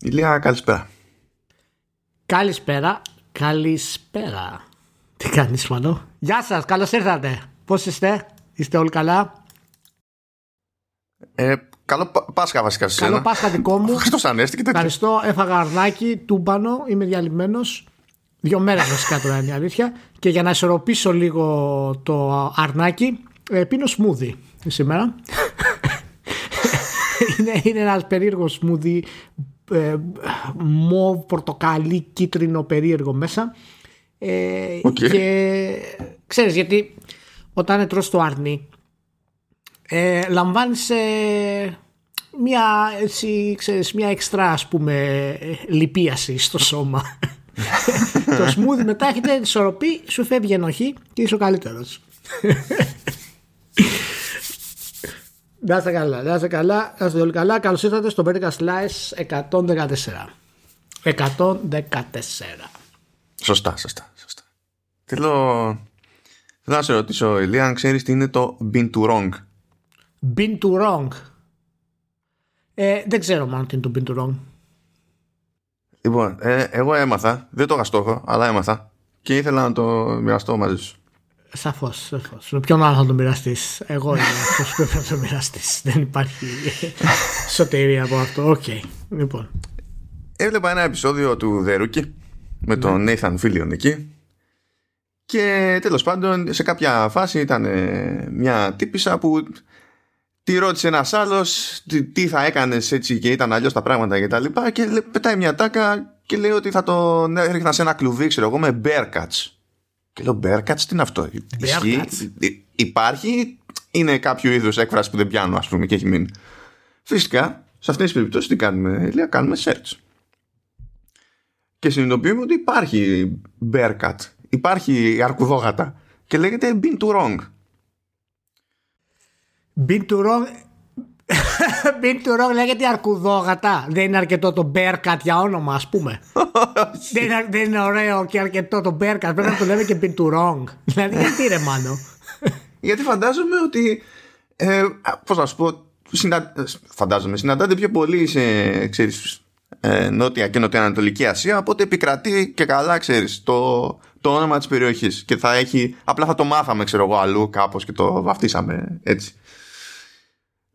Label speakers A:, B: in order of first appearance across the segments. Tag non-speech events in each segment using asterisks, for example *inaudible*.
A: Ηλία, καλησπέρα.
B: Καλησπέρα. Καλησπέρα. Τι κάνεις Μανώ; Γεια σας, καλώς ήρθατε. Πώς είστε, είστε όλοι καλά;
A: Ε, καλό Πάσχα βασικά σε
B: Καλό Πάσχα δικό μου. *laughs*
A: Χριστός Ανέστη και τέτοια.
B: Ευχαριστώ, έφαγα αρνάκι, τούμπανο, είμαι διαλυμένος. Δύο μέρες βασικά τώρα είναι η αλήθεια. Και για να ισορροπήσω λίγο το αρνάκι, ε, πίνω σμούδι σήμερα. *laughs* *laughs* είναι, είναι ένας περίεργο smoothie ε, μοβ, πορτοκαλί, κίτρινο περίεργο μέσα. Ε,
A: Οκ.
B: Και ξέρεις γιατί όταν τρως το αρνί ε, λαμβάνεις ε, μια, έτσι, ξέρεις, μια έξτρα ας πούμε ε, λιπίαση στο σώμα. *laughs* το smoothie μετά έρχεται ισορροπεί, σου φεύγει ενοχή και είσαι ο καλύτερος. Να είστε καλά, να είστε καλά, να είστε όλοι καλά. Καλώς ήρθατε στο Vertical Slice 114. 114.
A: Σωστά, σωστά, σωστά. Θέλω, θέλω να σε ρωτήσω, Ηλία, αν ξέρεις τι είναι το been to wrong.
B: Been to wrong. Ε, δεν ξέρω μάλλον τι είναι το been to wrong.
A: Λοιπόν, ε, εγώ έμαθα, δεν το είχα στόχο, αλλά έμαθα και ήθελα να το μοιραστώ μαζί σου.
B: Σαφώς, σαφώ. Με ποιον άλλο θα το μοιραστεί. Εγώ είμαι *laughs* αυτός που πρέπει να το μοιραστεί. Δεν υπάρχει *laughs* σωτηρία από αυτό. Οκ. Λοιπόν.
A: Έβλεπα ένα επεισόδιο του The Rookie με τον Nathan Fillion εκεί και τέλος πάντων σε κάποια φάση ήταν ε, μια τύπισσα που τη ρώτησε ένας άλλος τι, τι θα έκανες έτσι και ήταν αλλιώς τα πράγματα και τα λοιπά και λέ- πετάει μια ατάκα και λέει ότι θα τον έριχνα σε ένα κλουβί ξέρω εγώ με bearcats και λέω bear cuts τι είναι αυτό; Ισχύει;
B: cuts.
A: Υ- υπάρχει; Είναι κάποιο είδους έκφραση που δεν πιάνω ας πούμε και έχει μείνει φυσικά σε αυτές τις περιπτώσεις τι κάνουμε λέει κάνουμε search και συνειδητοποιούμε ότι υπάρχει bear cut, υπάρχει αρκουδόγατα και λέγεται been to wrong.
B: Been to wrong. Been to wrong λέγεται αρκουδόγατα. Δεν είναι αρκετό το bear cat για όνομα, ας πούμε. δεν, είναι, δεν είναι ωραίο και αρκετό το bear cat. Πρέπει να το λέμε και been to wrong. δηλαδή, γιατί ρε μάνο;
A: Γιατί φαντάζομαι ότι, ε, α, πώς να σου πω, συνα... ε, φαντάζομαι, συναντάτε πιο πολύ σε, ξέρεις, ε, νότια και νοτιοανατολική Ασία, οπότε επικρατεί και καλά, ξέρεις, το, το όνομα της περιοχής και θα έχει, απλά θα το μάθαμε, ξέρω εγώ, αλλού κάπως και το βαφτίσαμε έτσι.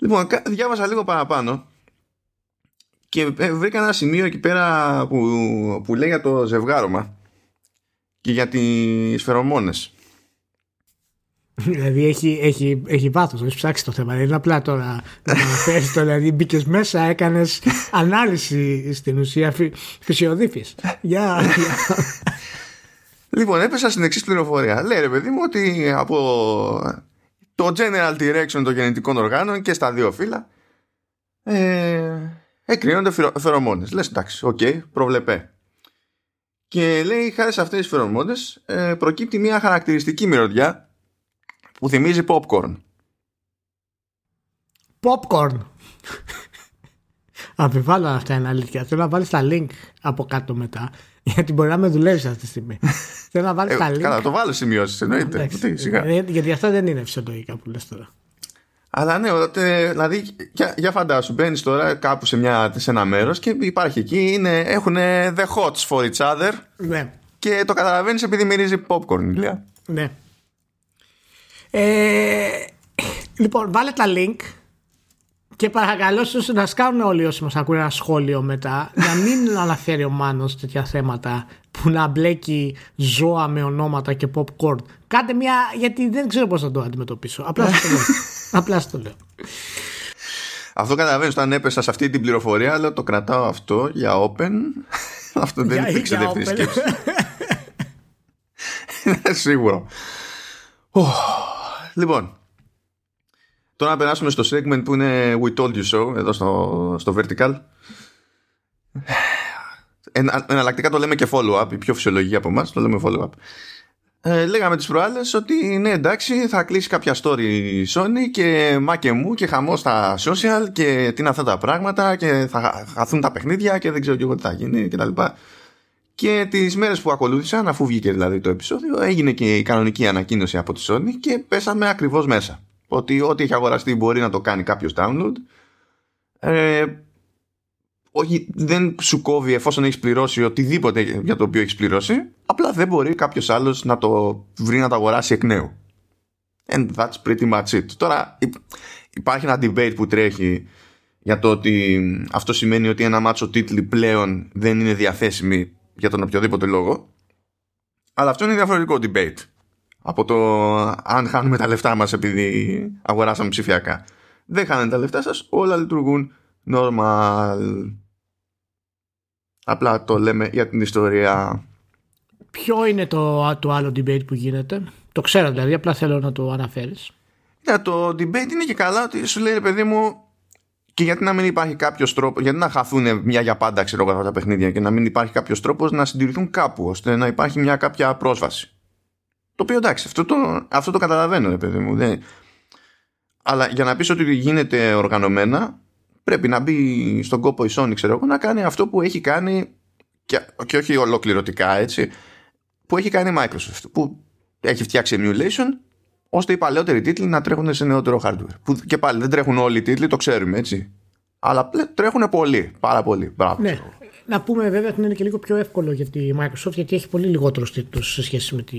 A: Λοιπόν, κα- διάβασα λίγο παραπάνω και ε, βρήκα ένα σημείο εκεί πέρα που, που λέει για το ζευγάρωμα και για τις φερομόνες.
B: δηλαδή, έχει, έχει, έχει βάθος. Έχεις ψάξει το θέμα. Δεν είναι απλά τώρα να *laughs* αναφέρεις το. Δηλαδή, μπήκες μέσα, έκανες ανάλυση στην ουσία φυ, φυσιοδήφη. Για. για-
A: Λοιπόν, έπεσα στην εξής πληροφορία. Λέει ρε παιδί μου ότι από το general direction των γεννητικών οργάνων και στα δύο φύλλα ε, εκκρίνονται φερο- φερομόνες. Λες εντάξει, οκ, προβλεπέ. Και λέει χάρη σε αυτές τις φερομόνες ε, προκύπτει μια χαρακτηριστική μυρωδιά που θυμίζει popcorn.
B: Popcorn. *laughs* Αμφιβάλλω αν αυτά είναι αλήθεια. Θέλω να βάλεις τα link από κάτω μετά. *laughs* Γιατί μπορεί να με δουλεύει αυτή τη στιγμή. *laughs* Θέλω να βάλει
A: Ε,
B: τα link.
A: καλά, το βάλω σημειώσεις εννοείται.
B: Εντάξει.
A: Τι, σιγά.
B: Ε, Γιατί αυτά δεν είναι φυσιολογικά που λες τώρα.
A: Αλλά ναι, οπότε, δηλαδή, για, για φαντάσου, μπαίνεις τώρα κάπου σε, μια, σε ένα μέρος και υπάρχει εκεί, είναι, έχουν the hots for each other
B: Ναι.
A: και το καταλαβαίνεις επειδή μυρίζει popcorn, ηλία.
B: Ναι. Ε, λοιπόν, βάλε τα link και παρακαλώ στους να σκάνουν όλοι όσοι μας ακούνε ένα σχόλιο μετά να μην *laughs* αναφέρει ο Μάνος τέτοια θέματα που να μπλέκει ζώα με ονόματα και popcorn. Κάντε μια, γιατί δεν ξέρω πώς θα το αντιμετωπίσω. Απλά σας το λέω. *laughs* Απλά σας το λέω.
A: Αυτό καταλαβαίνεις όταν έπεσα σε αυτή την πληροφορία, αλλά το κρατάω αυτό για open. *laughs* αυτό δεν
B: Για-
A: υπήρξε
B: για
A: δεύτερη
B: open.
A: σκέψη. Είναι σίγουρο. Ω, Λοιπόν, τώρα να περάσουμε στο segment που είναι We Told You So, εδώ στο, στο Vertical. Ενα, εναλλακτικά το λέμε και follow-up, η πιο φυσιολογική από εμάς, το λέμε follow-up. Ε, λέγαμε τις προάλλες ότι ναι εντάξει θα κλείσει κάποια story η Sony και μα και μου και χαμό στα social και τι είναι αυτά τα πράγματα και θα χαθούν τα παιχνίδια και δεν ξέρω και εγώ τι θα γίνει και τα λοιπά. Και τις μέρες που ακολούθησαν αφού βγήκε δηλαδή το επεισόδιο έγινε και η κανονική ανακοίνωση από τη Sony και πέσαμε ακριβώς μέσα. Ότι ό,τι έχει αγοραστεί μπορεί να το κάνει κάποιος download. Ε, όχι, δεν σου κόβει εφόσον έχεις πληρώσει οτιδήποτε για το οποίο έχεις πληρώσει. Απλά δεν μπορεί κάποιος άλλος να το βρει να το αγοράσει εκ νέου. And that's pretty much it. Τώρα υπάρχει ένα debate που τρέχει για το ότι αυτό σημαίνει ότι ένα μάτσο τίτλοι πλέον δεν είναι διαθέσιμη για τον οποιοδήποτε λόγο. Αλλά αυτό είναι διαφορετικό debate από το αν χάνουμε τα λεφτά μας επειδή αγοράσαμε ψηφιακά. Δεν χάνετε τα λεφτά σας, όλα λειτουργούν normal. Απλά το λέμε για την ιστορία.
B: Ποιο είναι το, το άλλο debate που γίνεται; Το ξέρω δηλαδή, απλά θέλω να το αναφέρεις.
A: Yeah, το debate είναι και καλά ότι σου λέει παιδί μου και γιατί να μην υπάρχει κάποιος τρόπο, γιατί να χαθούν μια για πάντα ξέρω αυτά τα παιχνίδια και να μην υπάρχει κάποιος τρόπος να συντηρηθούν κάπου ώστε να υπάρχει μια κάποια πρόσβαση. Το οποίο εντάξει, αυτό το, αυτό το καταλαβαίνω, ρε παιδί μου. Δεν... Αλλά για να πεις ότι γίνεται οργανωμένα, πρέπει να μπει στον κόπο η Sony, ξέρω εγώ, να κάνει αυτό που έχει κάνει και, και όχι ολοκληρωτικά, έτσι, που έχει κάνει η Microsoft, που έχει φτιάξει emulation ώστε οι παλαιότεροι τίτλοι να τρέχουν σε νεότερο hardware. Που και πάλι δεν τρέχουν όλοι οι τίτλοι, το ξέρουμε έτσι. Αλλά τρέχουν πολύ, πάρα πολύ. Μπράβο.
B: Ναι. Να πούμε βέβαια ότι είναι και λίγο πιο εύκολο για τη Microsoft γιατί έχει πολύ λιγότερου τίτλους σε σχέση με τη,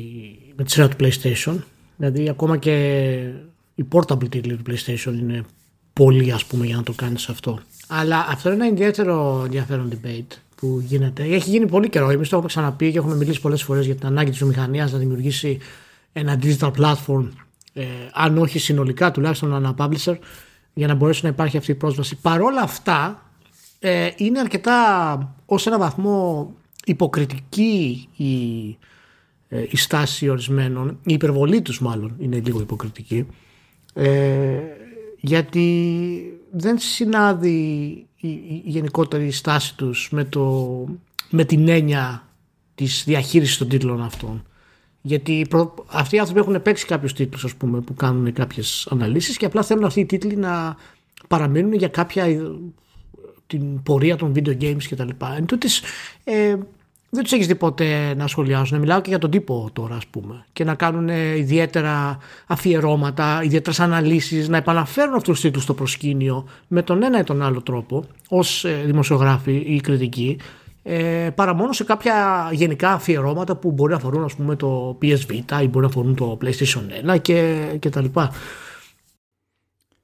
B: με τη σειρά του PlayStation. Δηλαδή ακόμα και η portable τίτλοι του PlayStation είναι πολύ ας πούμε για να το κάνεις αυτό. Αλλά αυτό είναι ένα ιδιαίτερο ενδιαφέρον debate που γίνεται. Έχει γίνει πολύ καιρό. Εμείς το έχουμε ξαναπεί και έχουμε μιλήσει πολλές φορές για την ανάγκη της βιομηχανίας να δημιουργήσει ένα digital platform, ε, αν όχι συνολικά τουλάχιστον ένα publisher, για να μπορέσει να υπάρχει αυτή η πρόσβαση. Παρόλα αυτά, ε, είναι αρκετά ως ένα βαθμό υποκριτική η, ε, η στάση ορισμένων, η υπερβολή τους μάλλον είναι λίγο υποκριτική, ε, γιατί δεν συνάδει η, η, γενικότερη στάση τους με, το, με την έννοια της διαχείρισης των τίτλων αυτών. Γιατί αυτοί οι άνθρωποι έχουν παίξει κάποιους τίτλους, που κάνουν κάποιες αναλύσεις και απλά θέλουν αυτοί οι τίτλοι να παραμείνουν για κάποια την πορεία των video games κτλ. Εν τούτης, ε, δεν τους έχεις δει ποτέ να σχολιάζουν. Μιλάω και για τον τύπο τώρα, ας πούμε. Και να κάνουν ιδιαίτερα αφιερώματα, ιδιαίτερες αναλύσεις, να επαναφέρουν αυτούς τους τίτλους στο προσκήνιο με τον ένα ή τον άλλο τρόπο, ως ε, δημοσιογράφοι ή κριτικοί, ε, παρά μόνο σε κάποια γενικά αφιερώματα που μπορεί να αφορούν ας πούμε, το PS Vita ή μπορεί να αφορούν το PlayStation 1 και, και τα λοιπά.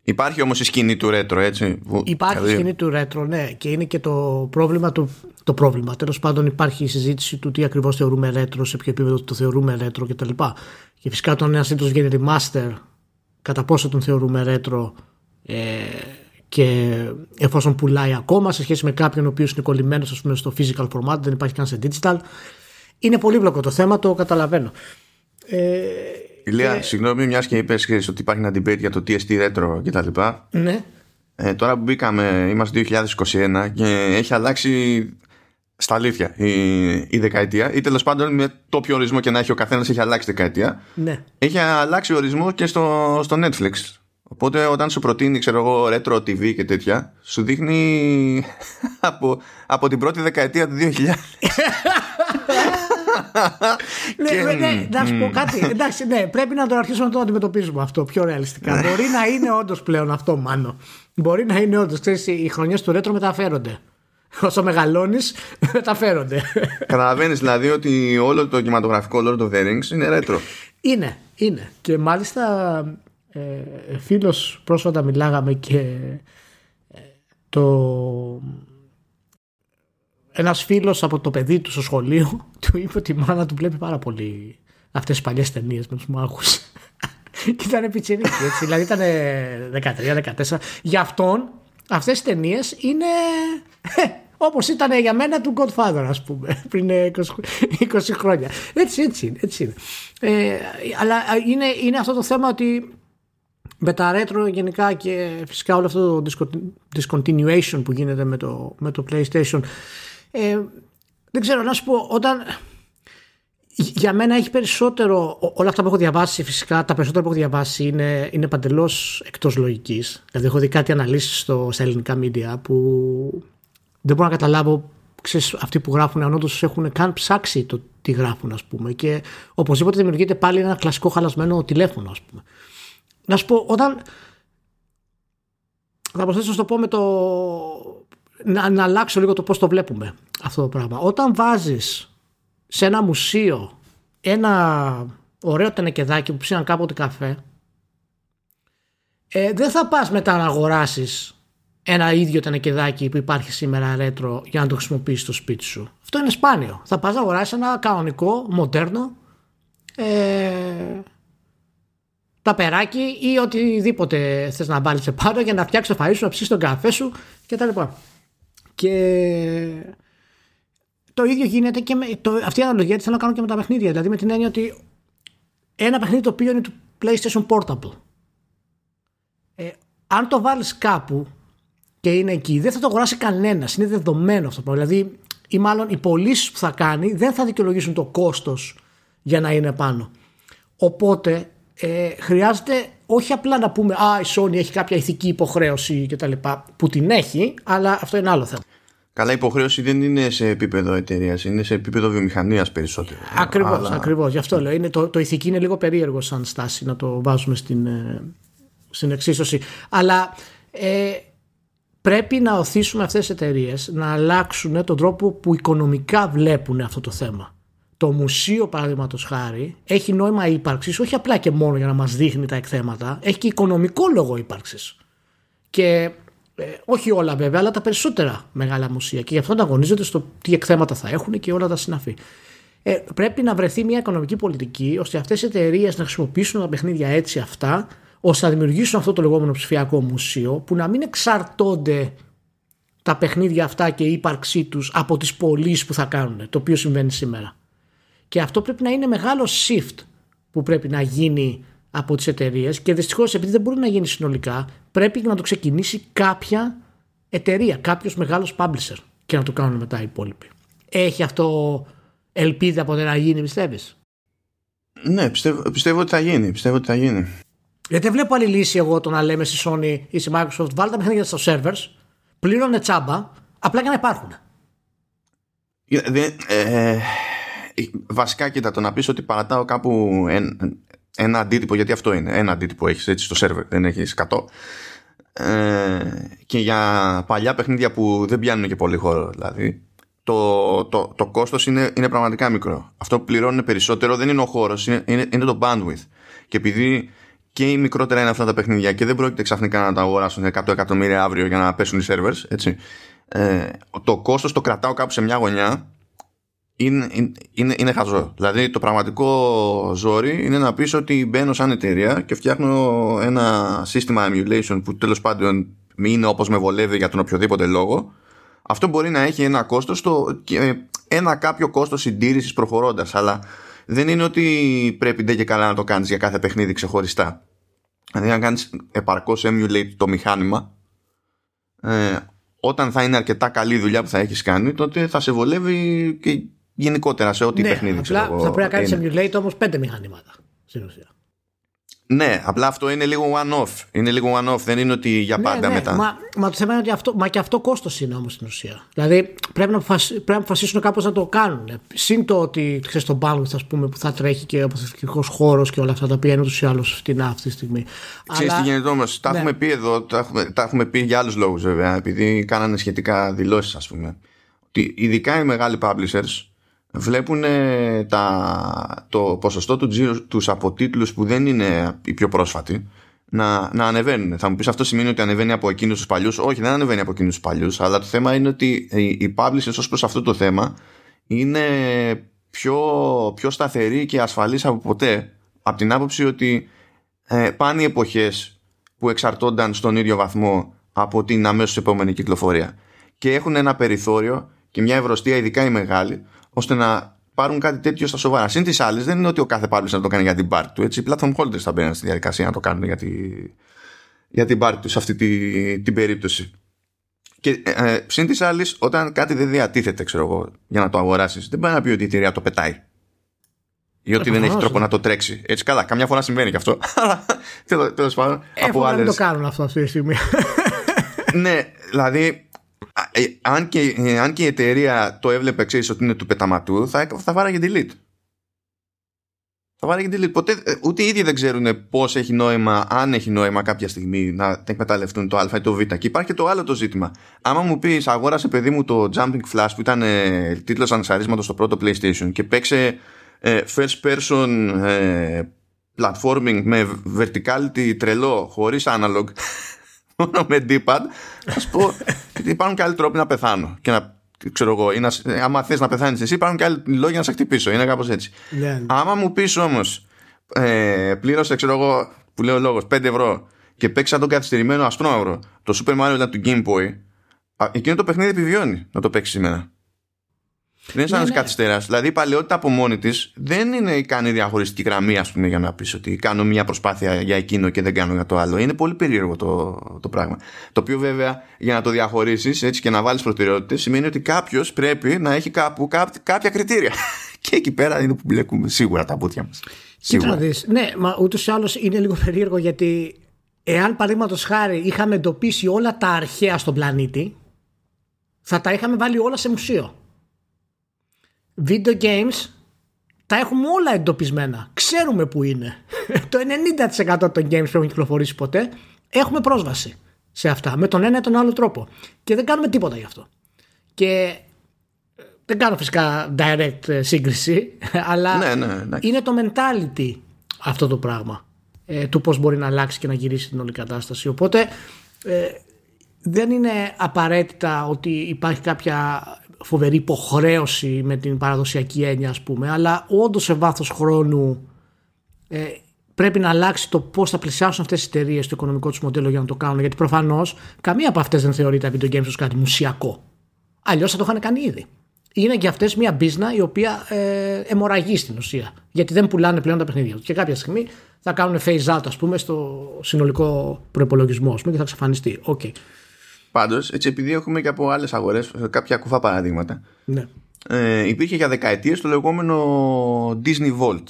A: Υπάρχει όμως η σκηνή του ρέτρο έτσι.
B: Υπάρχει η σκηνή του ρέτρο ναι και είναι και το πρόβλημα το, το πρόβλημα. Τέλος πάντων υπάρχει η συζήτηση του τι ακριβώς θεωρούμε ρέτρο, σε ποιο επίπεδο το θεωρούμε ρέτρο κτλ. Και, και φυσικά όταν ένας τίτλος βγαίνει remaster κατά πόσο τον θεωρούμε ρέτρο ε, και εφόσον πουλάει ακόμα σε σχέση με κάποιον ο οποίος είναι κολλημένος πούμε, στο physical format δεν υπάρχει καν σε digital είναι πολύπλοκο το θέμα το καταλαβαίνω
A: ε, Ηλία, και... συγγνώμη, μιας και είπες ότι υπάρχει ένα debate για το TST retro κτλ.
B: Ναι.
A: Ε, τώρα που μπήκαμε, είμαστε 2021 και έχει αλλάξει στα αλήθεια η, η δεκαετία ή τέλος πάντων με το ποιο ορισμό και να έχει ο καθένας έχει αλλάξει δεκαετία.
B: Ναι.
A: Έχει αλλάξει ορισμό και στο, στο Netflix. Οπότε όταν σου προτείνει, ξέρω εγώ, retro TV και τέτοια, σου δείχνει *laughs* από, από την πρώτη δεκαετία του 2000. *laughs* *laughs*
B: ναι, ναι, να σου πω κάτι. Εντάξει, ναι, πρέπει να το αρχίσουμε να το αντιμετωπίζουμε αυτό πιο ρεαλιστικά. Ναι. Μπορεί να είναι όντως πλέον αυτό, μάλλον. Μπορεί να είναι όντως. Οι χρονιές του ρέτρο μεταφέρονται. Όσο μεγαλώνεις, *laughs* μεταφέρονται.
A: Καταλαβαίνεις δηλαδή ότι όλο το κινηματογραφικό Lord of the Rings είναι ρέτρο.
B: Είναι, είναι. Και μάλιστα ε, φίλος πρόσφατα μιλάγαμε και ε, το ένας φίλος από το παιδί του στο σχολείο *laughs* του είπε ότι η μάνα του βλέπει πάρα πολύ αυτές τις παλιές ταινίες με τους μάγους *laughs* και ήταν πιτσιρίκι έτσι. Δηλαδή ήταν 13-14 για αυτόν αυτές οι ταινίες είναι ε, όπως ήταν για μένα του Godfather ας πούμε *laughs* πριν 20, 20 χρόνια. Έτσι έτσι είναι, έτσι είναι. Ε, αλλά είναι, είναι αυτό το θέμα ότι με τα retro γενικά και φυσικά όλο αυτό το discontinuation που γίνεται με το, με το PlayStation ε, δεν ξέρω να σου πω όταν για μένα έχει περισσότερο όλα αυτά που έχω διαβάσει φυσικά τα περισσότερα που έχω διαβάσει είναι, είναι παντελώς εκτός λογικής δηλαδή έχω δει κάτι αναλύσεις στο, στα ελληνικά media που δεν μπορώ να καταλάβω ξέρεις, αυτοί που γράφουν αν όντως έχουν καν ψάξει το τι γράφουν ας πούμε και οπωσδήποτε δημιουργείται πάλι ένα κλασικό χαλασμένο τηλέφωνο ας πούμε να σου πω, όταν. Θα προσθέσω να το πω με το. Να, να αλλάξω λίγο το πώς το βλέπουμε αυτό το πράγμα. Όταν βάζεις σε ένα μουσείο ένα ωραίο τενεκεδάκι που ψήναν κάποτε καφέ ε, δεν θα πας μετά να αγοράσεις ένα ίδιο τενεκεδάκι που υπάρχει σήμερα ρέτρο για να το χρησιμοποιήσεις στο σπίτι σου. Αυτό είναι σπάνιο. Θα πας να αγοράσεις ένα κανονικό, μοντέρνο ε, ταπεράκι ή οτιδήποτε θες να βάλεις επάνω για να φτιάξεις το φαΐ σου, να ψήσεις τον καφέ σου κτλ. Και το ίδιο γίνεται και με. Το, αυτή η αναλογία τη θέλω να κάνω και με τα παιχνίδια. Δηλαδή με την έννοια ότι ένα παιχνίδι το οποίο είναι του PlayStation Portable. Ε, αν το βάλεις κάπου και είναι εκεί, δεν θα το αγοράσει κανένας. Είναι δεδομένο αυτό. Δηλαδή, ή μάλλον οι πωλήσεις που θα κάνει δεν θα δικαιολογήσουν το κόστος για να είναι πάνω. Οπότε ε, χρειάζεται όχι απλά να πούμε Α, η Sony έχει κάποια ηθική υποχρέωση κτλ. που την έχει, αλλά αυτό είναι άλλο θέμα.
A: Καλά, η υποχρέωση δεν είναι σε επίπεδο εταιρείας, είναι σε επίπεδο βιομηχανίας περισσότερο.
B: Ακριβώς, Αλλά... ακριβώς. Γι' αυτό λέω. Είναι, το, το ηθική είναι λίγο περίεργο σαν στάση να το βάζουμε στην, ε, στην εξίσωση. Αλλά ε, πρέπει να οθήσουμε αυτές τις εταιρείες να αλλάξουν τον τρόπο που οικονομικά βλέπουν αυτό το θέμα. Το μουσείο, παραδείγματος χάρη, έχει νόημα ύπαρξης όχι απλά και μόνο για να μας δείχνει τα εκθέματα, έχει και οικονομικό λόγο ύπαρξης. Και ε, όχι όλα βέβαια, αλλά τα περισσότερα μεγάλα μουσεία και γι' αυτό ανταγωνίζονται στο τι εκθέματα θα έχουν και όλα τα συναφή. Ε, πρέπει να βρεθεί μια οικονομική πολιτική ώστε αυτές οι εταιρείες να χρησιμοποιήσουν τα παιχνίδια έτσι αυτά, ώστε να δημιουργήσουν αυτό το λεγόμενο ψηφιακό μουσείο που να μην εξαρτώνται τα παιχνίδια αυτά και η ύπαρξή τους από τις πωλήσεις που θα κάνουν, το οποίο συμβαίνει σήμερα. Και αυτό πρέπει να είναι μεγάλο shift που πρέπει να γίνει από τις εταιρείες και δυστυχώς επειδή δεν μπορεί να γίνει συνολικά, πρέπει να το ξεκινήσει κάποια εταιρεία, κάποιος μεγάλος publisher και να το κάνουν μετά οι υπόλοιποι. Έχει αυτό ελπίδα ποτέ να γίνει, πιστεύεις;
A: Ναι, πιστεύω, πιστεύω ότι θα γίνει. Πιστεύω ότι θα γίνει.
B: Γιατί δεν βλέπω άλλη λύση εγώ το να λέμε στη Sony ή στη Microsoft βάλτε τα παιχνίδια στα servers, πλήρωνε τσάμπα, απλά για να υπάρχουν.
A: Ε, ε, βασικά κοίτα το να πεις ότι παρατάω κάπου ένα αντίτυπο, γιατί αυτό είναι, ένα αντίτυπο έχεις έτσι στο σερβερ, δεν έχεις 100. Ε, και για παλιά παιχνίδια που δεν πιάνουν και πολύ χώρο, δηλαδή, το, το, το κόστος είναι, είναι πραγματικά μικρό. Αυτό που πληρώνουν περισσότερο δεν είναι ο χώρος, είναι, είναι, είναι το bandwidth. Και επειδή και οι μικρότερα είναι αυτά τα παιχνίδια και δεν πρόκειται ξαφνικά να τα αγοράσουν 100 εκατομμύρια αύριο για να πέσουν οι servers, έτσι. Ε, το κόστος το κρατάω κάπου σε μια γωνιά είναι, είναι, είναι χαζό. Δηλαδή το πραγματικό ζόρι είναι να πεις ότι μπαίνω σαν εταιρεία και φτιάχνω ένα σύστημα emulation που τέλος πάντων είναι όπως με βολεύει για τον οποιοδήποτε λόγο. Αυτό μπορεί να έχει ένα κόστος, το, ένα κάποιο κόστος συντήρησης προχωρώντας, αλλά δεν είναι ότι πρέπει ντε και καλά να το κάνεις για κάθε παιχνίδι ξεχωριστά. Δηλαδή να κάνεις επαρκώς emulate το μηχάνημα, ε, όταν θα είναι αρκετά καλή δουλειά που θα έχεις κάνει, τότε θα σε βολεύει και γενικότερα σε ό,τι ναι, παιχνίδι
B: απλά ξέρω, θα πρέπει να κάνεις emulate όμως πέντε μηχανήματα στην ουσία.
A: Ναι, απλά αυτό είναι λίγο one-off. Είναι λίγο one-off, δεν είναι ότι για ναι, πάντα
B: ναι,
A: μετά.
B: Μα, μα το θέμα είναι ότι αυτό, μα και αυτό κόστος είναι όμως στην ουσία. Δηλαδή πρέπει να, πρέπει να αποφασίσουν κάπως να το κάνουν. Συν το ότι ξέρεις τον bandwidth ας πούμε, που θα τρέχει και ο αποθετικό χώρος και όλα αυτά τα οποία είναι ούτως ή άλλως φτηνά αυτή τη στιγμή.
A: Ξέρεις τι γίνεται όμως. Τα ναι. έχουμε πει εδώ, τα έχουμε, τα έχουμε πει για άλλους λόγους βέβαια, επειδή κάνανε σχετικά δηλώσεις, ας πούμε. Ότι ειδικά οι μεγάλοι publishers βλέπουν τα, το ποσοστό του τζίρου τους από τίτλους που δεν είναι οι πιο πρόσφατοι να, να ανεβαίνουν. Θα μου πεις αυτό σημαίνει ότι ανεβαίνει από εκείνους τους παλιούς. Όχι, δεν ανεβαίνει από εκείνους τους παλιούς, αλλά το θέμα είναι ότι οι, οι publishers ως προς αυτό το θέμα είναι πιο, πιο σταθεροί και ασφαλείς από ποτέ. Από την άποψη ότι ε, πάνε οι εποχές που εξαρτώνταν στον ίδιο βαθμό από την αμέσως επόμενη κυκλοφορία. Και έχουν ένα περιθώριο και μια ευρωστία, ειδικά η μεγάλη, ώστε να πάρουν κάτι τέτοιο στα σοβαρά. Συν της άλλης, δεν είναι ότι ο κάθε publisher να το κάνει για την part του. Έτσι, οι platform holders θα μπαίνουν στη διαδικασία να το κάνουν για, τη, για την part τους σε αυτή τη, την περίπτωση. Και ε, ε συν της άλλης, όταν κάτι δεν διατίθεται, ξέρω εγώ, για να το αγοράσεις, δεν πάει να πει ότι η εταιρεία το πετάει. Ή ότι δεν έχει τρόπο να το τρέξει. Έτσι καλά, καμιά φορά συμβαίνει και αυτό. *laughs* Αλλά τέλος πάντων.
B: από άλλε. Δεν το κάνουν αυτό αυτή τη στιγμή.
A: ναι, δηλαδή ε, αν και, ε, αν και η εταιρεία το έβλεπε ξέρεις ότι είναι του πεταματού θα, θα βάραγε delete Θα βάλει και delete. Ποτέ, ε, ούτε οι ίδιοι δεν ξέρουν πώς έχει νόημα, αν έχει νόημα κάποια στιγμή να εκμεταλλευτούν το Α ή το Β. Και υπάρχει και το άλλο το ζήτημα. Άμα μου πεις, αγόρασε παιδί μου το Jumping Flash που ήταν ε, τίτλος ανασαρίσματο στο πρώτο PlayStation και παίξε ε, first person ε, platforming με verticality τρελό, χωρίς analog, μόνο με D-pad, θα σου πω ότι υπάρχουν και άλλοι τρόποι να πεθάνω και να ξέρω εγώ, ή να, άμα θες να πεθάνεις εσύ, υπάρχουν και άλλοι λόγοι να σε χτυπήσω. Είναι κάπως έτσι. Yeah. Ναι. Άμα μου πεις όμως, ε, πλήρωσε, ξέρω εγώ, που λέω λόγος, 5 ευρώ και παίξα τον καθυστερημένο ασπρόμαυρο, το Super Mario ήταν του Game Boy, εκείνο το παιχνίδι επιβιώνει να το παίξεις σήμερα. Δεν είναι σαν ναι, καθυστεράς. Δηλαδή η παλαιότητα από μόνη της δεν είναι ικανή διαχωριστική γραμμή, ας πούμε, για να πεις ότι κάνω μια προσπάθεια για εκείνο και δεν κάνω για το άλλο. Είναι πολύ περίεργο το, το πράγμα. Το οποίο βέβαια για να το διαχωρίσεις έτσι και να βάλεις προτεραιότητες σημαίνει ότι κάποιος πρέπει να έχει κάπου κάποια κριτήρια. *laughs* και εκεί πέρα είναι που μπλέκουμε σίγουρα τα πούτια μας.
B: Κοίτα δεις. Ναι, μα ούτως ή άλλως είναι λίγο περίεργο γιατί εάν παραδείγματος χάρη είχαμε εντοπίσει όλα τα αρχαία στον πλανήτη, θα τα είχαμε βάλει όλα σε μουσείο video games τα έχουμε όλα εντοπισμένα. Ξέρουμε που είναι. *laughs* το 90% των games που έχουν κυκλοφορήσει ποτέ έχουμε πρόσβαση σε αυτά με τον ένα ή τον άλλο τρόπο. Και δεν κάνουμε τίποτα γι' αυτό. Και ε, δεν κάνω φυσικά direct ε, σύγκριση, *laughs* αλλά
A: ναι, ναι,
B: είναι το mentality αυτό το πράγμα ε, του πώς μπορεί να αλλάξει και να γυρίσει την όλη κατάσταση. Οπότε δεν είναι απαραίτητα ότι υπάρχει κάποια φοβερή υποχρέωση με την παραδοσιακή έννοια ας πούμε αλλά όντως σε βάθος χρόνου ε, πρέπει να αλλάξει το πώς θα πλησιάσουν αυτές τις εταιρείες το οικονομικό τους μοντέλο για να το κάνουν γιατί προφανώς καμία από αυτές δεν θεωρεί τα video games ως κάτι μουσιακό αλλιώς θα το είχαν κάνει ήδη είναι και αυτές μια μπίζνα η οποία ε, αιμορραγεί στην ουσία γιατί δεν πουλάνε πλέον τα παιχνίδια τους και κάποια στιγμή θα κάνουν phase out ας πούμε στο συνολικό προπολογισμό και θα εξαφανιστεί. Okay.
A: Πάντως, έτσι επειδή έχουμε και από άλλες αγορές κάποια κουφά παραδείγματα.
B: Ναι.
A: Ε, υπήρχε για δεκαετίες το λεγόμενο Disney Vault.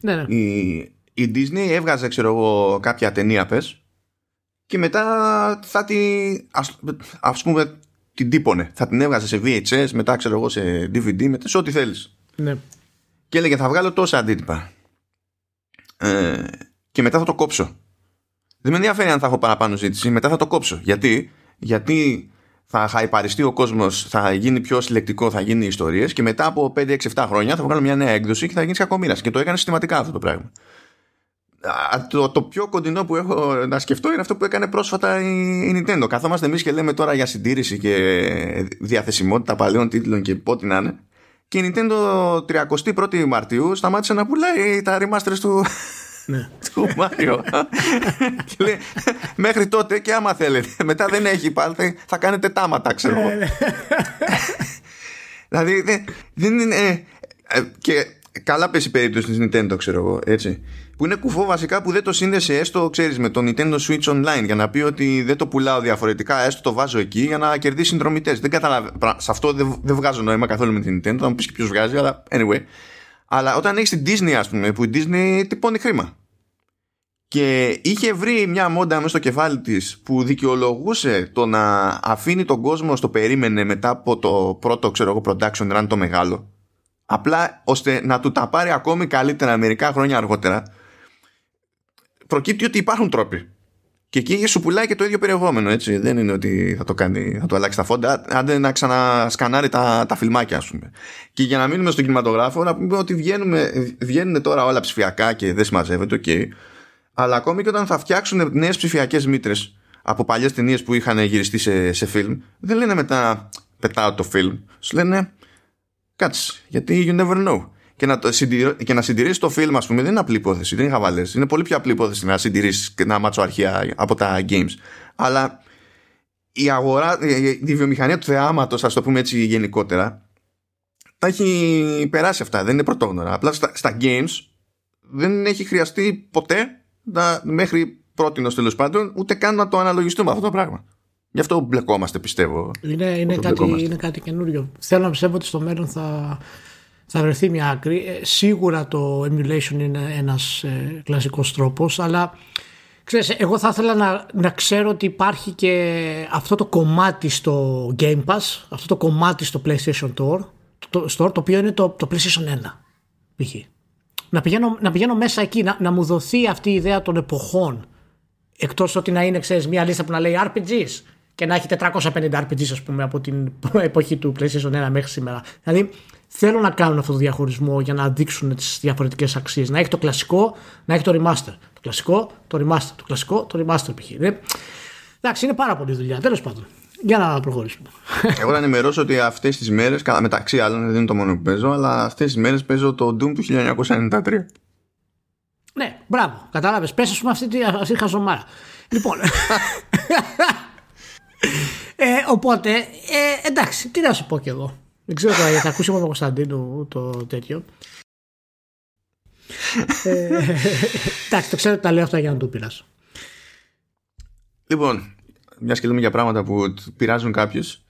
B: Ναι, ναι.
A: Η, η Disney έβγαζε, ξέρω εγώ, κάποια ταινία πες και μετά θα τη, ας, ας πούμε, την τύπωνε. Θα την έβγαζε σε VHS, μετά ξέρω εγώ σε DVD, μετά σε ό,τι θέλεις.
B: Ναι.
A: Και έλεγε θα βγάλω τόσα αντίτυπα. Ε, και μετά θα το κόψω. Δεν με ενδιαφέρει αν θα έχω παραπάνω ζήτηση, μετά θα το κόψω. Γιατί, Γιατί θα χαϊπαριστεί ο κόσμος, θα γίνει πιο συλλεκτικό, θα γίνει ιστορίες και μετά από 5-6-7 χρόνια θα βγάλω μια νέα έκδοση και θα γίνεις κακομοίρας. Και το έκανες συστηματικά αυτό το πράγμα. Το, το πιο κοντινό που έχω να σκεφτώ είναι αυτό που έκανε πρόσφατα η, Nintendo. Καθόμαστε εμείς και λέμε τώρα για συντήρηση και διαθεσιμότητα παλαιών τίτλων και πότε να είναι. Και η Nintendo 31η Μαρτίου σταμάτησε να πουλάει τα remasters του,
B: ναι. *laughs*
A: του Μάριο. μέχρι τότε και άμα θέλετε. Μετά δεν έχει πάλι, θα κάνετε τάματα, ξέρω εγώ. Ναι, ναι. δηλαδή δεν είναι. Ε, ε, και καλά πέσει η περίπτωση της Nintendo, ξέρω εγώ, έτσι. Που είναι κουφό βασικά που δεν το σύνδεσε έστω, ξέρεις, με το Nintendo Switch Online για να πει ότι δεν το πουλάω διαφορετικά, έστω το βάζω εκεί για να κερδίσει συνδρομητές. Δεν καταλαβαίνω. Σε αυτό δεν, δεν βγάζω νόημα καθόλου με την Nintendo, θα μου πεις και ποιος βγάζει, αλλά anyway. Αλλά όταν έχεις την Disney, ας πούμε, που η Disney τυπώνει χρήμα. Και είχε βρει μια μόντα μέσα στο κεφάλι της που δικαιολογούσε το να αφήνει τον κόσμο στο περίμενε μετά από το πρώτο ξέρω εγώ production run το μεγάλο. Απλά ώστε να του τα πάρει ακόμη καλύτερα μερικά χρόνια αργότερα. Προκύπτει ότι υπάρχουν τρόποι και εκεί σου πουλάει και το ίδιο περιεχόμενο έτσι δεν είναι ότι θα το κάνει θα το αλλάξει τα φόντα άντε να ξανασκανάρει τα, τα φιλμάκια ας πούμε και για να μείνουμε στον κινηματογράφο να πούμε ότι βγαίνουμε, βγαίνουν τώρα όλα ψηφιακά και δεν συμμαζεύεται ok αλλά ακόμη και όταν θα φτιάξουν νέες ψηφιακές μήτρες από παλιές ταινίες που είχαν γυριστεί σε, σε φιλμ, δεν λένε μετά πετάω το φιλμ. Σου λένε κάτσε, γιατί you never know. Και να, και να συντηρήσει το φιλμ, ας πούμε, δεν είναι απλή υπόθεση, δεν είναι χαβαλές. Είναι πολύ πιο απλή υπόθεση να συντηρήσεις και να μάτσω αρχεία από τα games. Αλλά η αγορά, η βιομηχανία του θεάματος, ας το πούμε έτσι γενικότερα, τα έχει περάσει αυτά. Δεν είναι πρωτόγνωρα. Απλά στα, στα games δεν έχει χρειαστεί ποτέ να, μέχρι πρώτη τέλος πάντων ούτε καν να το αναλογιστούμε αυτό το πράγμα. Γι' αυτό μπλεκόμαστε πιστεύω.
B: Είναι, είναι, κάτι, είναι κάτι καινούριο. Θέλω να πιστεύω ότι στο μέλλον θα, θα βρεθεί μια άκρη. Ε, σίγουρα το emulation είναι ένας ε, κλασικός τρόπος, αλλά ξέρεις, εγώ θα ήθελα να, να ξέρω ότι υπάρχει και αυτό το κομμάτι στο Game Pass, αυτό το κομμάτι στο PlayStation Store, το, το, το οποίο είναι το, το PlayStation 1 π.χ. Να πηγαίνω, να πηγαίνω μέσα εκεί, να, να μου δοθεί αυτή η ιδέα των εποχών. Εκτός ότι να είναι, ξέρεις, μια λίστα που να λέει RPGs και να έχει 450 RPGs, ας πούμε, από την εποχή του PlayStation 1 μέχρι σήμερα. Δηλαδή, θέλω να κάνουν αυτό το διαχωρισμό για να δείξουν τις διαφορετικές αξίες. Να έχει το κλασικό, να έχει το remaster. Το κλασικό, το remaster. Το κλασικό, το remaster π.χ. Εντάξει, είναι πάρα πολύ δουλειά. Τέλος πάντων. Για να προχωρήσουμε. *laughs*
A: Εγώ να ενημερώσω ότι αυτές τις μέρες, μεταξύ άλλων, δεν είναι το μόνο που παίζω, αλλά αυτές τις μέρες παίζω το Doom του 1993.
B: Ναι, μπράβο. Κατάλαβες. Πες, ας πούμε, αυτή τη, αυτή χαζομάρα. λοιπόν. *laughs* ε, οπότε, ε, εντάξει, τι να σου πω κι εγώ. Δεν ξέρω τώρα, θα ακούσω από τον Κωνσταντίνο το τέτοιο. ε, εντάξει, το ξέρω ότι τα λέω αυτά για να το πειράσω.
A: Λοιπόν, μιας και λέμε για πράγματα που πειράζουν κάποιους.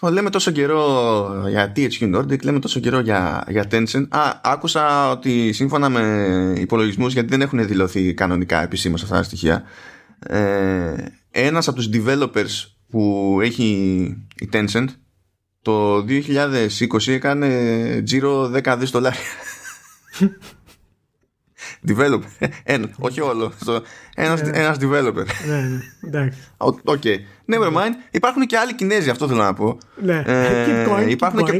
A: Λέμε τόσο καιρό για THQ Nordic, λέμε τόσο καιρό για, για Tencent. Α, άκουσα ότι σύμφωνα με υπολογισμούς, γιατί δεν έχουν δηλωθεί κανονικά επισήμως αυτά τα στοιχεία, ε, ένας από τους developers που έχει η Tencent το 2020 έκανε τζίρο 10 δις δολάρια. *laughs* developer. Ένα, όχι όλο. Ένας, yeah. ένας developer.
B: Ναι, ναι, εντάξει.
A: OK. Okay. Never mind. Υπάρχουν και άλλοι Κινέζοι, αυτό θέλω να πω.
B: Ναι. Ε, going,
A: υπάρχουν και,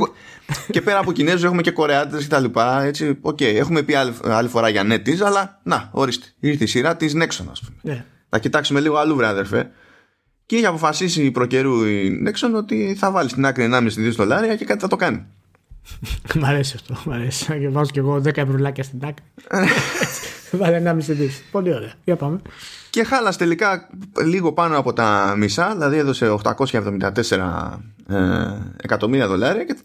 A: και πέρα από Κινέζους έχουμε και Κορεάτες και τα λοιπά. Έτσι, okay. Έχουμε πει άλλη, άλλη φορά για NetEase, αλλά να, ορίστε. Ήρθε η σειρά της Nexon, ας πούμε.
B: Ναι.
A: Θα κοιτάξουμε λίγο αλλού, βρε αδερφέ. Και έχει αποφασίσει προ καιρού η Nexon ότι θα βάλει στην άκρη 1,5 δολάρια και κάτι θα το κάνει. *laughs*
B: Μ' αρέσει αυτό. Μ' αρέσει. Και βάζω κι εγώ 10 ευρουλάκια στην άκρη. *laughs* Βάλε 1,5 δι. Πολύ ωραία. Για πάμε.
A: Και χάλασε τελικά λίγο πάνω από τα μισά, δηλαδή έδωσε 874 ε, εκατομμύρια δολάρια και,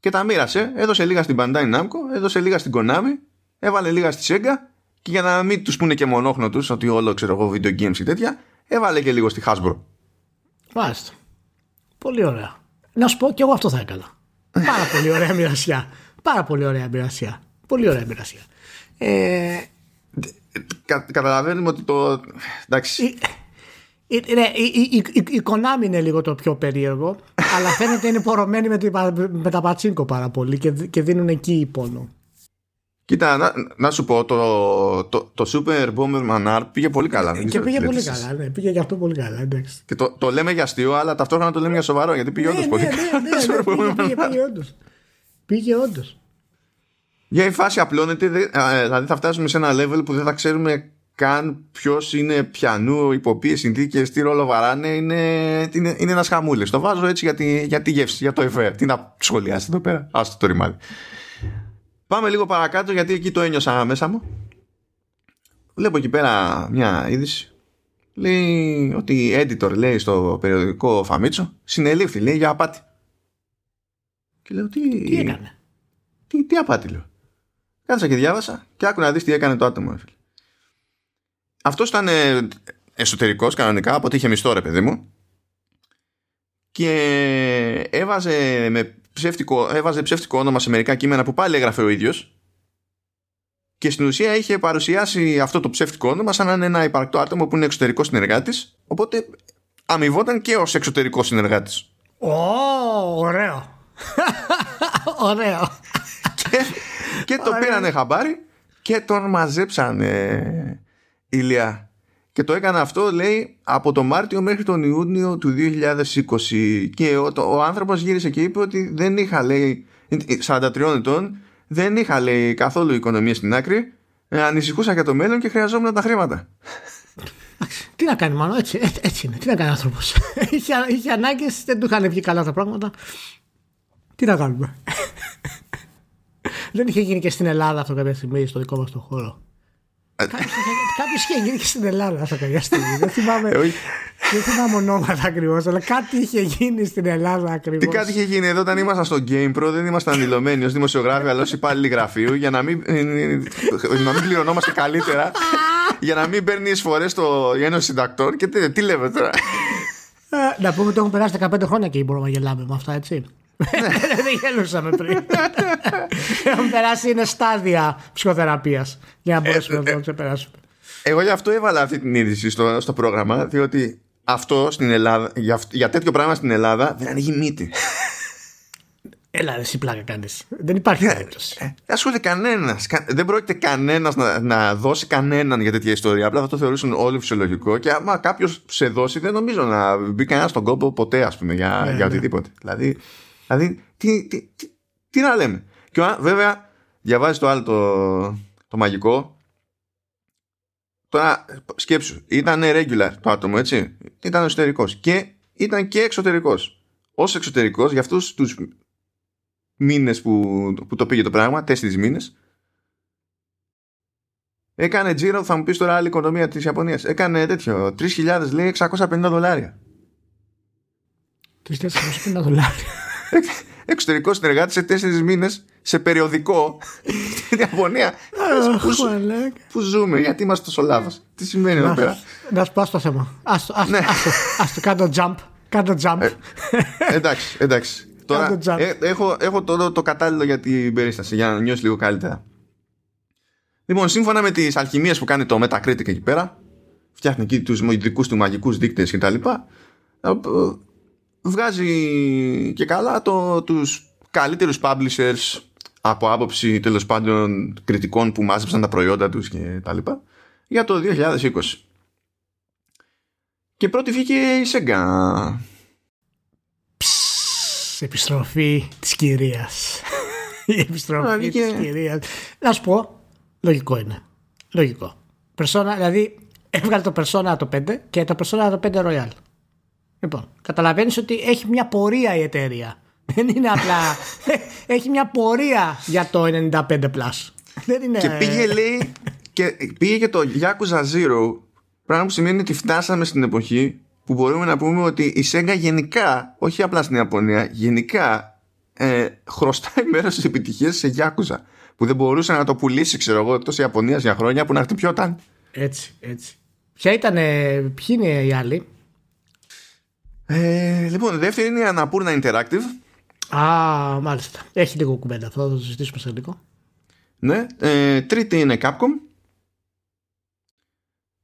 A: και τα μοίρασε. Έδωσε λίγα στην Bandai Namco, έδωσε λίγα στην Konami, έβαλε λίγα στη Sega και για να μην τους πούνε και μονόχνο τους ότι όλο ξέρω εγώ video games και τέτοια, έβαλε και λίγο στη Hasbro.
B: Μάλιστα. Πολύ ωραία. Να σου πω και εγώ αυτό θα έκανα. Πάρα πολύ ωραία μοιρασιά. Πάρα πολύ ωραία μοιρασιά. Πολύ ωραία μοιρασιά. Ε...
A: Κα, καταλαβαίνουμε ότι το. Εντάξει.
B: Η, ναι, η, η, η, η Konami είναι λίγο το πιο περίεργο, αλλά φαίνεται είναι πορωμένη με, με τα πατσίνκο πάρα πολύ και, και δίνουν εκεί πόνο.
A: Κοίτα, να, να, σου πω, το, το, το Super Bomberman R πήγε πολύ καλά.
B: Και πήγε πολύ καλά, ναι, πήγε γι' αυτό πολύ καλά. Εντάξει.
A: Και το, το λέμε για αστείο, αλλά ταυτόχρονα το λέμε για σοβαρό, γιατί πήγε όντως
B: ναι,
A: πολύ
B: ναι,
A: καλά.
B: Ναι, *laughs* ναι, πήγε, πήγε, πήγε όντως. Πήγε όντως.
A: Για η φάση απλώνεται, δηλαδή θα φτάσουμε σε ένα level που δεν θα ξέρουμε καν ποιος είναι πιανού, υπό ποιε συνθήκες, τι ρόλο βαράνε. Είναι, είναι, είναι ένας χαμούλης. Το βάζω έτσι για τη, για τη γεύση, για το εφέ. Τι να σχολιάσει εδώ πέρα. Άστο το ρημάδι. Πάμε λίγο παρακάτω γιατί εκεί το ένιωσα μέσα μου. Βλέπω εκεί πέρα μια είδηση. Λέει ότι η editor λέει στο περιοδικό Φαμίτσο συνελήφθη λέει για απάτη. Και λέω τι...
B: Τι έκανε;
A: Τι, τι απάτη λέω. Κάτσα και διάβασα και άκου να δεις τι έκανε το άτομο. Φίλε. Αυτός ήταν ε, εσωτερικός κανονικά από ότι είχε μισθό ρε παιδί μου και έβαζε με ψεύτικο, έβαζε ψεύτικο όνομα σε μερικά κείμενα που πάλι έγραφε ο ίδιος και στην ουσία είχε παρουσιάσει αυτό το ψεύτικο όνομα σαν να είναι ένα υπαρκτό άτομο που είναι εξωτερικός συνεργάτης. Οπότε αμοιβόταν και ως εξωτερικός συνεργάτης.
B: Ω, ωραίο. *laughs* ωραίο.
A: και, και το πήρανε χαμπάρι και τον μαζέψανε ηλιά. Και το έκανα αυτό, λέει, από τον Μάρτιο μέχρι τον Ιούνιο του 2020. Και ο, το, ο άνθρωπος γύρισε και είπε ότι δεν είχα, λέει, 43 ετών, δεν είχα, λέει, καθόλου οικονομία στην άκρη, ε, ανησυχούσα για το μέλλον και χρειαζόμουν τα χρήματα.
B: Τι να κάνει, μάλλον έτσι, έτσι είναι. Τι να κάνει άνθρωπος. *laughs* είχε, είχε ανάγκες, δεν του είχαν βγει καλά τα πράγματα. Τι να κάνουμε. *laughs* δεν είχε γίνει και στην Ελλάδα αυτό κάποια στιγμή στο δικό μας το χώρο. Κάποιος είχε γίνει και στην Ελλάδα σε κάποια στιγμή. Δεν θυμάμαι. Δεν θυμάμαι ονόματα ακριβώς, αλλά κάτι είχε γίνει στην Ελλάδα ακριβώς.
A: Τι κάτι είχε γίνει εδώ όταν ήμασταν στο GamePro, δεν ήμασταν δηλωμένοι ως δημοσιογράφοι, αλλά ως υπάλληλοι γραφείου για να μην, να μην πληρωνόμαστε καλύτερα, για να μην παίρνει εισφορές στο Ένωση Συντακτών. Και τι, τι λέμε τώρα;
B: Να πούμε ότι έχουν περάσει 15 χρόνια και μπορούμε να γελάμε με αυτά, έτσι. Δεν γελούσαμε πριν. Έχουν περάσει είναι στάδια ψυχοθεραπείας για να μπορέσουμε να το ξεπεράσουμε.
A: Εγώ γι' αυτό έβαλα αυτή την είδηση στο, στο πρόγραμμα, διότι αυτό στην Ελλάδα, για, για τέτοιο πράγμα στην Ελλάδα δεν ανοίγει μύτη.
B: Έλα, εσύ πλάκα κάνεις. Δεν υπάρχει
A: Ε,
B: περίπτωση.
A: Δεν ασχολείται κανένας. Δεν πρόκειται κανένας να, να δώσει κανέναν για τέτοια ιστορία. Απλά θα το θεωρήσουν όλοι φυσιολογικό. Και άμα κάποιος σε δώσει, δεν νομίζω να μπει κανένας στον κόπο ποτέ, ας πούμε, για,
B: Ναι,
A: για
B: ναι.
A: οτιδήποτε. Δηλαδή, δηλαδή τι, τι, τι, τι να λέμε. Και ο- βέβαια, διαβάζει το άλλο το, το μαγικό. Τώρα σκέψου, ήταν regular το άτομο, έτσι. Ήταν εσωτερικός. Και ήταν και εξωτερικός. Ω εξωτερικός, για αυτούς τους μήνες που, που το πήγε το πράγμα, τέσσερις μήνες. Έκανε τζίρο, θα μου πεις τώρα άλλη οικονομία της Ιαπωνίας. Έκανε τέτοιο. 3.000 λέει 650 δολάρια.
B: 3.450 δολάρια.
A: Εξωτερικό συνεργάτη σε τέσσερις μήνες σε περιοδικό *laughs* στην Ιαπωνία. Πού ζου-
B: Μαλάκα.
A: Πού ζούμε, γιατί είμαστε τόσο λάθος; Τι σημαίνει εδώ
B: Να
A: πέρα;
B: σου- Να σου πω στο θέμα. Άστο, άστο,
A: Ναι.
B: άστο, άστο, κάτω jump. Κάτω jump.
A: εντάξει, εντάξει. Τώρα
B: Κάνε το jump.
A: ε, έχω, έχω το, το κατάλληλο για την περίσταση, για να νιώσεις λίγο καλύτερα. Λοιπόν, σύμφωνα με τις αλχημίες που κάνει το Metacritic εκεί πέρα, φτιάχνει εκεί τους δικούς τους μαγικούς δείκτες και βγάζει και καλά το, τους καλύτερους publishers από άποψη τέλος πάντων κριτικών που μάζεψαν τα προϊόντα τους και τα λοιπά για το 2020. Και πρώτη βγήκε η Sega.
B: Ψ, επιστροφή της κυρίας. Η
A: Α,
B: επιστροφή
A: βγήκε-
B: της κυρίας. Να σου πω, λογικό είναι. Λογικό. Persona, δηλαδή έβγαλε το Persona το 5 και το Persona το 5 Royal. Λοιπόν, καταλαβαίνεις ότι έχει μια πορεία η εταιρεία. *laughs* Δεν είναι απλά. *laughs* έχει μια πορεία για το 95 plus. Δεν είναι.
A: Και πήγε, λέει, και πήγε και το Yakuza Zero, πράγμα που σημαίνει ότι φτάσαμε στην εποχή που μπορούμε να πούμε ότι η Sega γενικά, όχι απλά στην Ιαπωνία, γενικά ε, χρωστάει μέρος της επιτυχίας σε Yakuza. Που δεν μπορούσε να το πουλήσει, ξέρω εγώ, εκτός Ιαπωνίας για χρόνια που να χτυπιόταν.
B: Έτσι, έτσι. Ποια ήταν, ποιοι είναι οι άλλοι;
A: Ε, λοιπόν, δεύτερη είναι η Annapurna Interactive.
B: Α, μάλιστα. Έχει λίγο κουβέντα αυτό, θα το συζητήσουμε σε λίγο.
A: Ναι. Ε, τρίτη είναι Capcom.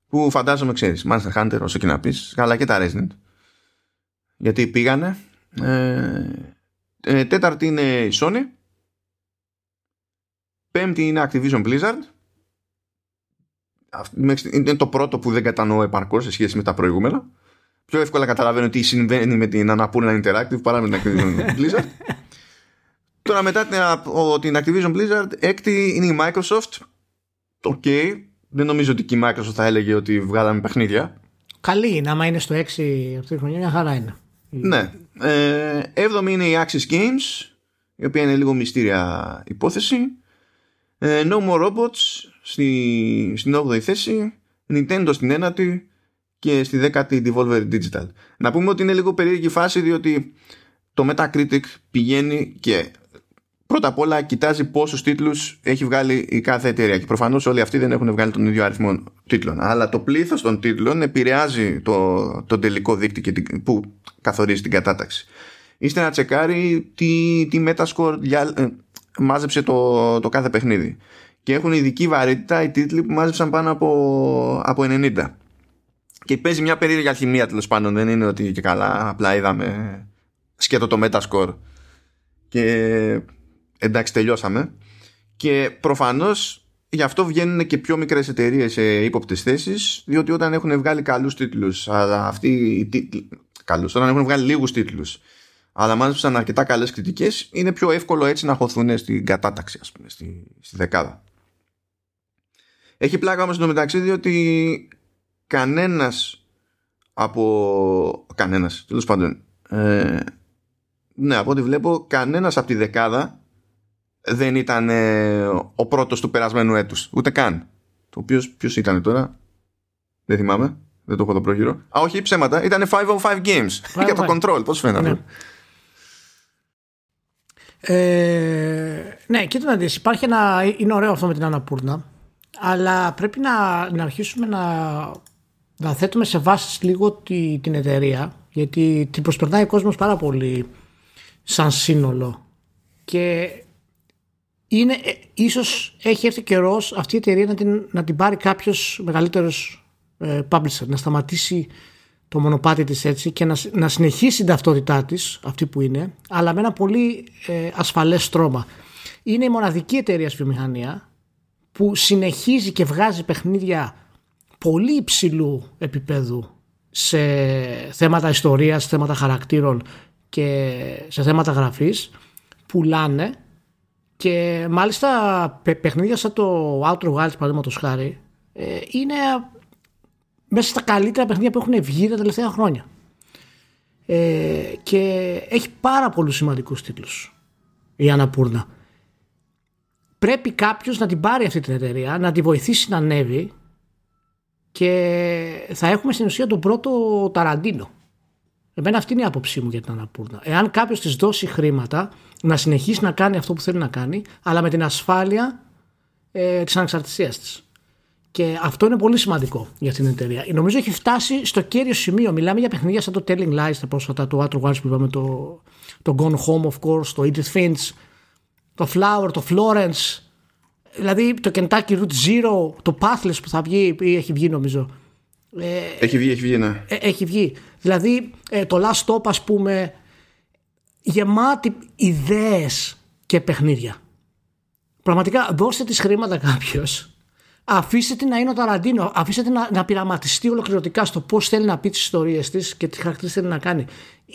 A: Που φαντάζομαι ξέρεις Monster Hunter όσο και να πεις Αλλά και τα Resident Γιατί πήγανε ε, ε, Τέταρτη είναι η Sony Πέμπτη είναι Activision Blizzard Αυτή- μέχρι- Είναι το πρώτο που δεν κατανοώ επαρκώς Σε σχέση με τα προηγούμενα Πιο εύκολα καταλαβαίνω τι συμβαίνει με την Annapurna Interactive Παρά με την Activision *laughs* Blizzard. Τώρα μετά την, ο- την Activision Blizzard έκτη είναι η Microsoft. OK. Δεν νομίζω ότι και η Microsoft θα έλεγε ότι βγάλαμε παιχνίδια.
B: Καλή είναι, άμα είναι στο 6 αυτή τη χρονιά, μια χαρά είναι.
A: Ναι. Ε, Έβδομη είναι η Aksys Games Η οποία είναι λίγο μυστήρια υπόθεση. Ε, No More Robots στη, Στην 8η θέση. Nintendo στην 9η Και στη 10η Devolver Digital. Να πούμε ότι είναι λίγο περίεργη φάση Διότι το Metacritic πηγαίνει και πρώτα απ' όλα κοιτάζει πόσους τίτλους έχει βγάλει η κάθε εταιρεία. Και προφανώς όλοι αυτοί δεν έχουν βγάλει τον ίδιο αριθμό τίτλων. Αλλά το πλήθος των τίτλων επηρεάζει το, το τελικό δείκτη και την- που καθορίζει την κατάταξη. Είστε να τσεκάρει τι, τι Metascore για, ε, μάζεψε το, το κάθε παιχνίδι. Και έχουν ειδική βαρύτητα οι τίτλοι που μάζεψαν πάνω από, από 90 και παίζει μια περίεργη αλχημία τέλος πάντων. Δεν είναι ότι και καλά απλά είδαμε σκέτο το Metascore. Και εντάξει τελειώσαμε. Και προφανώς γι' αυτό βγαίνουν και πιο μικρές εταιρείες σε ύποπτες θέσεις διότι όταν έχουν βγάλει καλούς τίτλους αλλά αυτοί οι τίτλοι καλούς, όταν έχουν βγάλει λίγους τίτλους αλλά μάζεψαν αρκετά καλές κριτικές είναι πιο εύκολο έτσι να χωθούν στην κατάταξη ας πούμε, στη, στη δεκάδα. Έχει πλάκα όμως το μεταξύ διότι κανένας από κανένας τέλος πάντων ε, ναι από ό,τι βλέπω κανένας από τη δεκάδα δεν ήταν ε, ο πρώτος του περασμένου έτους ούτε καν το οποίο ποιος ήταν τώρα; Δεν θυμάμαι δεν το έχω το πρόχειρο α όχι ψέματα ήταν 505 Games για το
B: 505.
A: control πως φαίνεται
B: Ναι. Ε, ναι, κοίτα να δεις, υπάρχει ένα, είναι ωραίο αυτό με την Αναπούρνα, αλλά πρέπει να, να αρχίσουμε να, να θέτουμε σε βάση λίγο τη, την εταιρεία, γιατί την προσπερνάει ο κόσμος πάρα πολύ σαν σύνολο και είναι, ε, ίσως έχει έρθει καιρός αυτή η εταιρεία να την, να την πάρει κάποιος μεγαλύτερος ε, publisher, να σταματήσει το μονοπάτι της έτσι και να, να συνεχίσει την ταυτότητά της, αυτή που είναι, αλλά με ένα πολύ ε, ασφαλές στρώμα. Είναι η μοναδική εταιρεία στη βιομηχανία που συνεχίζει και βγάζει παιχνίδια πολύ υψηλού επίπεδου σε θέματα ιστορίας, θέματα χαρακτήρων και σε θέματα γραφής πουλάνε και μάλιστα παιχνίδια σαν το Outer Wilds παραδείγματος χάρη ε, είναι μέσα στα καλύτερα παιχνίδια που έχουν βγει τα τελευταία χρόνια. Ε, και έχει πάρα πολλούς σημαντικούς τίτλους η Αναπούρνα. Πρέπει κάποιος να την πάρει αυτή την εταιρεία, να τη βοηθήσει να ανέβει και θα έχουμε στην ουσία τον πρώτο Ταραντίνο. Εμένα αυτή είναι η άποψή μου για την Αναπούρνα. Εάν κάποιος της δώσει χρήματα να συνεχίσει να κάνει αυτό που θέλει να κάνει, αλλά με την ασφάλεια ε, της ανεξαρτησίας της. Και αυτό είναι πολύ σημαντικό για την εταιρεία. Νομίζω έχει φτάσει στο κέριο σημείο. Μιλάμε για παιχνίδια σαν το Telling Lies τα πρόσφατα, το Outer Wilds που είπαμε, το, το Gone Home of course, το Edith Finch, το Flower, το Florence. Δηλαδή το Kentucky Route Zero, το Pathless που θα βγει ή έχει βγει νομίζω.
A: Ε, έχει βγει, έχει βγει, ναι.
B: Ε, έχει βγει. Δηλαδή ε, το Last Stop ας πούμε γεμάτη ιδέες και παιχνίδια. Πραγματικά δώστε τις χρήματα κάποιος αφήστε την να είναι ο Ταραντίνο, αφήστε την να, να πειραματιστεί ολοκληρωτικά στο πώς θέλει να πει τις ιστορίες της και τι χαρακτηρίσει θέλει να κάνει.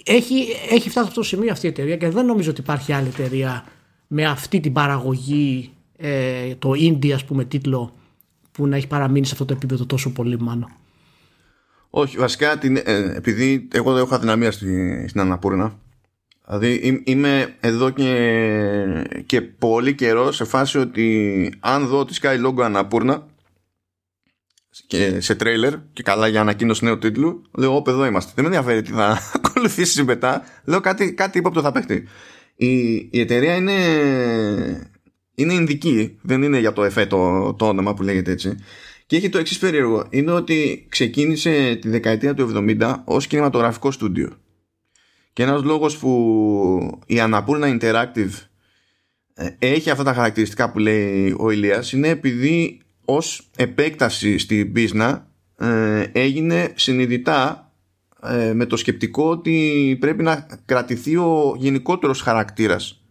B: Έχει, έχει φτάσει σε αυτό το σημείο αυτή η εταιρεία και δεν νομίζω ότι υπάρχει άλλη εταιρεία με αυτή την παραγωγή, ε, το indie ας πούμε τίτλο, που να έχει παραμείνει σε αυτό το επίπεδο τόσο πολύ μάλλον.
A: Όχι, βασικά την, ε, επειδή εγώ δεν έχω αδυναμία στην, στην Αναπούρνα, Δηλαδή είμαι εδώ και, και πολύ καιρό σε φάση ότι αν δω τη Sky Logo Αναπούρνα και σε τρέιλερ και καλά για ανακοίνωση νέου τίτλου, λέω όπ εδώ είμαστε. Δεν με ενδιαφέρει τι θα *laughs* ακολουθήσει μετά. Λέω κάτι, κάτι ύποπτο θα παιχτεί. Η, η εταιρεία είναι, είναι Ινδική, δεν είναι για το ΕΦΕ το, το όνομα που λέγεται έτσι. Και έχει το εξής περίεργο. Είναι ότι ξεκίνησε τη δεκαετία του 70 ως κινηματογραφικό στούντιο. Και ένας λόγος που η Αναπούρνα Interactive ε, έχει αυτά τα χαρακτηριστικά που λέει ο Ηλίας είναι επειδή ως επέκταση στην πίσνα ε, έγινε συνειδητά ε, με το σκεπτικό ότι πρέπει να κρατηθεί ο γενικότερος χαρακτήρας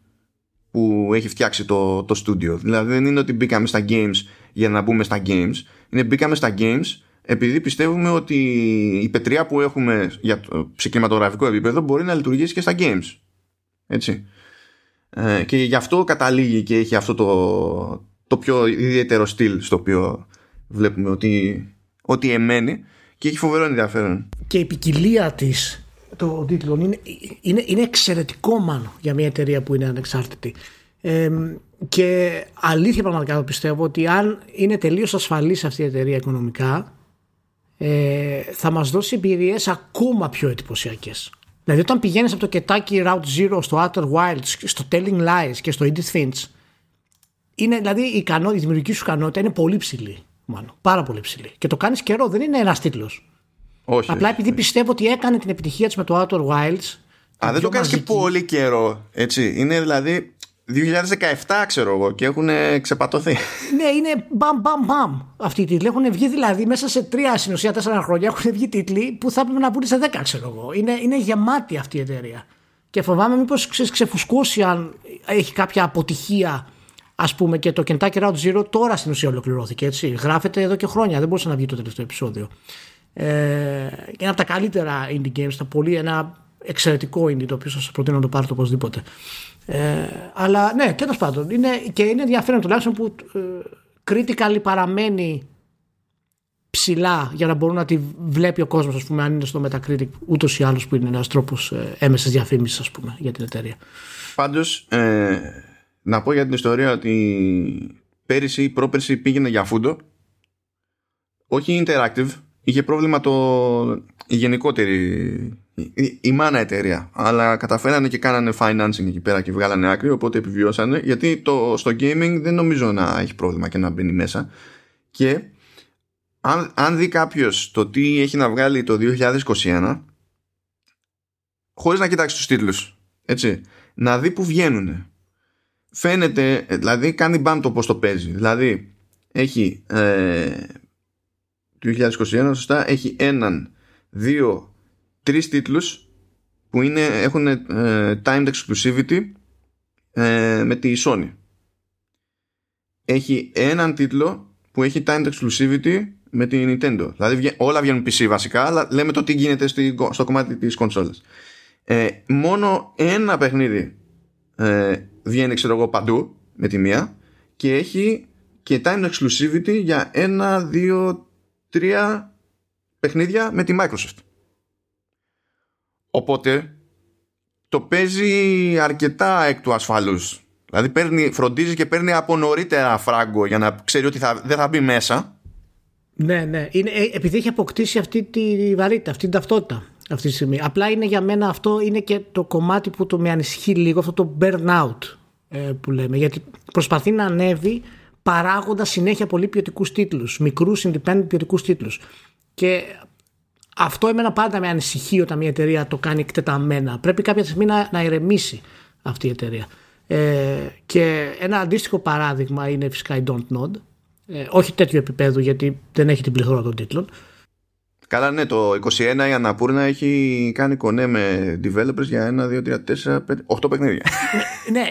A: που έχει φτιάξει το, το studio. Δηλαδή δεν είναι ότι μπήκαμε στα games για να μπούμε στα games. Είναι μπήκαμε στα games επειδή πιστεύουμε ότι η πετριά που έχουμε για το, σε κινηματογραφικό επίπεδο μπορεί να λειτουργήσει και στα games. Έτσι. Ε, και γι' αυτό καταλήγει και έχει αυτό το, το πιο ιδιαίτερο στυλ στο οποίο βλέπουμε ότι, ότι εμένει και έχει φοβερό ενδιαφέρον.
B: Και η ποικιλία της των τίτλων είναι, είναι, είναι εξαιρετικό μάλλον για μια εταιρεία που είναι ανεξάρτητη. Ε, και αλήθεια πραγματικά το πιστεύω ότι αν είναι τελείως ασφαλής αυτή η εταιρεία οικονομικά ε, θα μας δώσει εμπειρίες ακόμα πιο εντυπωσιακές. Δηλαδή όταν πηγαίνεις από το Kentucky Route Zero στο Outer Wilds, στο Telling Lies και στο Edith Finch είναι, δηλαδή η, ικανό, η δημιουργική σου ικανότητα είναι πολύ ψηλή μάλλον, πάρα πολύ ψηλή και το κάνεις καιρό, δεν είναι ένας τίτλος
A: όχι,
B: Απλά επειδή πιστεύω ότι έκανε την επιτυχία της με το Outer Wilds
A: Α, δεν το κάνεις και πολύ καιρό έτσι, είναι δηλαδή 2017 ξέρω εγώ και έχουν ξεπατωθεί.
B: Ναι, είναι μπαμ μπαμ μπαμ αυτοί οι τίτλοι. Έχουν βγει δηλαδή μέσα σε τρία συνουσία τέσσερα χρόνια έχουν βγει τίτλοι που θα έπρεπε να βγουν σε δέκα ξέρω εγώ. Είναι, είναι γεμάτη αυτή η εταιρεία. Και φοβάμαι μήπως ξεφουσκώσει αν έχει κάποια αποτυχία Α πούμε και το Kentucky Route Zero τώρα στην ουσία ολοκληρώθηκε έτσι. Γράφεται εδώ και χρόνια, δεν μπορούσε να βγει το τελευταίο επεισόδιο. Ε, ένα από τα καλύτερα indie games, τα πολύ, ένα εξαιρετικό indie το οποίο σας προτείνω να το πάρετε οπωσδήποτε. Ε, αλλά ναι, τέλος πάντων. Είναι, και είναι ενδιαφέρον τουλάχιστον που ε, critical παραμένει ψηλά για να μπορούν να τη βλέπει ο κόσμος, ας πούμε, αν είναι στο Metacritic ούτως ή άλλως που είναι ένας τρόπος ε, έμεσης διαφήμισης, ας πούμε, για την εταιρεία.
A: Πάντως, ε, να πω για την ιστορία ότι πέρυσι ή πρόπερσι πήγαινε για φούντο. Όχι interactive, είχε πρόβλημα το, η γενικότερη η, μάνα εταιρεία. Αλλά καταφέρανε και κάνανε financing εκεί πέρα και βγάλανε άκρη, οπότε επιβιώσανε. Γιατί το, στο gaming δεν νομίζω να έχει πρόβλημα και να μπαίνει μέσα. Και αν, αν δει κάποιος το τι έχει να βγάλει το 2021, χωρίς να κοιτάξει τους τίτλους, έτσι, να δει που βγαίνουν. Φαίνεται, δηλαδή κάνει μπαμ το πώς το παίζει. Δηλαδή, έχει ε, 2021, σωστά, έχει έναν, δύο, τρεις τίτλους που είναι, έχουν ε, timed exclusivity ε, με τη Sony. Έχει έναν τίτλο που έχει timed exclusivity με την Nintendo. Δηλαδή όλα βγαίνουν PC βασικά, αλλά λέμε το τι γίνεται στο κομμάτι της κονσόλας. Ε, μόνο ένα παιχνίδι ε, βγαίνει ξέρω εγώ παντού με τη μία και έχει και time exclusivity για ένα, δύο, τρία παιχνίδια με τη Microsoft. Οπότε το παίζει αρκετά εκ του ασφαλούς. Δηλαδή παίρνει, φροντίζει και παίρνει από νωρίτερα φράγκο για να ξέρει ότι θα, δεν θα μπει μέσα.
B: Ναι, ναι. Είναι, ε, επειδή έχει αποκτήσει αυτή τη βαρύτητα, αυτή την ταυτότητα αυτή τη στιγμή. Απλά είναι για μένα αυτό είναι και το κομμάτι που το με ανησυχεί λίγο, αυτό το burnout ε, που λέμε. Γιατί προσπαθεί να ανέβει παράγοντα συνέχεια πολύ ποιοτικούς τίτλους, μικρούς independent ποιοτικούς τίτλους. Και αυτό εμένα πάντα με ανησυχεί όταν μια εταιρεία το κάνει εκτεταμένα. Πρέπει κάποια στιγμή να, να ηρεμήσει αυτή η εταιρεία. Ε, και ένα αντίστοιχο παράδειγμα είναι φυσικά η Don't Nod. Ε, όχι τέτοιο επίπεδο γιατί δεν έχει την πληθώρα των τίτλων.
A: Καλά, ναι, το 21 η Αναπούρνα έχει κάνει κονέ με developers για 1, 2, 3, 4, 5, 8 παιχνίδια.
B: ναι,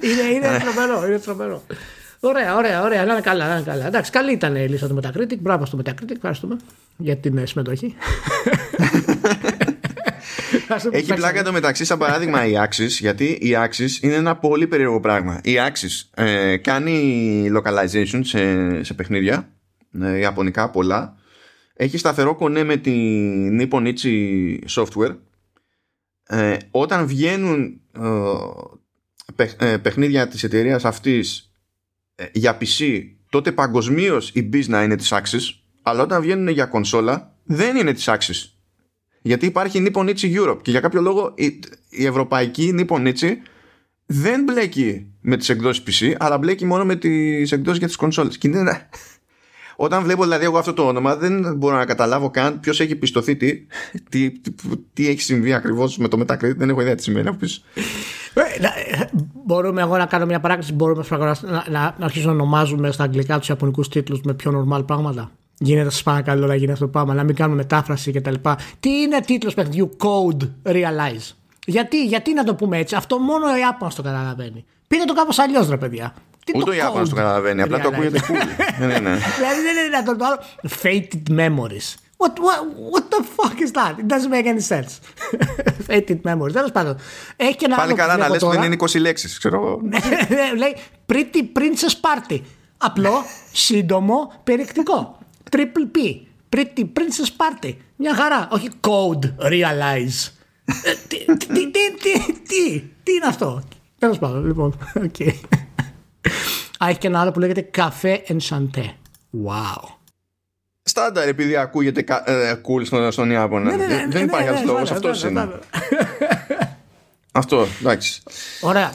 B: είναι, είναι τρομερό, είναι τρομερό. Ωραία, ωραία, ωραία. Να είναι καλά, να είναι καλά. Εντάξει, καλή ήταν η λίστα του Metacritic. Μπράβο στο Metacritic, ευχαριστούμε για την ε, συμμετοχή.
A: Έχει πλάκα το μεταξύ σαν παράδειγμα η Axis γιατί η Axis είναι ένα πολύ περίεργο πράγμα. Η Axis ε, κάνει localization σε, σε παιχνίδια ε, ιαπωνικά πολλά έχει σταθερό κονέ με την Nipponichi Software ε, όταν βγαίνουν ε, παιχνίδια της εταιρείας αυτής ε, για PC τότε παγκοσμίως η business είναι της Axis αλλά όταν βγαίνουν για κονσόλα δεν είναι της Axis γιατί υπάρχει Nipponichi Europe και για κάποιο λόγο η, η ευρωπαϊκή Nipponichi δεν μπλέκει με τις εκδόσεις PC αλλά μπλέκει μόνο με τις εκδόσεις για τις κονσόλες και είναι *laughs* όταν βλέπω δηλαδή εγώ αυτό το όνομα, δεν μπορώ να καταλάβω καν ποιος έχει πιστωθεί τι, *laughs* τι, τι, έχει συμβεί ακριβώς με το Metacritic. Δεν έχω ιδέα τι σημαίνει από πίσω.
B: Ε, ε, μπορούμε εγώ να κάνω μια παράκληση. Μπορούμε να, να, να αρχίσουμε να ονομάζουμε στα αγγλικά τους ιαπωνικούς τίτλους με πιο normal πράγματα. Γίνεται, σα παρακαλώ, να γίνει αυτό το πράγμα. Να μην κάνουμε μετάφραση κτλ. Τι είναι τίτλος παιχνιδιού; Code Realize. Γιατί, γιατί να το πούμε έτσι; Αυτό μόνο ο Ιάπωνα το καταλαβαίνει. Πείτε το κάπως αλλιώς, ρε παιδιά.
A: Ούτε ο Ιάπωνα το καταλαβαίνει, απλά το ακούγεται cool. ναι, ναι, ναι. *laughs*
B: Δηλαδή δεν είναι δυνατόν το άλλο. Fated memories. What, what, what the fuck is that? It doesn't make any sense. *laughs* Fated memories. Τέλος πάντων. Έχει και ένα
A: Πάλι καλά να λες που δεν είναι 20 λέξεις, ξέρω εγώ.
B: Ναι, ναι, λέει Pretty Princess Party. Απλό, *laughs* σύντομο, περιεκτικό. Triple P. Pretty Princess Party. Μια χαρά. Όχι code realize. Ε, τι, τι, τι, τι, τι είναι αυτό; Τέλος πάντων, λοιπόν. Okay. Α, έχει και ένα άλλο που λέγεται καφέ ενσαντέ. Wow.
A: Στάνταρ επειδή ακούγεται ε, cool στον, στον Ιάπωνα.
B: Ναι, ναι, ναι,
A: δεν υπάρχει άλλος λόγος. Αυτό είναι. Αυτό, εντάξει.
B: Ωραία.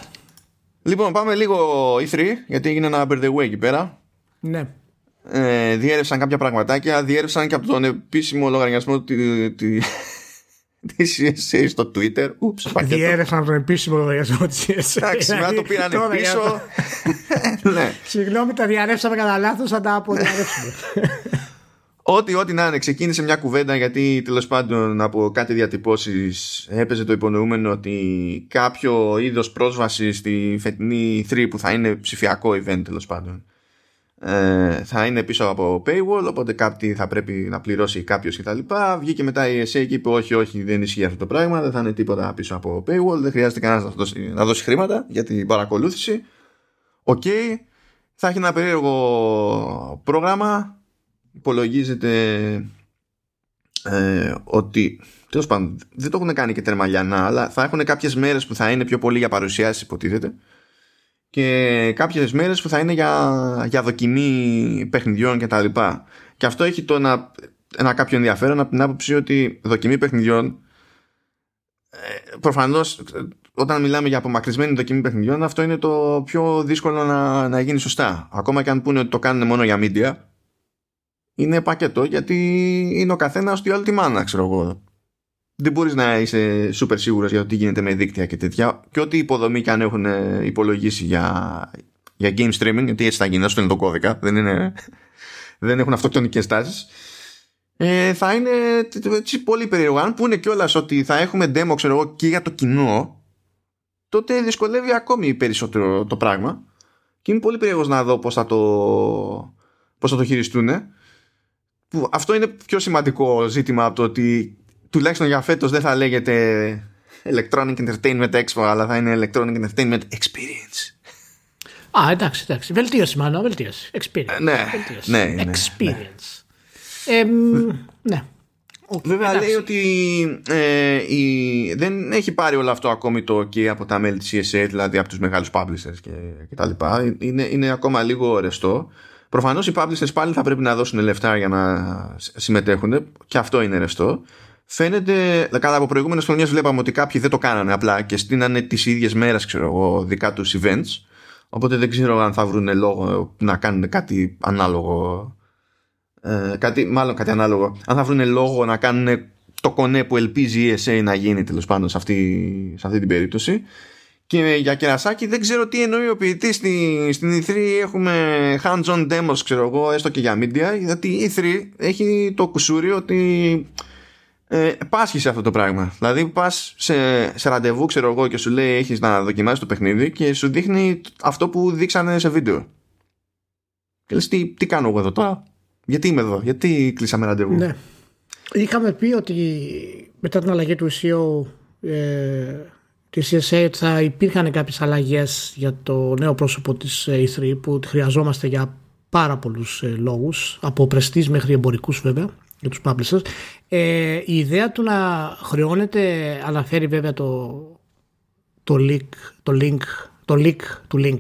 A: Λοιπόν, πάμε λίγο E3, γιατί έγινε ένα birthday way εκεί πέρα.
B: Ναι.
A: Ε, διέρευσαν κάποια πραγματάκια, διέρευσαν και από τον επίσημο λογαριασμό τη, τη, της CSA στο Twitter. Ούψ,
B: Διέρευσαν τον επίσημο λογαριασμό της CSA.
A: Εντάξει, μετά το πήραν πίσω. *laughs*
B: ναι. Συγγνώμη, τα διαρρεύσαμε κατά λάθος, θα τα αποδιαρρεύσουμε. *laughs*
A: Ό,τι, ό,τι να είναι, ξεκίνησε μια κουβέντα γιατί τέλος πάντων από κάτι διατυπώσεις έπαιζε το υπονοούμενο ότι κάποιο είδος πρόσβαση στη φετινή 3 που θα είναι ψηφιακό event τέλος πάντων ε, θα είναι πίσω από paywall οπότε κάτι θα πρέπει να πληρώσει κάποιος και τα λοιπά βγήκε μετά η ESA και είπε όχι όχι δεν ισχύει αυτό το πράγμα δεν θα είναι τίποτα πίσω από paywall δεν χρειάζεται κανένας να δώσει, να δώσει χρήματα για την παρακολούθηση OK okay. θα έχει ένα περίεργο πρόγραμμα υπολογίζεται ε, ότι τέλος πάντων δεν το έχουν κάνει και τερμαλιανά αλλά θα έχουν κάποιες μέρες που θα είναι πιο πολύ για παρουσιάσεις υποτίθεται και κάποιες μέρες που θα είναι για, για δοκιμή παιχνιδιών και τα λοιπά. Και αυτό έχει το ένα, ένα κάποιο ενδιαφέρον από την άποψη ότι δοκιμή παιχνιδιών ε, προφανώς όταν μιλάμε για απομακρυσμένη δοκιμή παιχνιδιών αυτό είναι το πιο δύσκολο να, να γίνει σωστά. Ακόμα και αν πούνε ότι το κάνουν μόνο για media είναι πακέτο γιατί είναι ο καθένας στη όλη τη μάνα ξέρω εγώ δεν μπορείς να είσαι super σίγουρος για το τι γίνεται με δίκτυα και τέτοια και ό,τι υποδομή και αν έχουν υπολογίσει για, για game streaming γιατί έτσι θα γίνει, αυτό είναι το κώδικα δεν, είναι, δεν έχουν αυτοκτονικές τάσεις ε, θα είναι έτσι πολύ περίεργο. Αν πούνε κιόλας ότι θα έχουμε demo, ξέρω εγώ, και για το κοινό, τότε δυσκολεύει ακόμη περισσότερο το πράγμα. Και είμαι πολύ περίεργος να δω πώς θα το, πώς θα το χειριστούν. Που αυτό είναι πιο σημαντικό ζήτημα από το ότι τουλάχιστον για φέτος δεν θα λέγεται Electronic Entertainment Expo αλλά θα είναι Electronic Entertainment Experience.
B: Α, εντάξει, εντάξει. Βελτίωση μάλλον, βελτίωση. Experience.
A: Ναι,
B: βελτίωση.
A: ναι, ναι,
B: Experience. Ε, ναι.
A: Βέβαια λέει ότι ε, η, δεν έχει πάρει όλο αυτό ακόμη το OK από τα μέλη της CSA, δηλαδή από τους μεγάλους publishers και, και τα λοιπά. Είναι, είναι ακόμα λίγο ρεστό. Προφανώς οι publishers πάλι θα πρέπει να δώσουν λεφτά για να συμμετέχουν και αυτό είναι ρεστό. Φαίνεται, κατά από προηγούμενες χρονιές βλέπαμε ότι κάποιοι δεν το κάνανε απλά και στείνανε τις ίδιες μέρες ξέρω εγώ δικά τους events οπότε δεν ξέρω αν θα βρουν λόγο να κάνουν κάτι ανάλογο ε, κάτι, μάλλον κάτι ανάλογο. Αν θα βρουν λόγο να κάνουν το κονέ που ελπίζει η ESA να γίνει τέλος πάντων σε αυτή, σε αυτή την περίπτωση. Και για κερασάκι δεν ξέρω τι εννοεί ο ποιητής στη, στην E3 έχουμε hands-on demos ξέρω εγώ έστω και για media γιατί η E3 έχει το κουσούρι ότι ε, πάσχει σε αυτό το πράγμα δηλαδή πας σε, σε ραντεβού ξέρω εγώ και σου λέει έχεις να δοκιμάσεις το παιχνίδι και σου δείχνει αυτό που δείξανε σε βίντεο και λες τι, τι κάνω εγώ εδώ τώρα; Γιατί είμαι εδώ, γιατί κλείσαμε ραντεβού;
B: Ναι. Είχαμε πει ότι μετά την αλλαγή του CEO ε, της CSA θα υπήρχαν κάποιες αλλαγές για το νέο πρόσωπο της E3 που χρειαζόμαστε για πάρα πολλούς ε, λόγους από πρεστής μέχρι εμπορικούς βέβαια για τους publishers. Ε, η ιδέα του να χρεώνεται αναφέρει βέβαια το, το, link, το link το link του link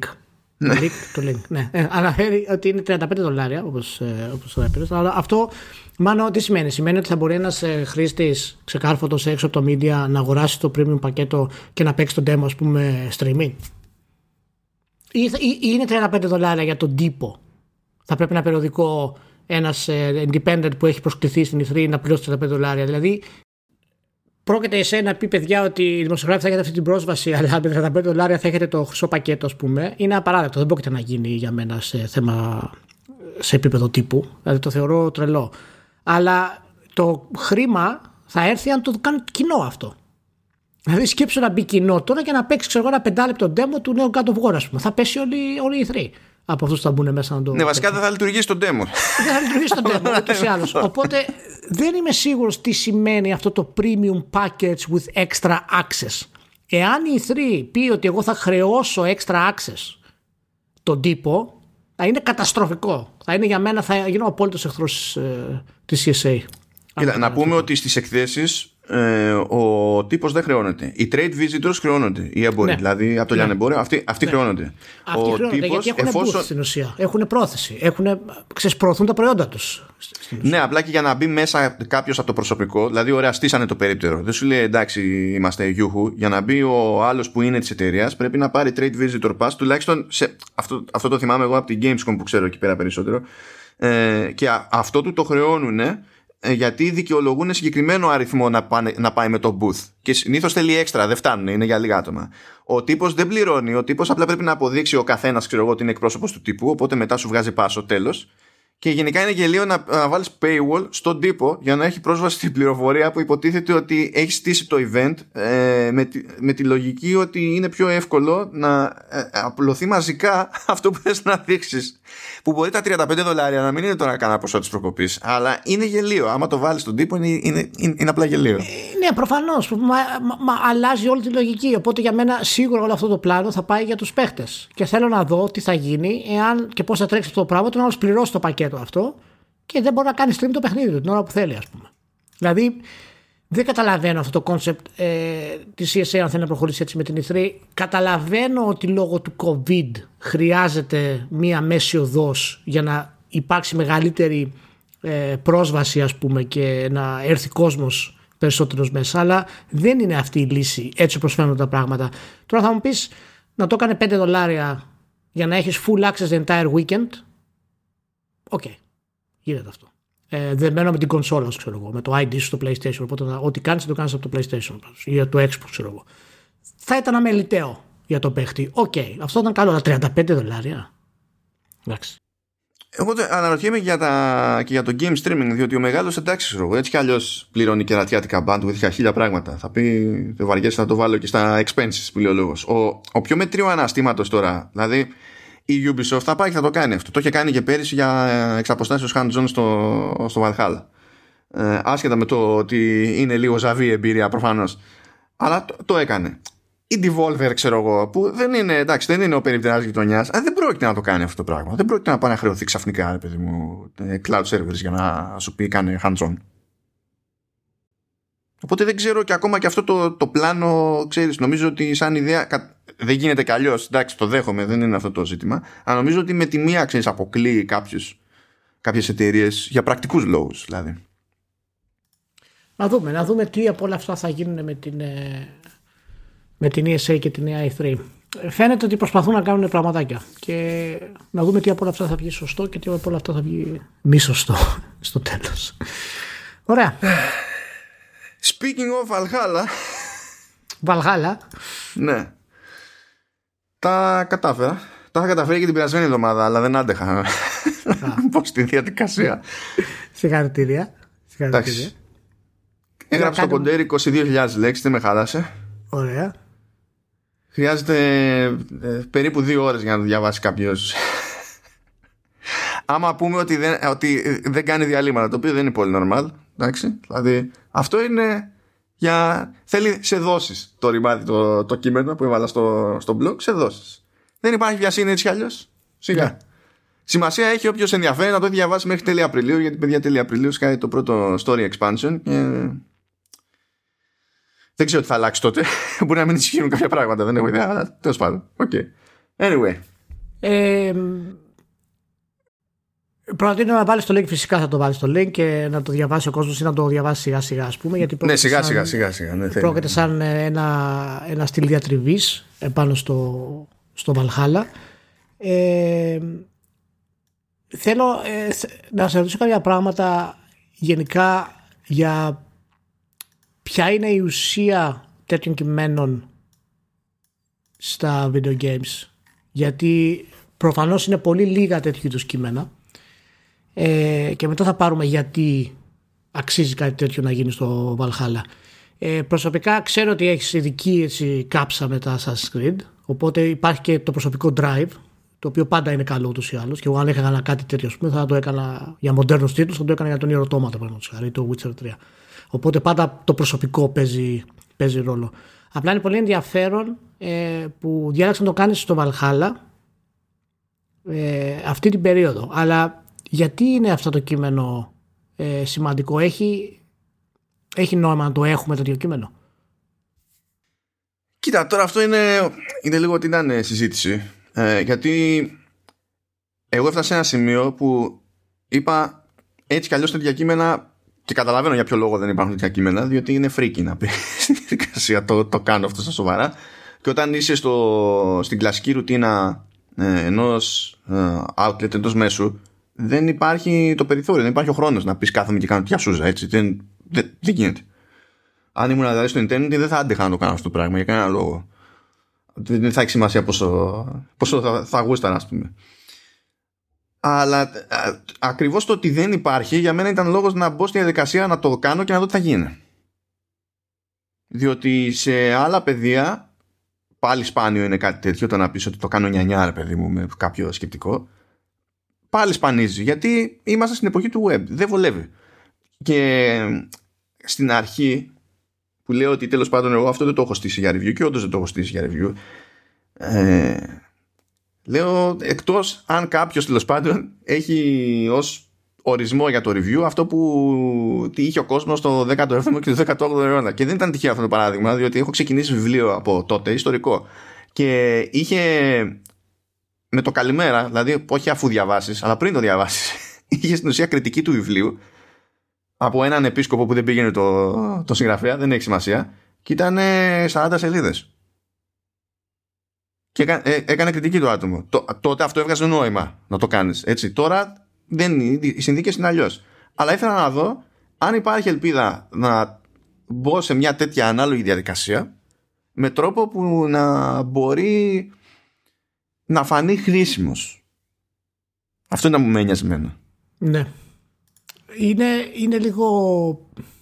B: ναι. Το link, το link, ναι. Ε, αναφέρει ότι είναι 35 δολάρια όπως, ε, όπως το έπαιρες. Αλλά αυτό μάλλον τι σημαίνει; Σημαίνει ότι θα μπορεί ένας ε, χρήστης ξεκάρφωτος έξω από το media να αγοράσει το premium πακέτο και να παίξει το demo ας πούμε streaming; Ή, ή, είναι 35 δολάρια για τον τύπο; Θα πρέπει ένα περιοδικό ένας ε, independent που έχει προσκληθεί στην E3 να πληρώσει 35 δολάρια; Δηλαδή πρόκειται εσένα να πει παιδιά ότι οι δημοσιογράφοι θα έχετε αυτή την πρόσβαση, αλλά με 35 δολάρια θα έχετε το χρυσό πακέτο, ας πούμε, είναι απαράδεκτο. Δεν πρόκειται να γίνει για μένα σε θέμα σε επίπεδο τύπου. Δηλαδή το θεωρώ τρελό. Αλλά το χρήμα θα έρθει αν το κάνει κοινό αυτό. Δηλαδή σκέψου να μπει κοινό τώρα και να παίξει ξέρω, ένα πεντάλεπτο demo του νέου God of War, ας πούμε. Θα πέσει όλη, όλη η 3 από αυτούς που θα μπουν μέσα να το.
A: Ναι, βασικά δεν θα λειτουργήσει το demo. *laughs*
B: δεν θα λειτουργήσει το demo, ούτως ή άλλως. *laughs* Οπότε δεν είμαι σίγουρος τι σημαίνει αυτό το premium package with extra access. Εάν η 3 πει ότι εγώ θα χρεώσω extra access τον τύπο, θα είναι καταστροφικό. Θα είναι για μένα, θα γίνω απόλυτος εχθρός ε, της CSA.
A: Κοίτα, να πούμε ότι στις εκθέσεις ε, ο τύπος δεν χρεώνεται. Οι trade visitors χρεώνονται. Οι έμποροι, ναι. δηλαδή από το ναι. λιανεμπόριο, αυτοί, αυτοί ναι. χρεώνονται.
B: Αυτοί ο χρεώνονται τύπος, γιατί έχουν εφόσον... στην ουσία. Έχουν πρόθεση. Έχουν, ξεσπρώθουν τα προϊόντα τους.
A: Ναι, απλά και για να μπει μέσα κάποιος από το προσωπικό, δηλαδή ωραία, στήσανε το περίπτερο. Δεν σου λέει εντάξει, είμαστε γιούχου. Για να μπει ο άλλος που είναι της εταιρείας, πρέπει να πάρει trade visitor pass, τουλάχιστον σε, αυτό, αυτό το θυμάμαι εγώ από την Gamescom που ξέρω εκεί πέρα περισσότερο. Ε, και αυτό του το χρεώνουν ε, γιατί δικαιολογούν συγκεκριμένο αριθμό να, πάνε, να πάει με το booth. Και συνήθως θέλει έξτρα, δεν φτάνουν, είναι για λίγα άτομα. Ο τύπος δεν πληρώνει, ο τύπος απλά πρέπει να αποδείξει ο καθένας, ξέρω εγώ, ότι είναι εκπρόσωπος του τύπου, οπότε μετά σου βγάζει πάσο τέλος. Και γενικά είναι γελίο να, να βάλεις paywall στον τύπο για να έχει πρόσβαση στην πληροφορία που υποτίθεται ότι έχει στήσει το event ε, με, τη, με τη λογική ότι είναι πιο εύκολο να ε, απλωθεί μαζικά *laughs* αυτό που θες να δείξεις. Που μπορεί τα 35 δολάρια να μην είναι τώρα κανένα ποσό της προκοπής, αλλά είναι γελίο. Άμα το βάλεις στον τύπο είναι, είναι, είναι, είναι απλά γελίο. Ε,
B: ναι, προφανώς. Μα, μα, αλλάζει όλη τη λογική. Οπότε για μένα σίγουρα όλο αυτό το πλάνο θα πάει για τους παίχτες. Και θέλω να δω τι θα γίνει εάν και πώς θα τρέξει αυτό το πράγμα, το να πληρώσει το πακέτο αυτό και δεν μπορεί να κάνει stream το παιχνίδι του την ώρα που θέλει, ας πούμε. Δηλαδή, δεν καταλαβαίνω αυτό το concept ε, της ESA αν θέλει να προχωρήσει έτσι με την E3. Καταλαβαίνω ότι λόγω του COVID χρειάζεται μία μέση οδός για να υπάρξει μεγαλύτερη ε, πρόσβαση ας πούμε και να έρθει κόσμος περισσότερος μέσα αλλά δεν είναι αυτή η λύση έτσι όπως φαίνονται τα πράγματα. Τώρα θα μου πεις να το έκανε 5 δολάρια για να έχεις full access the entire weekend OK. Okay. Γίνεται αυτό. Ε, δεν μένω με την κονσόλα ξέρω εγώ, με το ID σου στο PlayStation. Οπότε ό,τι κάνεις, το κάνεις από το PlayStation ή το Xbox, ξέρω εγώ. Θα ήταν αμελητέο για το παίχτη. OK. Okay. Αυτό ήταν καλό. Τα 35 δολάρια. Εντάξει.
A: Εγώ αναρωτιέμαι για τα, και για το game streaming, διότι ο μεγάλος εντάξει, εγώ έτσι κι αλλιώς πληρώνει κερατιάτικα bandwidth για χίλια πράγματα. Θα πει, δεν βαριέσαι να το βάλω και στα expenses που λέει ο λόγος. Ο, ο πιο μετρίο αναστήματος τώρα, δηλαδή η Ubisoft θα πάει και θα το κάνει αυτό. Το είχε κάνει και πέρυσι για εξαποστάσεως hands-on στο, στο Valhalla. Ε, άσχετα με το ότι είναι λίγο ζαβή εμπειρία προφανώς. Αλλά το, το έκανε η Devolver, ξέρω εγώ, που δεν είναι, εντάξει, δεν είναι ο περιπτεράς γειτονιάς, δεν πρόκειται να το κάνει αυτό το πράγμα. Δεν πρόκειται να πάει να χρεωθεί ξαφνικά, ρε παιδί μου, ε, cloud servers για να σου πει κάνε hands-on. Οπότε δεν ξέρω και ακόμα και αυτό το, το πλάνο, ξέρεις, νομίζω ότι σαν ιδέα δεν γίνεται κι αλλιώς, εντάξει το δέχομαι, δεν είναι αυτό το ζήτημα, αλλά νομίζω ότι με τη μία, ξέρεις, αποκλείει κάποιους, κάποιες εταιρείες για πρακτικούς λόγους, δηλαδή.
B: Να δούμε, να δούμε τι από όλα αυτά θα γίνουν με την, ε, με την ESA και την AI3. Φαίνεται ότι προσπαθούν να κάνουν πραγματάκια και να δούμε τι από όλα αυτά θα βγει σωστό και τι από όλα αυτά θα βγει μη σωστό *laughs* στο τέλος. Ωραία.
A: Speaking of Valhalla.
B: Valhalla.
A: Ναι. Τα κατάφερα. Τα είχα καταφέρει και την περασμένη εβδομάδα, αλλά δεν άντεχα. Πώ στη διαδικασία.
B: Συγχαρητήρια.
A: Συγχαρητήρια. Έγραψα στο κοντέρι 22.000 λέξεις, δεν με χάλασε.
B: Ωραία.
A: Χρειάζεται ε, περίπου δύο ώρες για να το διαβάσει κάποιος. Άμα πούμε ότι δεν, ότι δεν κάνει διαλύματα, το οποίο δεν είναι πολύ normal, εντάξει, δηλαδή αυτό είναι για... θέλει σε δόσεις το ρημάδι το, το κείμενο που έβαλα στο, στο blog, σε δόσεις. Δεν υπάρχει βιασύνη έτσι κι αλλιώς. Σιγά. Ναι. Σημασία έχει όποιος ενδιαφέρει να το διαβάσει μέχρι τέλη Απριλίου, γιατί παιδιά τέλη Απριλίου σκάει το πρώτο story expansion και δεν ξέρω τι θα αλλάξει τότε. *laughs* Μπορεί να μην ισχύουν κάποια πράγματα. Δεν έχω ιδέα. Αλλά τέλος πάντων. Okay. Anyway.
B: Ε, Προτείνω να βάλεις το link, φυσικά θα το βάλεις το link και να το διαβάσει ο κόσμος ή να το διαβάσει σιγά σιγά, ας πούμε. Γιατί
A: ναι, σιγά, σιγά, σιγά, σιγά. Ναι,
B: πρόκειται σαν ένα, ένα στυλ διατριβής επάνω στο, στο Valhalla. Ε, θέλω ε, να σα ρωτήσω κάποια πράγματα γενικά για ποια είναι η ουσία τέτοιων κειμένων στα video games γιατί προφανώς είναι πολύ λίγα τέτοιου είδους κείμενα ε, και μετά θα πάρουμε γιατί αξίζει κάτι τέτοιο να γίνει στο Valhalla. Ε, προσωπικά ξέρω ότι έχεις ειδική έτσι, κάψα με τα Assassin's Creed οπότε υπάρχει και το προσωπικό drive το οποίο πάντα είναι καλό ούτως ή άλλως και εγώ αν έκανα κάτι τέτοιο πούμε, θα το έκανα για μοντέρνους τίτλους θα το έκανα για τον Ιεροτόματο ή το Witcher 3 Οπότε πάντα το προσωπικό παίζει, παίζει ρόλο. Απλά είναι πολύ ενδιαφέρον ε, που διάλεξαν να το κάνεις στο Βαλχάλα ε, αυτή την περίοδο. Αλλά γιατί είναι αυτό το κείμενο ε, σημαντικό; Έχει, έχει νόημα να το έχουμε το κείμενο.
A: Κοίτα, τώρα αυτό είναι, είναι λίγο ότι ήταν συζήτηση. Ε, γιατί εγώ έφτασα σε ένα σημείο που είπα έτσι κι αλλιώς τέτοια κείμενα και καταλαβαίνω για ποιο λόγο δεν υπάρχουν τέτοια κείμενα, διότι είναι φρίκι να πεις *laughs* στην διαδικασία. Το, το κάνω αυτό στα σοβαρά. Και όταν είσαι στο, στην κλασική ρουτίνα ε, ενός ε, outlet, εντός μέσου, δεν υπάρχει το περιθώριο, δεν υπάρχει ο χρόνος να πεις κάθομαι και κάνω τια σούζα. Έτσι. Δεν, δεν, δεν γίνεται. Αν ήμουν δηλαδή στο Internet, δεν θα άντεχα να το κάνω αυτό το πράγμα για κανένα λόγο. Δεν θα έχει σημασία πόσο, πόσο θα, θα γούσταρα, ας πούμε. Αλλά ακριβώς το ότι δεν υπάρχει για μένα ήταν λόγος να μπω στη διαδικασία να το κάνω και να δω τι θα γίνει. Διότι σε άλλα παιδεία πάλι σπάνιο είναι κάτι τέτοιο το να πεις ότι το κάνω νιανιά ρε παιδί μου με κάποιο σκεπτικό πάλι σπανίζει γιατί είμαστε στην εποχή του web δεν βολεύει και στην αρχή που λέω ότι τέλος πάντων εγώ αυτό δεν το έχω στήσει για review και όντως δεν το έχω στήσει για review ε, Λέω εκτός αν κάποιος τέλος πάντων έχει ως ορισμό για το review αυτό που τι είχε ο κόσμος στο 17ο και το 18ο αιώνα. Και δεν ήταν τυχαίο αυτό το παράδειγμα, διότι έχω ξεκινήσει βιβλίο από τότε, ιστορικό. Και είχε με το καλημέρα, δηλαδή όχι αφού διαβάσεις, αλλά πριν το διαβάσεις, *laughs* είχε στην ουσία κριτική του βιβλίου από έναν επίσκοπο που δεν πήγαινε το, το συγγραφέα, δεν έχει σημασία, και ήταν 40 σελίδες και ε, έκανε κριτική το άτομο. τότε αυτό έβγαζε νόημα να το κάνεις. Έτσι. Τώρα δεν είναι, οι συνθήκες είναι αλλιώς. Αλλά ήθελα να δω αν υπάρχει ελπίδα να μπω σε μια τέτοια ανάλογη διαδικασία με τρόπο που να μπορεί να φανεί χρήσιμος. Αυτό ήταν που με ένοιαζε εμένα.
B: Ναι. Είναι, είναι λίγο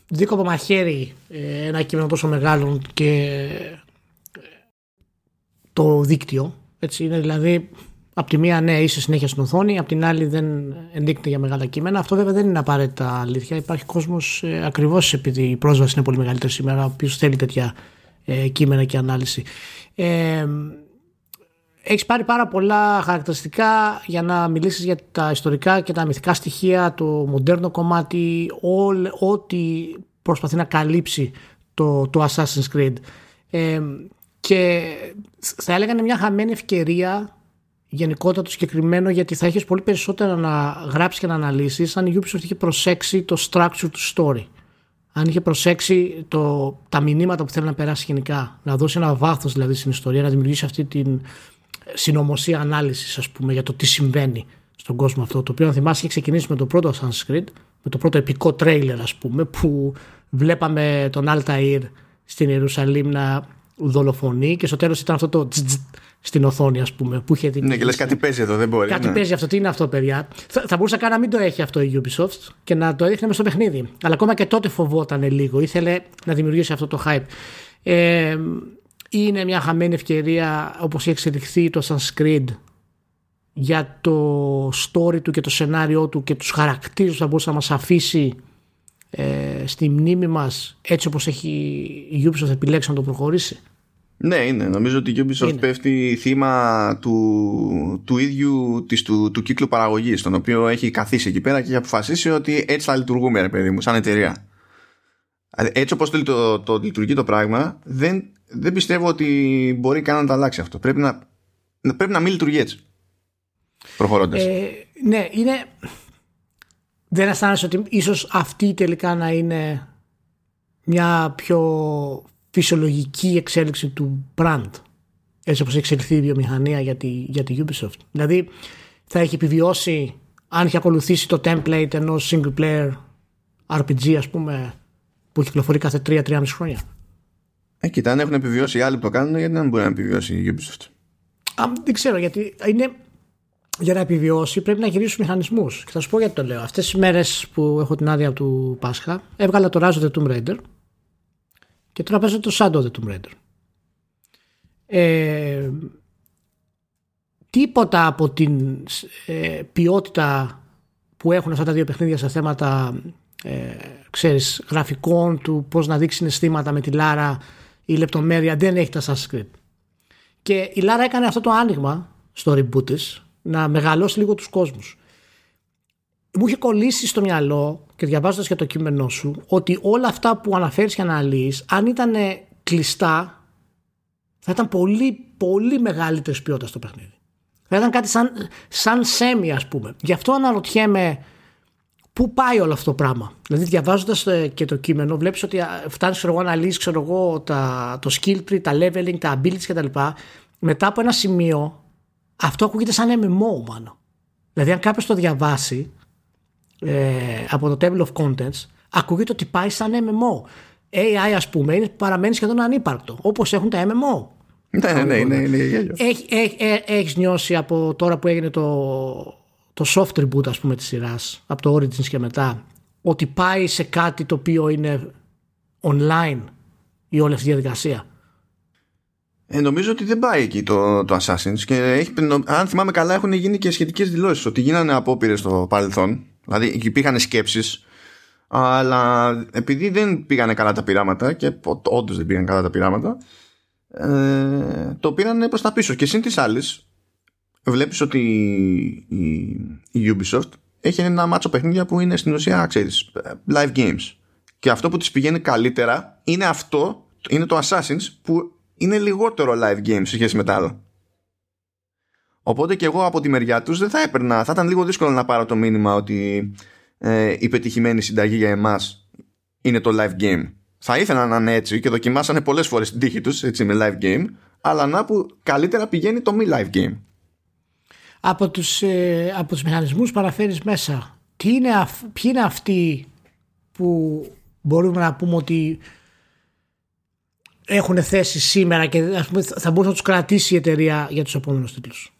B: δίκοπο μαχαίρι ε, ένα κείμενο τόσο μεγάλο και ε, το δίκτυο. Έτσι είναι δηλαδή από τη μία ναι είσαι συνέχεια στην οθόνη, από την άλλη δεν ενδείκνεται για μεγάλα κείμενα. Αυτό βέβαια δεν είναι απαραίτητα αλήθεια. Υπάρχει κόσμος ε, ακριβώς επειδή η πρόσβαση είναι πολύ μεγαλύτερη σήμερα, ο οποίος θέλει τέτοια ε, κείμενα και ανάλυση. Ε, έχεις πάρει πάρα πολλά χαρακτηριστικά για να μιλήσεις για τα ιστορικά και τα μυθικά στοιχεία, το μοντέρνο κομμάτι, ό,τι προσπαθεί να καλύψει το, το Assassin's Creed. Ε, και θα έλεγα είναι μια χαμένη ευκαιρία γενικότερα το συγκεκριμένο γιατί θα έχεις πολύ περισσότερα να γράψεις και να αναλύσεις αν η Ubisoft είχε προσέξει το structure του story αν είχε προσέξει το, τα μηνύματα που θέλει να περάσει γενικά να δώσει ένα βάθος δηλαδή στην ιστορία να δημιουργήσει αυτή την συνωμοσία ανάλυσης ας πούμε για το τι συμβαίνει στον κόσμο αυτό το οποίο αν θυμάσαι είχε ξεκινήσει με το πρώτο Sanskrit με το πρώτο επικό τρέιλερ ας πούμε που βλέπαμε τον Altair στην Ιερουσαλήμ να δολοφονεί και στο τέλος ήταν αυτό το στην οθόνη, ας πούμε. Που είχε την...
A: Ναι, και λες κάτι παίζει εδώ, δεν μπορεί.
B: Κάτι
A: ναι.
B: παίζει αυτό, τι είναι αυτό, παιδιά; Θα, θα μπορούσε καν να μην το έχει αυτό η Ubisoft και να το έδειχνε μες στο παιχνίδι. Αλλά ακόμα και τότε φοβόταν λίγο. Ήθελε να δημιουργήσει αυτό το hype. Ε, είναι μια χαμένη ευκαιρία όπως έχει εξελιχθεί το Sanskrit για το story του και το σενάριό του και τους χαρακτήρες που θα μπορούσε να μας αφήσει ε, στη μνήμη μας έτσι όπως έχει η Ubisoft επιλέξει να το προχωρήσει.
A: Ναι, είναι. Νομίζω ότι η Ubisoft είναι. πέφτει θύμα του, του ίδιου της, του, του κύκλου παραγωγής, τον οποίο έχει καθίσει εκεί πέρα και έχει αποφασίσει ότι έτσι θα λειτουργούμε, ρε παιδί μου, σαν εταιρεία. Έτσι όπως το, το, το, λειτουργεί το πράγμα, δεν, δεν πιστεύω ότι μπορεί καν να το αλλάξει αυτό. Πρέπει να, πρέπει να μην λειτουργεί έτσι. Προχωρώντας.
B: Ε, ναι, είναι. Δεν αισθάνεσαι ότι ίσως αυτή τελικά να είναι μια πιο φυσιολογική εξέλιξη του brand έτσι όπως έχει εξελιχθεί η βιομηχανία για τη, για τη Ubisoft. Δηλαδή θα έχει επιβιώσει αν έχει ακολουθήσει το template ενός single player RPG ας πούμε που κυκλοφορεί κάθε 3-3,5 χρόνια.
A: Ε, κοίτα, αν έχουν επιβιώσει οι άλλοι που το κάνουν, γιατί δεν μπορεί να επιβιώσει η Ubisoft;
B: Α, δεν ξέρω, γιατί είναι, για να επιβιώσει πρέπει να γυρίσουν μηχανισμούς. Και θα σου πω γιατί το λέω. Αυτές τις μέρες που έχω την άδεια του Πάσχα, έβγαλα το Rise of the Tomb Raider και τώρα παίζω το Shadow of the Tomb Raider. Ε, τίποτα από την ε, ποιότητα που έχουν αυτά τα δύο παιχνίδια σε θέματα ε, ξέρεις, γραφικών του πώς να δείξει συναισθήματα με τη Λάρα η λεπτομέρεια δεν έχει τα Assassin's Creed. Και η Λάρα έκανε αυτό το άνοιγμα στο reboot της να μεγαλώσει λίγο τους κόσμους. Μου είχε κολλήσει στο μυαλό και διαβάζοντας για το κείμενό σου ότι όλα αυτά που αναφέρεις και αναλύεις, αν ήταν κλειστά, θα ήταν πολύ, πολύ μεγαλύτερης ποιότητας στο παιχνίδι. Θα ήταν κάτι σαν, σαν σέμι, ας πούμε. Γι' αυτό αναρωτιέμαι πού πάει όλο αυτό το πράγμα; Δηλαδή, διαβάζοντας ε, και το κείμενο, βλέπεις ότι φτάνει να αναλύσει το skill tree, τα leveling, τα abilities κτλ. Μετά από ένα σημείο, αυτό ακούγεται σαν MMO, μάλλον. Δηλαδή, αν κάποιος το διαβάσει, ε, από το Table of Contents ακούγεται ότι πάει σαν MMO. AI ας πούμε είναι, παραμένει σχεδόν ανύπαρκτο όπως έχουν τα MMO.
A: Ναι, ναι, ναι, ναι, γέλιο.
B: Έχει, έχει, έχεις νιώσει από τώρα που έγινε το, το soft reboot ας πούμε της σειράς από το Origins και μετά ότι πάει σε κάτι το οποίο είναι online η όλη αυτή η διαδικασία.
A: Ε, νομίζω ότι δεν πάει εκεί το, το Assassin's και έχει, αν θυμάμαι καλά έχουν γίνει και σχετικές δηλώσεις ότι γίνανε απόπειρες στο παρελθόν Δηλαδή υπήρχαν σκέψεις, αλλά επειδή δεν πήγανε καλά τα πειράματα και όντως δεν πήγαν καλά τα πειράματα, ε, το πήραν προς τα πίσω. Και συν της άλλης, βλέπεις ότι η, η, Ubisoft έχει ένα μάτσο παιχνίδια που είναι στην ουσία, ξέρεις, live games. Και αυτό που της πηγαίνει καλύτερα είναι αυτό, είναι το Assassin's που είναι λιγότερο live games σε σχέση με τα άλλα. Οπότε και εγώ από τη μεριά τους δεν θα έπαιρνα, θα ήταν λίγο δύσκολο να πάρω το μήνυμα ότι ε, η πετυχημένη συνταγή για εμάς είναι το live game. Θα ήθελα να είναι έτσι και δοκιμάσανε πολλές φορές την τύχη τους έτσι με live game, αλλά να που καλύτερα πηγαίνει το μη live game.
B: Από τους, ε, από τους μηχανισμούς που αναφέρεις μέσα, τι είναι, ποιοι είναι αυτοί που μπορούμε να πούμε ότι έχουν θέση σήμερα και ας πούμε, θα μπορούσε να τους κρατήσει η εταιρεία για τους επόμενους τίτλους;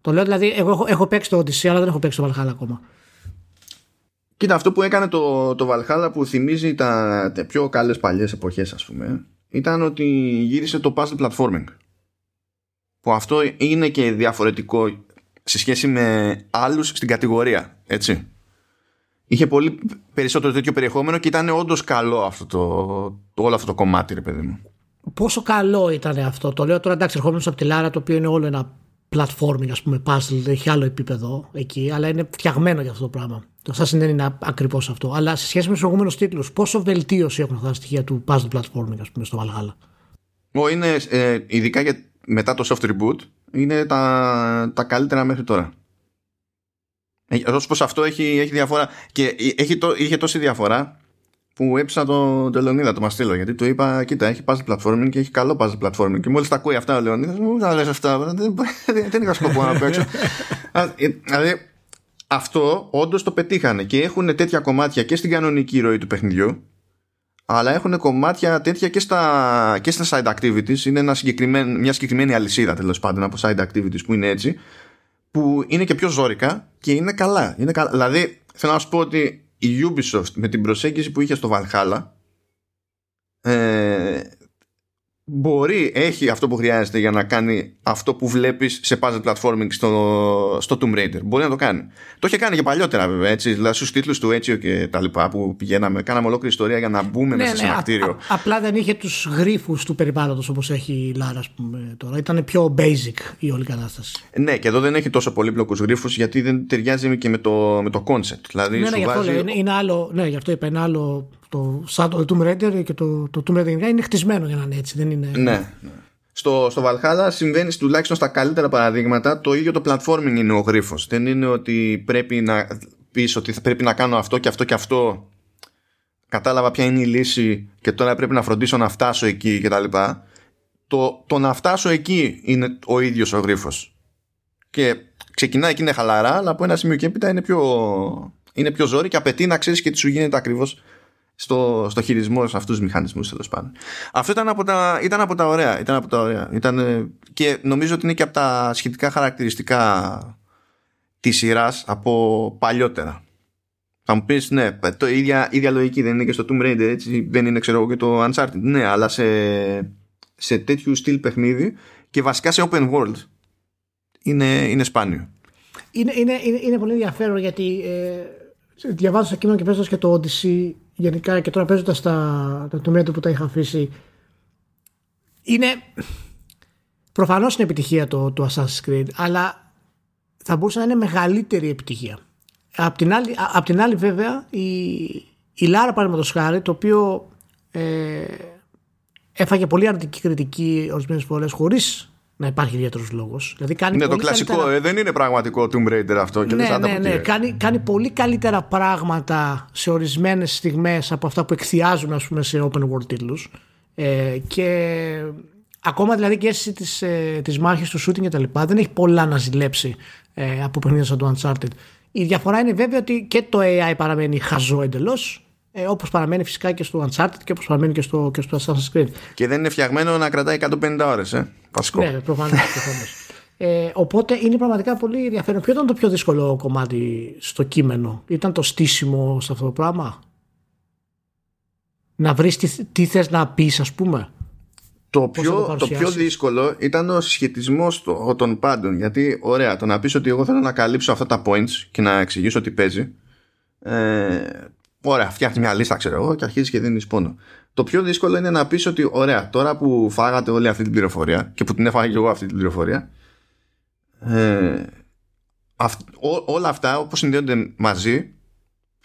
B: Το λέω δηλαδή, εγώ έχω, έχω παίξει το Odyssey, αλλά δεν έχω παίξει το Valhalla ακόμα.
A: Κοίτα, αυτό που έκανε το, το Valhalla που θυμίζει τα, τα πιο καλές παλιές εποχές ας πούμε ήταν ότι γύρισε το puzzle platforming που αυτό είναι και διαφορετικό σε σχέση με άλλους στην κατηγορία έτσι είχε πολύ περισσότερο τέτοιο περιεχόμενο και ήταν όντως καλό αυτό το, το, όλο αυτό το κομμάτι ρε παιδί μου
B: Πόσο καλό ήταν αυτό, το λέω τώρα εντάξει ερχόμενος από τη Λάρα το οποίο είναι όλο ένα platforming ας πούμε puzzle, έχει άλλο επίπεδο εκεί αλλά είναι φτιαγμένο για αυτό το πράγμα το Assassin δεν είναι ακριβώς αυτό. Αλλά σε σχέση με τους προηγούμενους τίτλους, πόσο βελτίωση έχουν αυτά τα στοιχεία του puzzle platforming, ας πούμε, στο Valhalla;
A: Ο, είναι, ε, ειδικά για, μετά το soft reboot, είναι τα, τα καλύτερα μέχρι τώρα. Ω πω αυτό έχει, έχει διαφορά. Και έχει το, είχε τόση διαφορά που έψα τον το Λεωνίδα, το Μαστήλο. Γιατί του είπα, κοίτα, έχει puzzle platforming και έχει καλό puzzle platforming. Και μόλις τα ακούει αυτά ο Λεωνίδας, μου λέει αυτά. Δεν, δεν είχα σκοπό να παίξω. *laughs* Ε, δηλαδή, αυτό όντως το πετύχανε και έχουν τέτοια κομμάτια και στην κανονική ροή του παιχνιδιού αλλά έχουν κομμάτια τέτοια και στα, και στα side activities είναι ένα μια συγκεκριμένη αλυσίδα τέλος πάντων από side activities που είναι έτσι που είναι και πιο ζώρικα και είναι καλά, είναι καλά. δηλαδή θέλω να σου πω ότι η Ubisoft με την προσέγγιση που είχε στο Valhalla ε, μπορεί, έχει αυτό που χρειάζεται για να κάνει αυτό που βλέπεις σε puzzle platforming στο, στο Tomb Raider. Μπορεί να το κάνει. Το είχε κάνει και παλιότερα βέβαια, έτσι, δηλαδή στους τίτλους του Έτσιο και τα λοιπά που πηγαίναμε, κάναμε ολόκληρη ιστορία για να μπούμε ναι, μέσα σε ναι, ένα κτίριο.
B: απλά δεν είχε τους γρίφους του περιβάλλοντος όπως έχει η Λάρα ας πούμε τώρα. Ήταν πιο basic η όλη κατάσταση.
A: Ναι, και εδώ δεν έχει τόσο πολύπλοκους γρίφους γιατί δεν ταιριάζει και με το, με το concept. Δηλαδή,
B: ναι, ναι, γι' αυτό, είναι, είναι άλλο, ναι, γι' αυτό είπα, είναι άλλο το, σαν το Tomb Raider και το, το Tomb Raider είναι χτισμένο για να είναι έτσι. Δεν είναι...
A: Ναι, ναι. Στο, στο Valhalla συμβαίνει τουλάχιστον στα καλύτερα παραδείγματα το ίδιο το platforming είναι ο γρίφος. Δεν είναι ότι πρέπει να πεις ότι πρέπει να κάνω αυτό και αυτό και αυτό. Κατάλαβα ποια είναι η λύση και τώρα πρέπει να φροντίσω να φτάσω εκεί κτλ. Το, το να φτάσω εκεί είναι ο ίδιος ο γρίφος. Και ξεκινάει και είναι χαλαρά, αλλά από ένα σημείο και έπειτα είναι πιο, είναι πιο ζόρι και απαιτεί να ξέρεις και τι σου γίνεται ακριβώς στο, στο χειρισμό σε αυτούς τους μηχανισμούς τέλος πάντων. Αυτό ήταν από τα, ήταν από τα ωραία. Ήταν από τα ωραία. Ήταν, και νομίζω ότι είναι και από τα σχετικά χαρακτηριστικά της σειράς από παλιότερα. Θα μου πεις, ναι, το ίδια, ίδια λογική δεν είναι και στο Tomb Raider, έτσι, δεν είναι ξέρω και το Uncharted. Ναι, αλλά σε, σε τέτοιου στυλ παιχνίδι και βασικά σε open world είναι, είναι σπάνιο.
B: Είναι, είναι, είναι, είναι πολύ ενδιαφέρον γιατί ε, διαβάζω σε κείμενο και παίζοντα και το Odyssey γενικά και τώρα παίζοντας τα, τα τομέα του που τα είχα αφήσει είναι προφανώς είναι επιτυχία το, το Assassin's Creed αλλά θα μπορούσε να είναι μεγαλύτερη επιτυχία. Απ' την άλλη, απ την άλλη βέβαια η, η Λάρα παραδείγματος χάρη το οποίο ε, έφαγε πολύ αρνητική κριτική ορισμένες φορές χωρίς να υπάρχει ιδιαίτερος λόγος. Δηλαδή κάνει
A: ναι, το κλασικό. Καλύτερα... Ε, δεν είναι πραγματικό Tomb Raider αυτό. Και
B: ναι, ναι, ναι, ναι. Κάνει, κάνει πολύ καλύτερα πράγματα σε ορισμένες στιγμές από αυτά που εκθιάζουν ας πούμε, σε open world τίτλους. Ε, και ακόμα δηλαδή και έτσι τη ε, της μάχη του shooting και τα λοιπά δεν έχει πολλά να ζηλέψει ε, από παιχνίδια σαν το Uncharted. Η διαφορά είναι βέβαια ότι και το AI παραμένει χαζό εντελώς ε, όπως παραμένει φυσικά και στο Uncharted και όπως παραμένει και στο, και στο Assassin's Creed.
A: Και δεν είναι φτιαγμένο να κρατάει 150 ώρες, ε, βασικό.
B: Ναι, *laughs* προφανώς. ε, οπότε είναι πραγματικά πολύ ενδιαφέρον. Ποιο ήταν το πιο δύσκολο κομμάτι στο κείμενο, ήταν το στήσιμο σε αυτό το πράγμα; Να βρεις τι, τι θες να πεις ας πούμε.
A: Το πιο, το, πιο δύσκολο ήταν ο συσχετισμός των πάντων. Γιατί, ωραία, το να πεις ότι εγώ θέλω να καλύψω αυτά τα points και να εξηγήσω τι παίζει. Ε, Ωραία, φτιάχνει μια λίστα, ξέρω εγώ, και αρχίζεις και δίνεις πόνο. Το πιο δύσκολο είναι να πεις ότι, ωραία, τώρα που φάγατε όλη αυτή την πληροφορία και που την έφαγα και εγώ αυτή την πληροφορία, ε, όλα αυτά όπως συνδέονται μαζί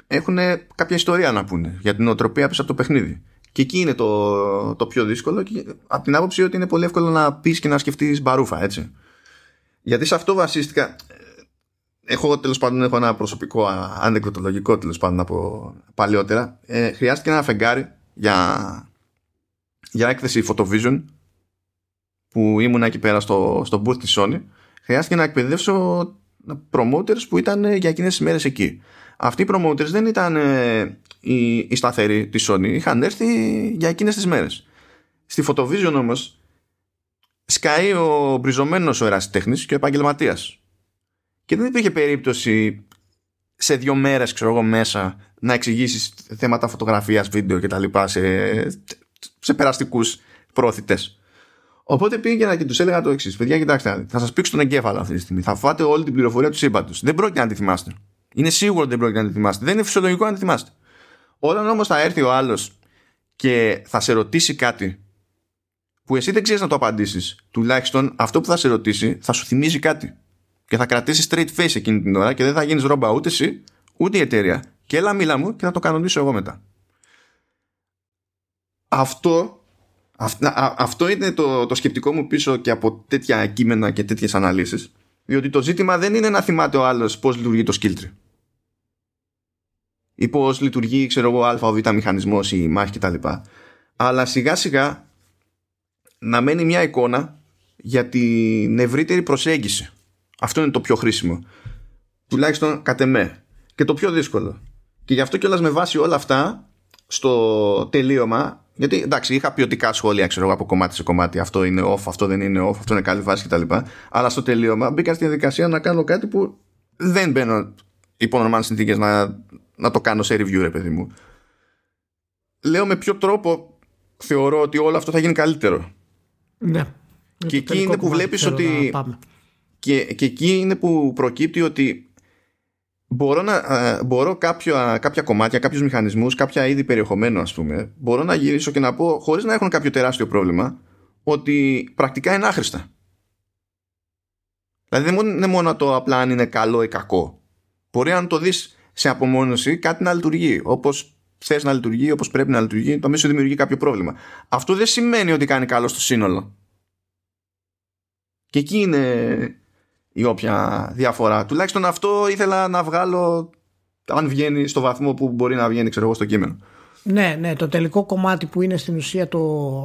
A: έχουν κάποια ιστορία να πούνε για την οτροπία πίσω από το παιχνίδι. Και εκεί είναι το, το πιο δύσκολο, και, από την άποψη ότι είναι πολύ εύκολο να πεις και να σκεφτείς μπαρούφα, έτσι. Γιατί σε αυτό βασίστηκα έχω τέλος πάντων έχω ένα προσωπικό ανεκδοτολογικό τέλος πάντων από παλιότερα. Ε, χρειάστηκε ένα φεγγάρι για, για έκθεση Photovision που ήμουν εκεί πέρα στο, στο booth της Sony. Χρειάστηκε να εκπαιδεύσω promoters που ήταν για εκείνες τις μέρες εκεί. Αυτοί οι promoters δεν ήταν ε, οι, οι σταθεροί της Sony, είχαν έρθει για εκείνες τις μέρες. Στη Photovision όμως σκάει ο μπριζωμένος ο ερασιτέχνης και ο επαγγελματίας και δεν υπήρχε περίπτωση σε δύο μέρες ξέρω εγώ μέσα να εξηγήσεις θέματα φωτογραφίας, βίντεο και τα λοιπά σε, σε περαστικούς πρόθυτες. Οπότε πήγαινα και τους έλεγα το εξής: Παιδιά, κοιτάξτε, θα σας πήξω τον εγκέφαλο αυτή τη στιγμή. Θα φάτε όλη την πληροφορία του σύμπαντος. Δεν πρόκειται να τη θυμάστε. Είναι σίγουρο ότι δεν πρόκειται να τη θυμάστε. Δεν είναι φυσιολογικό να τη θυμάστε. Όταν όμως θα έρθει ο άλλος και θα σε ρωτήσει κάτι που εσύ δεν ξέρεις να το απαντήσεις, τουλάχιστον αυτό που θα σε ρωτήσει θα σου θυμίζει κάτι. Και θα κρατήσει straight face εκείνη την ώρα και δεν θα γίνεις ρόμπα ούτε εσύ, ούτε η εταιρεία. Και έλα, μίλα μου και θα το κανονίσω εγώ μετά. Αυτό, αυτό είναι το, το σκεπτικό μου πίσω και από τέτοια κείμενα και τέτοιες αναλύσεις. Διότι το ζήτημα δεν είναι να θυμάται ο άλλος πώς λειτουργεί το skill tree. Ή πώς λειτουργεί, ξέρω εγώ, α, ο β μηχανισμός ή η μάχη κτλ. Αλλά σιγά σιγά να μένει μια εικόνα για την ευρύτερη προσέγγιση. Αυτό είναι το πιο χρήσιμο. Τουλάχιστον κατ' εμέ. Και το πιο δύσκολο. Και γι' αυτό κιόλας με βάση όλα αυτά στο τελείωμα γιατί εντάξει, είχα ποιοτικά σχόλια ξέρω, από κομμάτι σε κομμάτι. Αυτό είναι off, αυτό δεν είναι off, αυτό είναι καλή βάση κτλ. Αλλά στο τελείωμα μπήκα στη διαδικασία να κάνω κάτι που δεν μπαίνω υπό νορμάλ συνθήκες να, να το κάνω σε review, ρε παιδί μου. Λέω με ποιο τρόπο θεωρώ ότι όλο αυτό θα γίνει καλύτερο.
B: Ναι.
A: Και εκεί είναι που βλέπεις ότι. Και, και εκεί είναι που προκύπτει ότι μπορώ, να, ε, μπορώ κάποια, κάποια κομμάτια, κάποιους μηχανισμούς, κάποια είδη περιεχομένου ας πούμε, μπορώ να γυρίσω και να πω χωρίς να έχουν κάποιο τεράστιο πρόβλημα ότι πρακτικά είναι άχρηστα. Δηλαδή δεν είναι μόνο το απλά αν είναι καλό ή κακό. Μπορεί να το δεις σε απομόνωση κάτι να λειτουργεί όπως θες να λειτουργεί, όπως πρέπει να λειτουργεί, το μέσο δημιουργεί κάποιο πρόβλημα. Αυτό δεν σημαίνει ότι κάνει καλό στο σύνολο. Και εκεί είναι η όποια διαφορά. Τουλάχιστον αυτό ήθελα να βγάλω αν βγαίνει στο βαθμό που μπορεί να βγαίνει ξέρω εγώ στο κείμενο.
B: Ναι, ναι, το τελικό κομμάτι που είναι στην ουσία το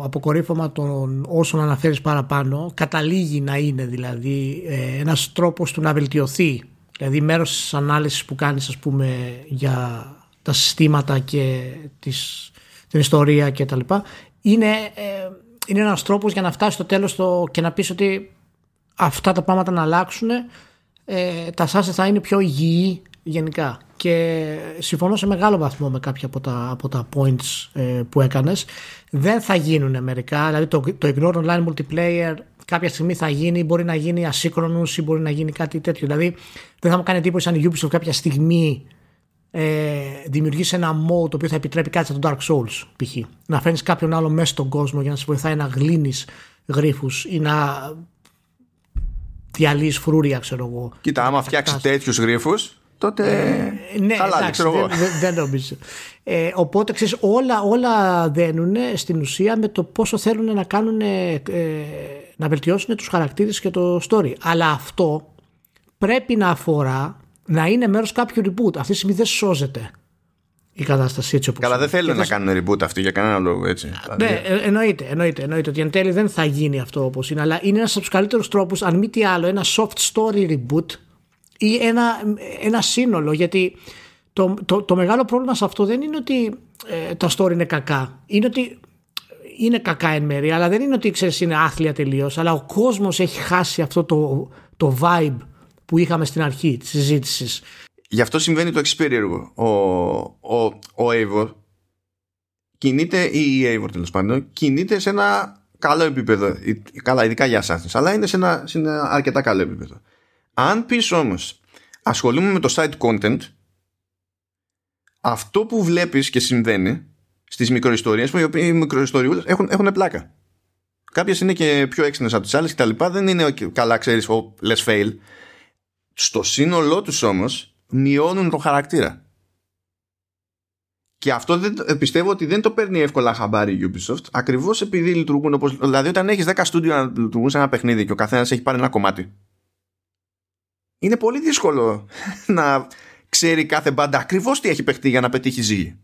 B: αποκορύφωμα των όσων αναφέρεις παραπάνω καταλήγει να είναι δηλαδή ε, ένας τρόπος του να βελτιωθεί δηλαδή μέρος της ανάλυσης που κάνεις ας πούμε για τα συστήματα και τις, την ιστορία και τα λοιπά είναι, ε, είναι ένας τρόπος για να φτάσεις στο τέλος το, και να πεις ότι αυτά τα πράγματα να αλλάξουν ε, τα assets θα είναι πιο υγιή γενικά. Και συμφωνώ σε μεγάλο βαθμό με κάποια από τα, από τα points ε, που έκανες. Δεν θα γίνουν μερικά δηλαδή το, το ignore online multiplayer κάποια στιγμή θα γίνει μπορεί να γίνει ασύγχρονος ή μπορεί να γίνει κάτι τέτοιο. Δηλαδή δεν θα μου κάνει εντύπωση αν η Ubisoft κάποια στιγμή ε, δημιουργήσει ένα mode το οποίο θα επιτρέπει κάτι σαν τον Dark Souls π.χ. να φέρνεις κάποιον άλλο μέσα στον κόσμο για να σε βοηθάει να γλύνεις γρίφους ή να διαλύει φρούρια, ξέρω εγώ.
A: Κοίτα, άμα φτιάξει τέτοιους γρήφου, τότε. Ε, ναι, εντάξει, ξέρω εγώ.
B: Δεν, δεν νομίζω. Ε, οπότε ξέρεις, όλα, όλα δένουν στην ουσία με το πόσο θέλουν να κάνουν. Ε, να βελτιώσουν τους χαρακτήρες και το story. Αλλά αυτό πρέπει να αφορά να είναι μέρος κάποιου reboot. Αυτή τη στιγμή δεν σώζεται η κατάσταση έτσι όπως
A: Καλά, δεν θέλουν να κάνουν reboot αυτή για κανένα λόγο έτσι.
B: Ναι, ε, εννοείται, εννοείται, εννοείται ότι εν τέλει δεν θα γίνει αυτό όπως είναι, αλλά είναι ένας από τους καλύτερους τρόπους, αν μη τι άλλο, ένα soft story reboot ή ένα, ένα σύνολο. Γιατί το, το, το μεγάλο πρόβλημα σε αυτό δεν είναι ότι ε, τα story είναι κακά. Είναι ότι είναι κακά εν μέρει, αλλά δεν είναι ότι ξέρεις, είναι άθλια τελείως. Αλλά ο κόσμος έχει χάσει αυτό το, το vibe που είχαμε στην αρχή της συζήτησης.
A: Γι' αυτό συμβαίνει το εξής περίεργο. Ο, ο, ο Eivor κινείται, ή η Eivor τέλος πάντων, κινείται σε ένα καλό επίπεδο. Καλά, ειδικά για εσά, αλλά είναι σε ένα, σε ένα αρκετά καλό επίπεδο. Αν πεις όμως, ασχολούμαι με το site content, αυτό που βλέπεις και συμβαίνει στις μικροϊστορίες που οι οποίοι οι μικροϊστοριούλες έχουν, έχουν πλάκα. Κάποιες είναι και πιο έξυπνες από τις άλλες και τα λοιπά. Δεν είναι καλά, ξέρεις, ο less fail. Στο σύνολό τους όμως μειώνουν τον χαρακτήρα. Και αυτό δεν, πιστεύω ότι δεν το παίρνει εύκολα χαμπάρι η Ubisoft, ακριβώς επειδή λειτουργούν όπως... Δηλαδή όταν έχεις 10 στούντιο να λειτουργούν σε ένα παιχνίδι και ο καθένας έχει πάρει ένα κομμάτι, είναι πολύ δύσκολο *laughs* να ξέρει κάθε μπάντα ακριβώς τι έχει παιχτεί για να πετύχει ζύγι.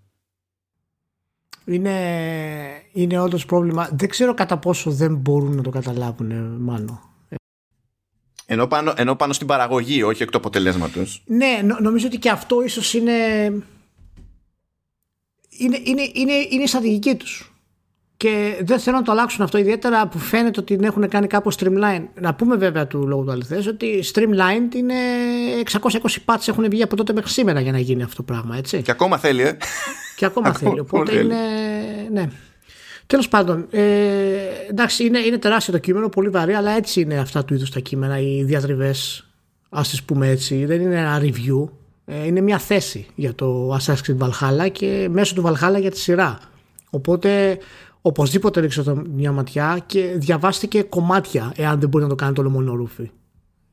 B: Είναι, είναι όντως πρόβλημα. Δεν ξέρω κατά πόσο δεν μπορούν να το καταλάβουν μάλλον.
A: Ενώ πάνω, ενώ πάνω στην παραγωγή, όχι εκ του αποτελέσματος.
B: Ναι, νομίζω ότι και αυτό ίσως είναι. Είναι, είναι, είναι, είναι η στρατηγική τους. και δεν θέλω να το αλλάξουν αυτό ιδιαίτερα που φαίνεται ότι την έχουν κάνει κάπως streamline. Να πούμε βέβαια του λόγου του αληθές ότι streamline είναι 620 patch έχουν βγει από τότε μέχρι σήμερα για να γίνει αυτό το πράγμα έτσι.
A: Και ακόμα θέλει ε.
B: Και ακόμα θέλει οπότε είναι ναι. Τέλος πάντων, ε, εντάξει, είναι, είναι τεράστιο το κείμενο, πολύ βαρύ, αλλά έτσι είναι αυτά του είδους τα κείμενα, οι διατριβές, ας τις πούμε έτσι. Δεν είναι ένα review, ε, είναι μια θέση για το Assassin's Creed Valhalla και μέσω του Valhalla για τη σειρά. Οπότε οπωσδήποτε ρίξτε το μια ματιά και διαβάστε και κομμάτια εάν δεν μπορεί να το κάνει το λεμονορούφι.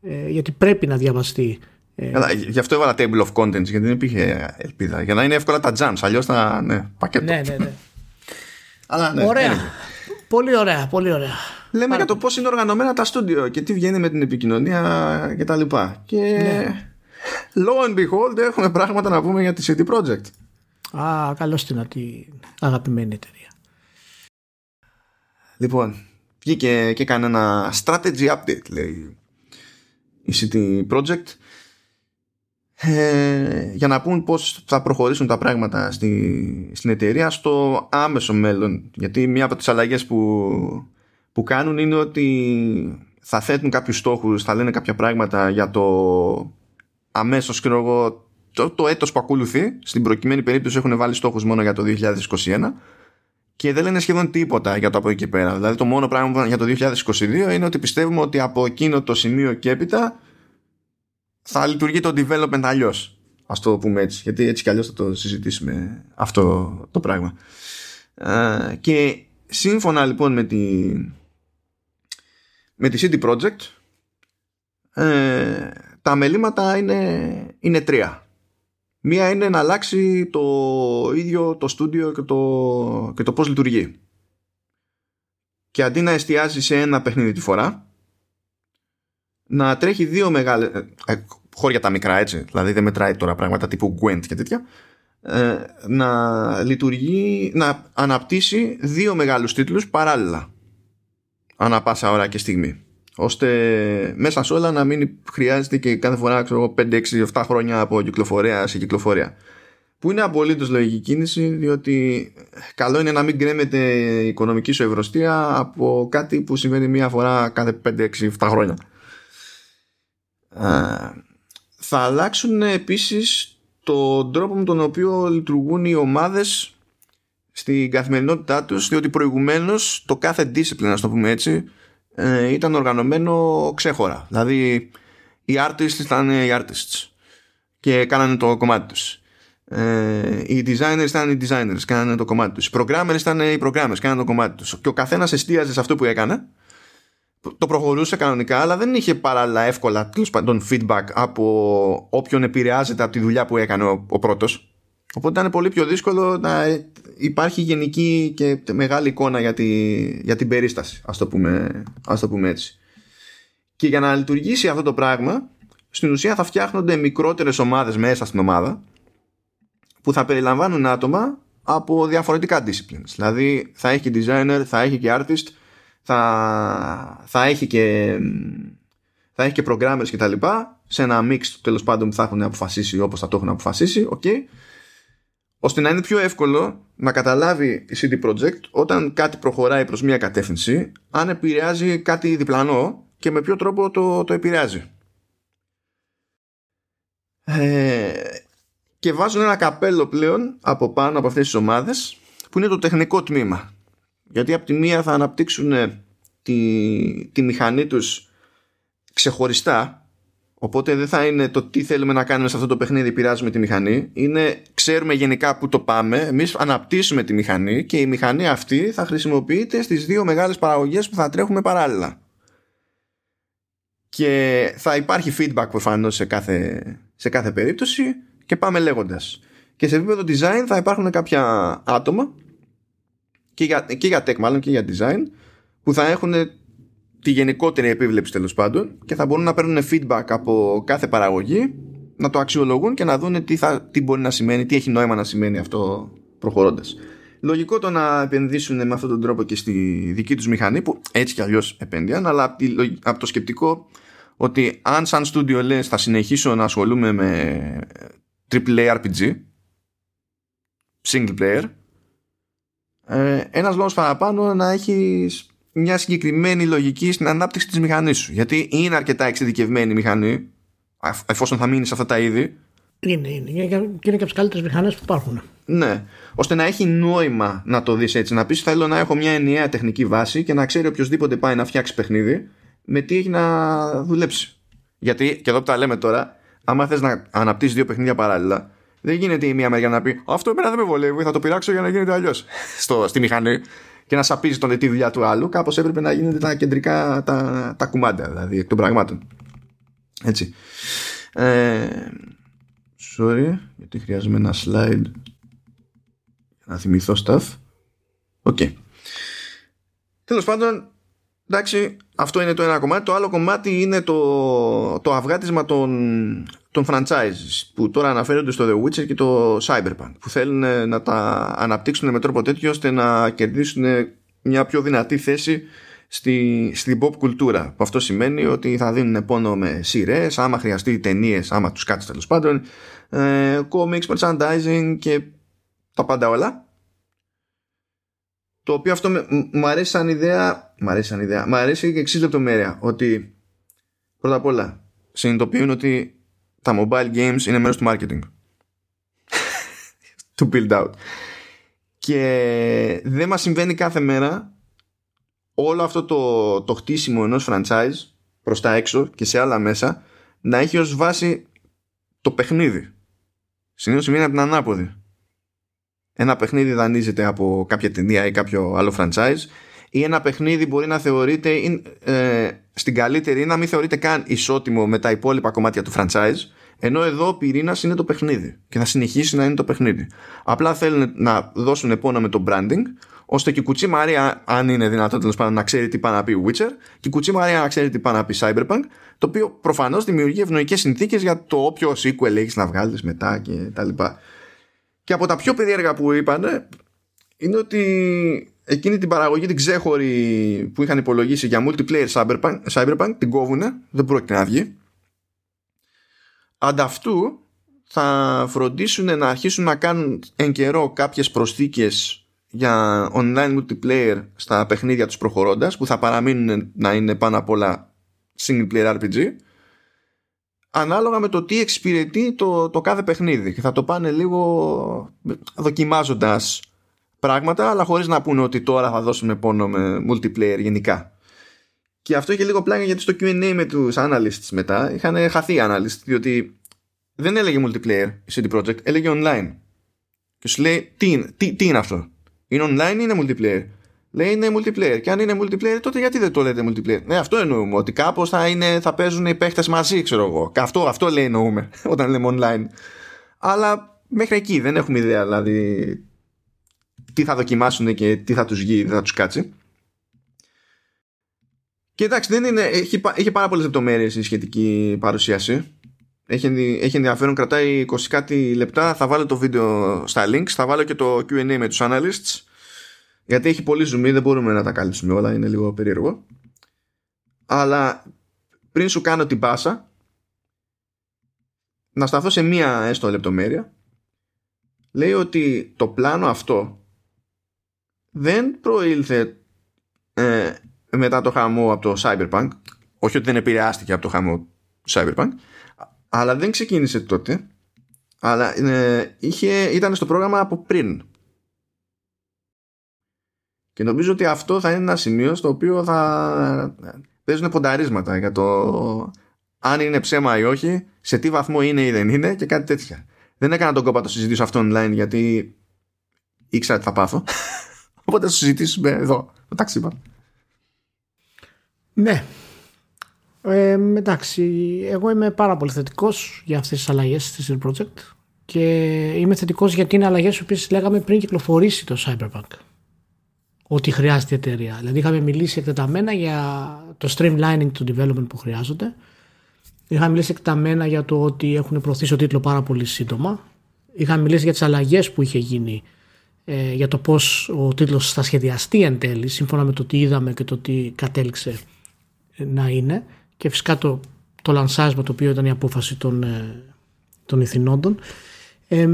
B: Ε, γιατί πρέπει να διαβαστεί.
A: Ε, γι' αυτό έβαλα table of contents γιατί δεν υπήρχε ελπίδα. Για να είναι εύκολα τα jumps, αλλιώς θα. Ναι, πακέτο.
B: Ναι, ναι, ναι.
A: Αλλά, ναι,
B: ωραία. Πολύ ωραία, πολύ ωραία.
A: Λέμε Άρα... για το πώς είναι οργανωμένα τα στούντιο και τι βγαίνει με την επικοινωνία κτλ. Και, και... Ναι. lo and behold έχουμε πράγματα να πούμε για τη City Project.
B: Α, καλώς την αγαπημένη εταιρεία.
A: Λοιπόν, βγήκε και έκανε ένα strategy update, λέει η City Project, ε, για να πούν πώς θα προχωρήσουν τα πράγματα στη, στην εταιρεία στο άμεσο μέλλον. Γιατί μία από τις αλλαγές που, που κάνουν είναι ότι θα θέτουν κάποιους στόχους, θα λένε κάποια πράγματα για το αμέσως, ξέρω εγώ, το, το έτος που ακολουθεί. Στην προκειμένη περίπτωση έχουν βάλει στόχους μόνο για το 2021 και δεν λένε σχεδόν τίποτα για το από εκεί και πέρα. Δηλαδή το μόνο πράγμα για το 2022 είναι ότι πιστεύουμε ότι από εκείνο το σημείο και έπειτα θα λειτουργεί το development αλλιώς. Α το πούμε έτσι. Γιατί έτσι κι αλλιώς θα το συζητήσουμε αυτό το πράγμα. και σύμφωνα λοιπόν με τη, με τη CD Projekt ε, τα μελήματα είναι, είναι τρία. Μία είναι να αλλάξει το ίδιο το στούντιο και το, και το πώς λειτουργεί. Και αντί να εστιάζει σε ένα παιχνίδι τη φορά, να τρέχει δύο μεγάλες... Ε, ε, χώρια τα μικρά έτσι, δηλαδή δεν μετράει τώρα πράγματα τύπου Gwent και τέτοια, ε, να λειτουργεί, να αναπτύσσει δύο μεγάλους τίτλους παράλληλα. Ανά πάσα ώρα και στιγμή ώστε μέσα σε όλα να μην χρειάζεται και κάθε φορά ξέρω, 5, 6, 7 χρόνια από κυκλοφορία σε κυκλοφορία. Που είναι απολύτως λογική κίνηση, διότι καλό είναι να μην κρέμεται η οικονομική σου ευρωστία από κάτι που συμβαίνει μία φορά κάθε 5, 6, 7 χρόνια. Θα αλλάξουν επίσης τον τρόπο με τον οποίο λειτουργούν οι ομάδες στην καθημερινότητά τους διότι προηγουμένως το κάθε discipline, να το πούμε έτσι, ε, ήταν οργανωμένο ξέχωρα. Δηλαδή οι artists ήταν οι artists και κάνανε το κομμάτι τους. Ε, οι designers ήταν οι designers, κάνανε το κομμάτι τους. Οι programmers ήταν οι programmers, κάνανε το κομμάτι τους. Και ο καθένας εστίαζε σε αυτό που έκανε. Το προχωρούσε κανονικά, αλλά δεν είχε παράλληλα εύκολα τέλος πάντων feedback από όποιον επηρεάζεται από τη δουλειά που έκανε ο, ο πρώτος. Οπότε ήταν πολύ πιο δύσκολο να υπάρχει γενική και μεγάλη εικόνα για, τη, για την περίσταση, ας το, πούμε, ας το πούμε έτσι. Και για να λειτουργήσει αυτό το πράγμα, στην ουσία θα φτιάχνονται μικρότερες ομάδες μέσα στην ομάδα, που θα περιλαμβάνουν άτομα από διαφορετικά disciplines. Δηλαδή θα έχει και designer, θα έχει και artist, θα, θα έχει και θα έχει και programmers και τα λοιπά σε ένα mix τέλος πάντων που θα έχουν αποφασίσει όπως θα το έχουν αποφασίσει okay ώστε να είναι πιο εύκολο να καταλάβει η CD Projekt όταν κάτι προχωράει προς μια κατεύθυνση αν επηρεάζει κάτι διπλανό και με ποιο τρόπο το, το επηρεάζει. Ε, και βάζουν ένα καπέλο πλέον από πάνω από αυτές τις ομάδες που είναι το τεχνικό τμήμα. Γιατί από τη μία θα αναπτύξουν τη, τη μηχανή τους ξεχωριστά Οπότε δεν θα είναι το τι θέλουμε να κάνουμε σε αυτό το παιχνίδι, πειράζουμε τη μηχανή. Είναι ξέρουμε γενικά που το πάμε. Εμείς αναπτύσσουμε τη μηχανή και η μηχανή αυτή θα χρησιμοποιείται στις δύο μεγάλες παραγωγές που θα τρέχουμε παράλληλα. Και θα υπάρχει feedback προφανώς σε κάθε, σε κάθε περίπτωση και πάμε λέγοντας. Και σε επίπεδο design θα υπάρχουν κάποια άτομα και για, και για tech μάλλον και για design που θα έχουν τη γενικότερη επίβλεψη τέλος πάντων και θα μπορούν να παίρνουν feedback από κάθε παραγωγή, να το αξιολογούν και να δουν τι, θα, τι μπορεί να σημαίνει, τι έχει νόημα να σημαίνει αυτό προχωρώντας. Λογικό το να επενδύσουν με αυτόν τον τρόπο και στη δική τους μηχανή που έτσι κι αλλιώς επένδυαν, αλλά από το σκεπτικό ότι αν σαν στούντιο λες θα συνεχίσω να ασχολούμαι με AAA RPG single player ε, ένας λόγος παραπάνω να έχεις μια συγκεκριμένη λογική στην ανάπτυξη της μηχανής σου. Γιατί είναι αρκετά εξειδικευμένη η μηχανή, εφόσον θα μείνεις σε αυτά τα είδη.
B: Είναι, είναι. Και είναι και από τις καλύτερες μηχανές που υπάρχουν.
A: Ναι. Ώστε να έχει νόημα να το δεις έτσι. Να πεις: Θέλω να έχω μια ενιαία τεχνική βάση και να ξέρει οποιοδήποτε πάει να φτιάξει παιχνίδι με τι έχει να δουλέψει. Γιατί, και εδώ που τα λέμε τώρα, άμα θες να αναπτύσσεις δύο παιχνίδια παράλληλα, δεν γίνεται η μία μεριά να πει Αυτό εμένα δεν με βολεύει, θα το πειράξω για να γίνεται αλλιώς στη μηχανή και να σαπίζει τον τη δουλειά του άλλου. Κάπως έπρεπε να γίνονται τα κεντρικά τα, τα κουμάντα, δηλαδή εκ των πραγμάτων. Έτσι. Ε, sorry, γιατί χρειάζομαι ένα slide για να θυμηθώ stuff. OK. Okay. Τέλος πάντων, εντάξει, αυτό είναι το ένα κομμάτι. Το άλλο κομμάτι είναι το, το αυγάτισμα των, των franchises που τώρα αναφέρονται στο The Witcher και το Cyberpunk που θέλουν να τα αναπτύξουν με τρόπο τέτοιο ώστε να κερδίσουν μια πιο δυνατή θέση στη, στην pop κουλτούρα. Αυτό σημαίνει ότι θα δίνουν πόνο με σειρές, άμα χρειαστεί ταινίες, άμα τους κάτσει τέλος πάντων, ε, comics, merchandising και τα πάντα όλα. Το οποίο αυτό μου αρέσει σαν ιδέα, μου αρέσει σαν ιδέα, μου αρέσει και εξή λεπτομέρεια, ότι πρώτα απ' όλα συνειδητοποιούν ότι τα mobile games είναι μέρος του marketing. *laughs* to build out. Και δεν μας συμβαίνει κάθε μέρα όλο αυτό το, το χτίσιμο ενός franchise προς τα έξω και σε άλλα μέσα να έχει ως βάση το παιχνίδι. Συνήθως συμβαίνει από την ανάποδη. Ένα παιχνίδι δανείζεται από κάποια ταινία ή κάποιο άλλο franchise ή ένα παιχνίδι μπορεί να θεωρείται ε, στην καλύτερη ή να μην θεωρείται καν ισότιμο με τα υπόλοιπα κομμάτια του franchise ενώ εδώ ο πυρήνας είναι το παιχνίδι και θα συνεχίσει να είναι το παιχνίδι. Απλά θέλουν να δώσουν πόνο με το branding ώστε και η Κουτσή Μαρία, αν είναι δυνατόν τέλος πάντων, να ξέρει τι πάει να πει Witcher και η Κουτσή Μαρία να ξέρει τι πάει να πει Cyberpunk, το οποίο προφανώς δημιουργεί ευνοϊκές συνθήκες για το όποιο sequel έχεις να βγάλεις μετά και τα λοιπά. Και από τα πιο περίεργα που είπαν είναι ότι εκείνη την παραγωγή την ξέχωρη που είχαν υπολογίσει για multiplayer Cyberpunk, Cyberpunk την κόβουνε, δεν πρόκειται να βγει. Ανταυτού θα φροντίσουν να αρχίσουν να κάνουν εν καιρό κάποιες προσθήκες για online multiplayer στα παιχνίδια τους προχωρώντας που θα παραμείνουν να είναι πάνω απ' όλα single player RPG ανάλογα με το τι εξυπηρετεί το, το κάθε παιχνίδι και θα το πάνε λίγο δοκιμάζοντας πράγματα αλλά χωρίς να πούνε ότι τώρα θα δώσουμε πόνο με multiplayer γενικά και αυτό είχε λίγο πλάκα γιατί στο Q&A με τους analysts μετά είχαν χαθεί οι analysts διότι δεν έλεγε multiplayer η CD Projekt, έλεγε online και σου λέει τι, τι, τι είναι αυτό; Είναι online ή είναι multiplayer; Λέει είναι multiplayer. Και αν είναι multiplayer, τότε γιατί δεν το λέτε multiplayer; Ναι, αυτό εννοούμε. Ότι κάπως θα, θα παίζουν οι παίχτε μαζί, ξέρω εγώ. Αυτό, αυτό λέει εννοούμε *laughs* όταν λέμε online. Αλλά μέχρι εκεί δεν έχουμε ιδέα δηλαδή τι θα δοκιμάσουν και τι θα τους βγει, δεν θα τους κάτσει. Και εντάξει, δεν είναι, έχει, έχει πάρα πολλές λεπτομέρειες η σχετική παρουσίαση. Έχει, έχει ενδιαφέρον, κρατάει 20 κάτι λεπτά. Θα βάλω το βίντεο στα links, θα βάλω και το QA με τους analysts. Γιατί έχει πολύ zoom, δεν μπορούμε να τα καλύψουμε όλα, είναι λίγο περίεργο. Αλλά πριν σου κάνω την πάσα, να σταθώ σε μία έστω λεπτομέρεια. Λέει ότι το πλάνο αυτό δεν προήλθε ε, μετά το χαμό από το Cyberpunk. Όχι ότι δεν επηρεάστηκε από το χαμό του Cyberpunk αλλά δεν ξεκίνησε τότε αλλά ε, είχε, ήταν στο πρόγραμμα από πριν και νομίζω ότι αυτό θα είναι ένα σημείο στο οποίο θα παίζουν πονταρίσματα για το αν είναι ψέμα ή όχι, σε τι βαθμό είναι ή δεν είναι και κάτι τέτοια. Δεν έκανα τον κόπο να το συζητήσω αυτό online γιατί ήξερα τι θα πάθω. Οπότε θα το συζητήσουμε εδώ, το ταξίπα.
B: Ναι, ε, εντάξει, εγώ είμαι πάρα πολύ θετικός για αυτές τις αλλαγές στη CD Projekt και είμαι θετικός γιατί είναι αλλαγές που λέγαμε πριν κυκλοφορήσει το Cyberpunk. Ότι χρειάζεται η εταιρεία. Δηλαδή, είχαμε μιλήσει εκτεταμένα για το streamlining του development που χρειάζονται. Είχαμε μιλήσει εκτεταμένα για το ότι έχουν προωθήσει ο τίτλο πάρα πολύ σύντομα. Είχαμε μιλήσει για τις αλλαγές που είχε γίνει ε, για το πώς ο τίτλος θα σχεδιαστεί εν τέλει, σύμφωνα με το τι είδαμε και το τι κατέληξε να είναι και φυσικά το, το λανσάσμα το οποίο ήταν η απόφαση των, ε, των ηθινόντων. Ε,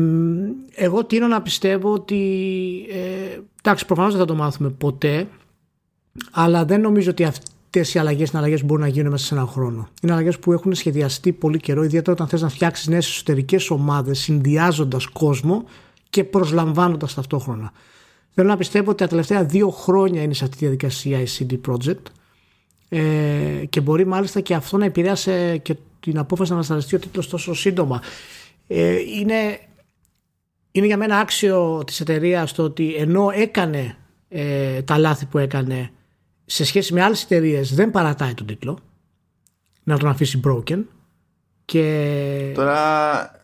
B: εγώ τίνω να πιστεύω ότι ε, εντάξει προφανώς δεν θα το μάθουμε ποτέ αλλά δεν νομίζω ότι αυτές οι αλλαγές είναι αλλαγές που μπορούν να γίνουν μέσα σε έναν χρόνο. Είναι αλλαγές που έχουν σχεδιαστεί πολύ καιρό ιδιαίτερα όταν θες να φτιάξεις νέες εσωτερικές ομάδες συνδυάζοντας κόσμο και προσλαμβάνοντας ταυτόχρονα. Θέλω να πιστεύω ότι τα τελευταία δύο χρόνια είναι σε αυτή τη διαδικασία η CD Projekt ε, και μπορεί μάλιστα και αυτό να επηρέασε και την απόφαση να ανασταλιστεί ο τίτλος τόσο σύντομα. Ε, είναι, είναι για μένα άξιο της εταιρείας το ότι ενώ έκανε ε, τα λάθη που έκανε σε σχέση με άλλες εταιρείες δεν παρατάει τον τίτλο να τον αφήσει broken και...
A: Τώρα,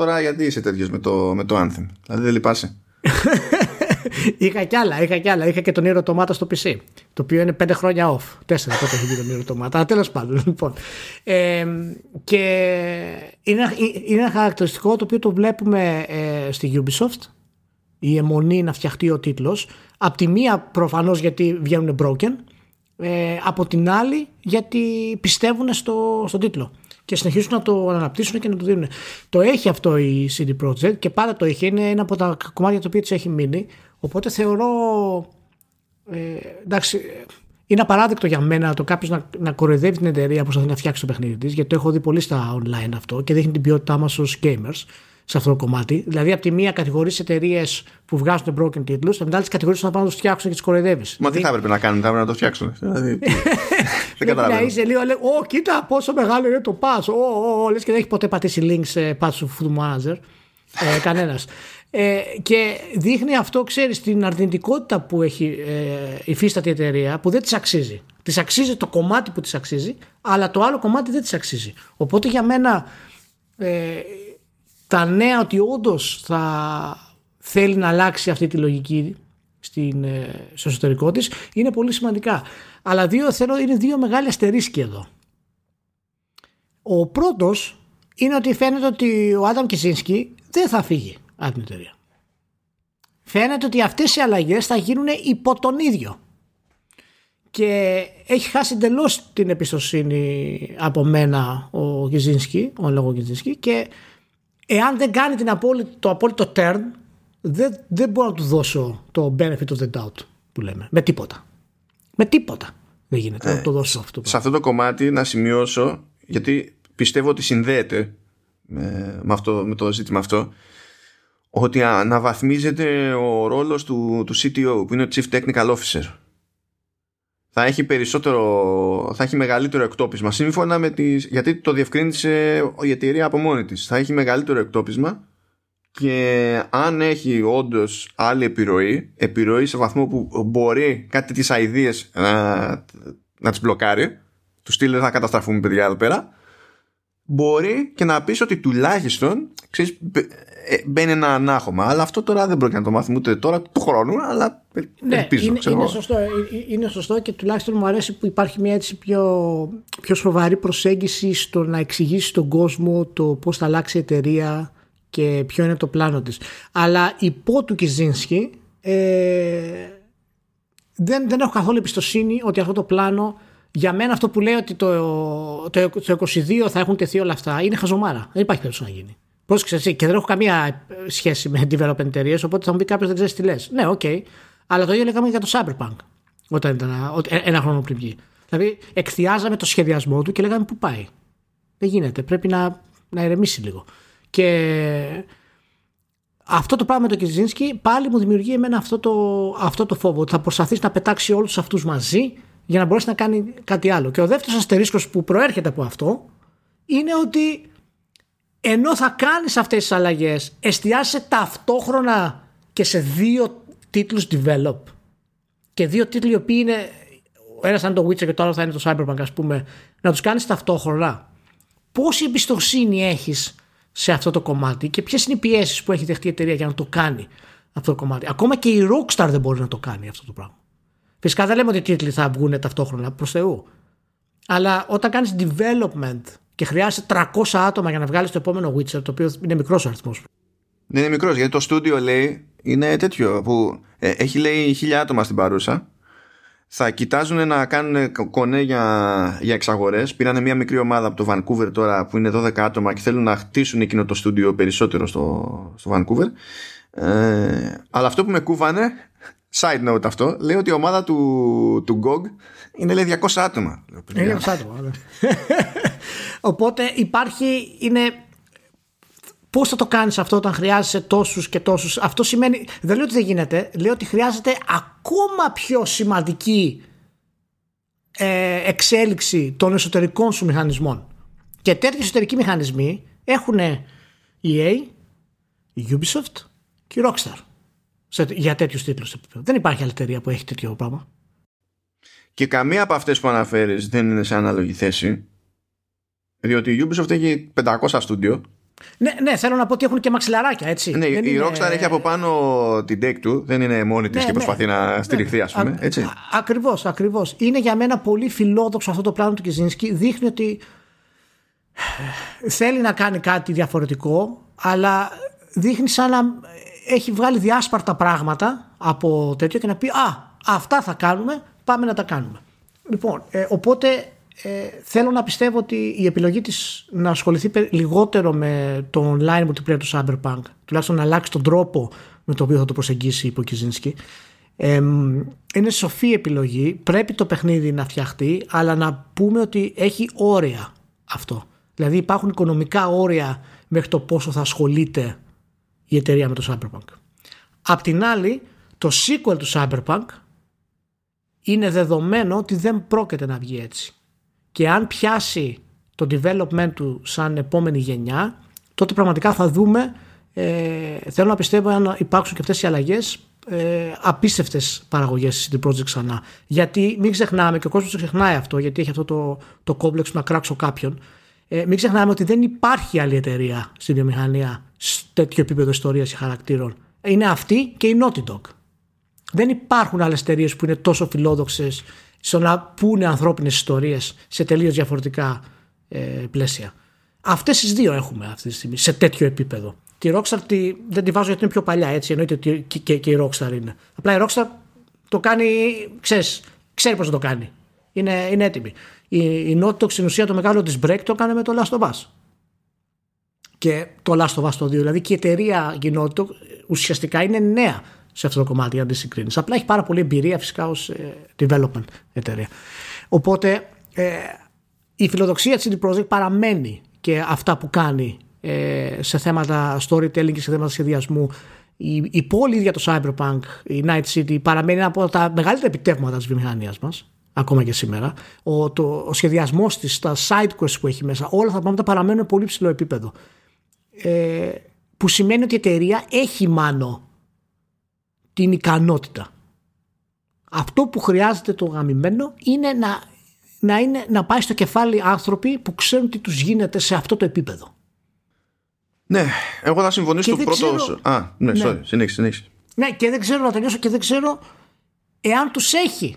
A: τώρα γιατί είσαι τέτοιος με το, με το Anthem; Δηλαδή δεν λυπάσαι *laughs*
B: είχα κι άλλα, είχα κι άλλα. Είχα και τον Ήρωα Τομάτα στο PC. Το οποίο είναι πέντε χρόνια off. Τέσσερα τότε έχει βγει τον Ήρωα Τομάτα. Αλλά τέλος πάντων, *laughs* λοιπόν. Ε, και είναι, είναι ένα χαρακτηριστικό το οποίο το βλέπουμε ε, στη Ubisoft. Η αιμονή να φτιαχτεί ο τίτλος. Απ' τη μία προφανώς γιατί βγαίνουν broken. Ε, από την άλλη γιατί πιστεύουν στο, στον τίτλο και συνεχίζουν να το αναπτύσσουν και να το δίνουν. Το έχει αυτό η CD Projekt και πάντα το είχε. Είναι ένα από τα κομμάτια τα οποία της έχει μείνει. Οπότε θεωρώ. Ε, εντάξει, είναι απαράδεκτο για μένα το κάποιος να, να κοροϊδεύει την εταιρεία που προσπαθεί να φτιάξει το παιχνίδι της, γιατί το έχω δει πολύ στα online αυτό και δείχνει την ποιότητά μας ως gamers σε αυτό το κομμάτι. Δηλαδή, από τη μία κατηγορείς εταιρείες που βγάζουν broken τίτλους, από την άλλη κατηγορείς να πάνε να το φτιάξουν και τις κοροϊδεύεις.
A: Μα τι δηλαδή- θα έπρεπε να κάνουν, θα έπρεπε να το φτιάξουν. *laughs* Δηλαδή,
B: δεν καταλαβαίνω. Να είσαι λίγο, λέει, Ω, κοίτα πόσο μεγάλο είναι το pass. Ω, λες και δεν έχει ποτέ πατήσει link σε pass of food manager. Ε, *laughs* Κανένας. Ε, και δείχνει αυτό, ξέρεις, την αρνητικότητα που έχει ε, υφίστατη η εταιρεία που δεν της αξίζει. Της αξίζει το κομμάτι που της αξίζει, αλλά το άλλο κομμάτι δεν της αξίζει. Οπότε για μένα ε, τα νέα ότι όντως θα θέλει να αλλάξει αυτή τη λογική στην, ε, στο εσωτερικό της είναι πολύ σημαντικά. Αλλά δύο, θέλω, είναι δύο μεγάλοι αστερίσκοι εδώ. Ο πρώτος είναι ότι φαίνεται ότι ο Άνταμ Κισίνσκι δεν θα φύγει από την εταιρεία. Φαίνεται ότι αυτές οι αλλαγές θα γίνουν υπό τον ίδιο. Και έχει χάσει εντελώς την εμπιστοσύνη από μένα ο Κιζίνσκι, ο λόγο Κιζίνσκι και εάν δεν κάνει την απόλυτο, το απόλυτο turn δεν, δεν μπορώ να του δώσω το benefit of the doubt που λέμε. Με τίποτα. Με τίποτα δεν γίνεται ε, να το δώσω αυτό.
A: Σε αυτό το κομμάτι να σημειώσω γιατί πιστεύω ότι συνδέεται με, με, αυτό, με το ζήτημα αυτό ότι αναβαθμίζεται ο ρόλος του, του CTO που είναι ο Chief Technical Officer θα έχει περισσότερο θα έχει μεγαλύτερο εκτόπισμα. Σύμφωνα με τις γιατί το διευκρίνησε η εταιρεία από μόνη της. Θα έχει μεγαλύτερο εκτόπισμα και αν έχει όντως άλλη επιρροή επιρροή σε βαθμό που μπορεί κάτι τις αηδίες να, να τις μπλοκάρει του στείλει θα καταστραφούμε παιδιά εδώ πέρα μπορεί και να πεις ότι τουλάχιστον ξέρεις, ε, μπαίνει ένα ανάχωμα. Αλλά αυτό τώρα δεν πρόκειται να το μάθουμε ούτε τώρα του χρόνου, αλλά ναι, ελπίζω.
B: Είναι, είναι, σωστό, ε, ε, είναι σωστό και τουλάχιστον μου αρέσει που υπάρχει μια έτσι πιο, πιο σοβαρή προσέγγιση στο να εξηγήσεις στον κόσμο το πώς θα αλλάξει η εταιρεία και ποιο είναι το πλάνο της. Αλλά υπό του Κιζίνσκι ε, δεν, δεν έχω καθόλου εμπιστοσύνη ότι αυτό το πλάνο για μένα αυτό που λέει ότι το, το, το 22 θα έχουν τεθεί όλα αυτά είναι χαζομάρα. Δεν υπάρχει περίπτωση να γίνει. Πρόσεξε εσύ, και δεν έχω καμία σχέση με development εταιρείες, οπότε θα μου πει κάποιος δεν ξέρεις τι λες. Ναι, OK. Okay. Αλλά το ίδιο λέγαμε για το Cyberpunk όταν ήταν ε, ένα χρόνο πριν βγει. Δηλαδή, εκθειάζαμε το σχεδιασμό του και λέγαμε πού πάει; Δεν γίνεται. Πρέπει να, να ηρεμήσει λίγο. Και αυτό το πράγμα με τον Κιζίνσκι πάλι μου δημιουργεί εμένα αυτό το, αυτό το φόβο. Ότι θα προσπαθήσει να πετάξει όλους αυτούς μαζί για να μπορέσει να κάνει κάτι άλλο. Και ο δεύτερος αστερίσκος που προέρχεται από αυτό είναι ότι ενώ θα κάνεις αυτές τις αλλαγές εστιάσαι ταυτόχρονα και σε δύο τίτλους develop. Και δύο τίτλοι οι οποίοι είναι ο ένας θα είναι το Witcher και το άλλο θα είναι το Cyberpunk ας πούμε να τους κάνεις ταυτόχρονα. Πόση εμπιστοσύνη έχεις σε αυτό το κομμάτι και ποιες είναι οι πιέσεις που έχει δεχτεί η εταιρεία για να το κάνει αυτό το κομμάτι. Ακόμα και η Rockstar δεν μπορεί να το κάνει αυτό το πράγμα. Φυσικά δεν λέμε ότι οι τίτλοι θα βγουν ταυτόχρονα προς Θεού. Αλλά όταν κάνεις development και χρειάζεται 300 άτομα για να βγάλεις το επόμενο Witcher, το οποίο είναι μικρός αριθμός.
A: Δεν είναι μικρός, γιατί το στούντιο λέει είναι τέτοιο που ε, έχει λέει χίλια άτομα στην παρούσα. θα κοιτάζουν να κάνουν κονέ για, για εξαγορές. Πήραν μια μικρή ομάδα από το Vancouver τώρα που είναι 12 άτομα και θέλουν να χτίσουν εκείνο το στούντιο περισσότερο στο, στο Vancouver. Ε, αλλά αυτό που με κούβανε, side note αυτό, λέει ότι η ομάδα του, του GOG είναι λέει 200 άτομα.
B: Είναι 200 άτομα. *laughs* Ναι. Οπότε υπάρχει, είναι Πώς θα το κάνεις αυτό όταν χρειάζεσαι τόσους και τόσους. Αυτό σημαίνει. Δεν λέω ότι δεν γίνεται. Λέω ότι χρειάζεται ακόμα πιο σημαντική ε, εξέλιξη των εσωτερικών σου μηχανισμών. Και τέτοιοι εσωτερικοί μηχανισμοί έχουν η EA, η Ubisoft και η Rockstar σε, για τέτοιους τίτλους. Δεν υπάρχει άλλη εταιρεία που έχει τέτοιο πράγμα.
A: Και καμία από αυτές που αναφέρεις δεν είναι σε ανάλογη θέση. Διότι η Ubisoft έχει 500 στούντιο
B: ναι, ναι, θέλω να πω ότι έχουν και μαξιλαράκια, έτσι.
A: Ναι, η είναι... Rockstar έχει από πάνω την deck του, δεν είναι μόνη της ναι, και ναι. προσπαθεί να στηριχθεί, ναι. ας πούμε. Έτσι.
B: Ακριβώς, ακριβώς. Είναι για μένα πολύ φιλόδοξο αυτό το πλάνο του Κιζίνσκι. Δείχνει ότι θέλει να κάνει κάτι διαφορετικό, αλλά δείχνει σαν να έχει βγάλει διάσπαρτα πράγματα από τέτοιο και να πει Α, αυτά θα κάνουμε, πάμε να τα κάνουμε. Λοιπόν, ε, οπότε ε, θέλω να πιστεύω ότι η επιλογή της να ασχοληθεί λιγότερο με το online multiplayer του Cyberpunk τουλάχιστον να αλλάξει τον τρόπο με τον οποίο θα το προσεγγίσει η Ποκιζίνσκι ε, είναι σοφή επιλογή πρέπει το παιχνίδι να φτιαχτεί αλλά να πούμε ότι έχει όρια αυτό. Δηλαδή υπάρχουν οικονομικά όρια μέχρι το πόσο θα ασχολείται η εταιρεία με το Cyberpunk. Απ' την άλλη το sequel του Cyberpunk είναι δεδομένο ότι δεν πρόκειται να βγει έτσι και αν πιάσει το development του σαν επόμενη γενιά τότε πραγματικά θα δούμε ε, θέλω να πιστεύω αν υπάρξουν και αυτές οι αλλαγές ε, απίστευτες παραγωγές στην Project ξανά. Γιατί μην ξεχνάμε και ο κόσμος το ξεχνάει αυτό γιατί έχει αυτό το, το κόμπλεξ να κράξω κάποιον ε, μην ξεχνάμε ότι δεν υπάρχει άλλη εταιρεία στην βιομηχανία σε τέτοιο επίπεδο ιστορίας ή χαρακτήρων. Είναι αυτή και η Naughty Dog. Δεν υπάρχουν άλλες εταιρείες που είναι τόσο φιλόδοξες στο να πούνε ανθρώπινες ιστορίες σε τελείως διαφορετικά ε, πλαίσια. Αυτές τις δύο έχουμε αυτή τη στιγμή σε τέτοιο επίπεδο. Τη Rockstar τη, δεν τη βάζω γιατί είναι πιο παλιά έτσι εννοείται ότι και, και, και η Rockstar είναι. Απλά η Rockstar το κάνει, ξέρεις, ξέρει πώς να το κάνει. Είναι, είναι έτοιμη. Η, η Naughty στην ουσία το μεγάλο της break το έκανε με το Last of Us. Και το Last of Us το 2. Δηλαδή και η εταιρεία η Naughty ουσιαστικά είναι νέα σε αυτό το κομμάτι αν τη συγκρίνει. Απλά έχει πάρα πολλή εμπειρία φυσικά ως ε, development εταιρεία. Οπότε ε, η φιλοδοξία της CD Projekt παραμένει και αυτά που κάνει ε, σε θέματα storytelling και σε θέματα σχεδιασμού. Η, η πόλη για το Cyberpunk, η Night City, παραμένει ένα από τα μεγαλύτερα επιτεύγματα της βιομηχανίας μας. Ακόμα και σήμερα. Ο, το, ο σχεδιασμός της, τα side quests που έχει μέσα, όλα αυτά τα πράγματα παραμένουν πολύ ψηλό επίπεδο. Ε, που σημαίνει ότι η εταιρεία έχει μάνο την ικανότητα. Αυτό που χρειάζεται το γαμημένο είναι να, να, είναι, να πάει στο κεφάλι άνθρωποι που ξέρουν τι τους γίνεται σε αυτό το επίπεδο.
A: Ναι, εγώ θα συμφωνήσω στο πρώτο... Ξέρω... Α, ναι, ναι. sorry, συνέχισε, συνέχισε.
B: Ναι, και δεν ξέρω να τελειώσω και δεν ξέρω εάν τους έχει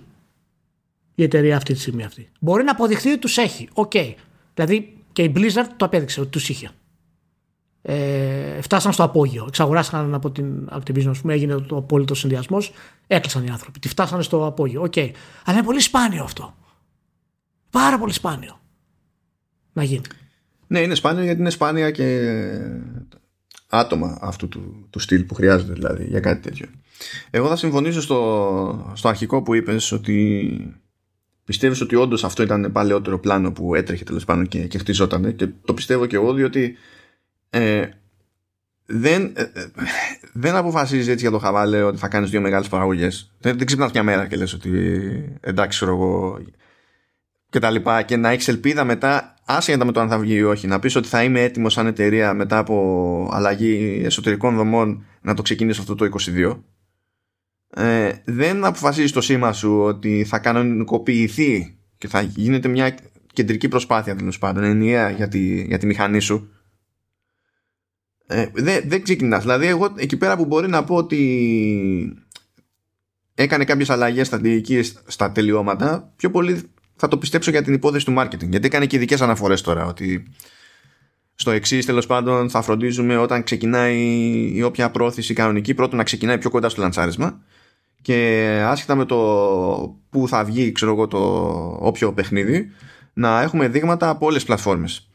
B: η εταιρεία αυτή τη στιγμή αυτή. Μπορεί να αποδειχθεί ότι τους έχει. OK. Okay. Δηλαδή και η Blizzard το απέδειξε ότι τους είχε ε, φτάσαν στο απόγειο. Εξαγοράστηκαν από την Activision, ας πούμε, έγινε το απόλυτος συνδυασμός. Έκλεισαν οι άνθρωποι. Τη φτάσανε στο απόγειο. OK. Okay. Αλλά είναι πολύ σπάνιο αυτό. Πάρα πολύ σπάνιο να γίνει.
A: Ναι, είναι σπάνιο γιατί είναι σπάνια και άτομα αυτού του, του στυλ που χρειάζεται δηλαδή για κάτι τέτοιο. Εγώ θα συμφωνήσω στο, στο αρχικό που είπες ότι πιστεύεις ότι όντως αυτό ήταν παλαιότερο πλάνο που έτρεχε τέλος πάντων και, και χτιζόταν και το πιστεύω και εγώ διότι ε, δεν, ε, ε, δεν αποφασίζεις έτσι για το χαβάλε ότι θα κάνεις δύο μεγάλες παραγωγές. Δεν, δεν ξυπνάς μια μέρα και λες ότι εντάξει, ξέρω εγώ. Και τα λοιπά. Και να έχεις ελπίδα μετά, άσχετα με το αν θα βγει ή όχι, να πεις ότι θα είμαι έτοιμος σαν εταιρεία μετά από αλλαγή εσωτερικών δομών να το ξεκινήσω αυτό το 22. Ε, δεν αποφασίζεις το σήμα σου ότι θα κανονικοποιηθεί και θα γίνεται μια κεντρική προσπάθεια τέλος πάντων ενιαία για τη, για τη μηχανή σου ε, δεν, δεν ξεκινάς. Δηλαδή, εγώ εκεί πέρα που μπορεί να πω ότι έκανε κάποιες αλλαγές στρατηγική στα τελειώματα, πιο πολύ θα το πιστέψω για την υπόθεση του marketing. Γιατί έκανε και ειδικές αναφορές τώρα ότι στο εξής τέλος πάντων θα φροντίζουμε όταν ξεκινάει η όποια πρόθεση κανονική πρώτον να ξεκινάει πιο κοντά στο λαντσάρισμα και άσχετα με το που θα βγει ξέρω εγώ το όποιο παιχνίδι να έχουμε δείγματα από όλες τις πλατφόρμες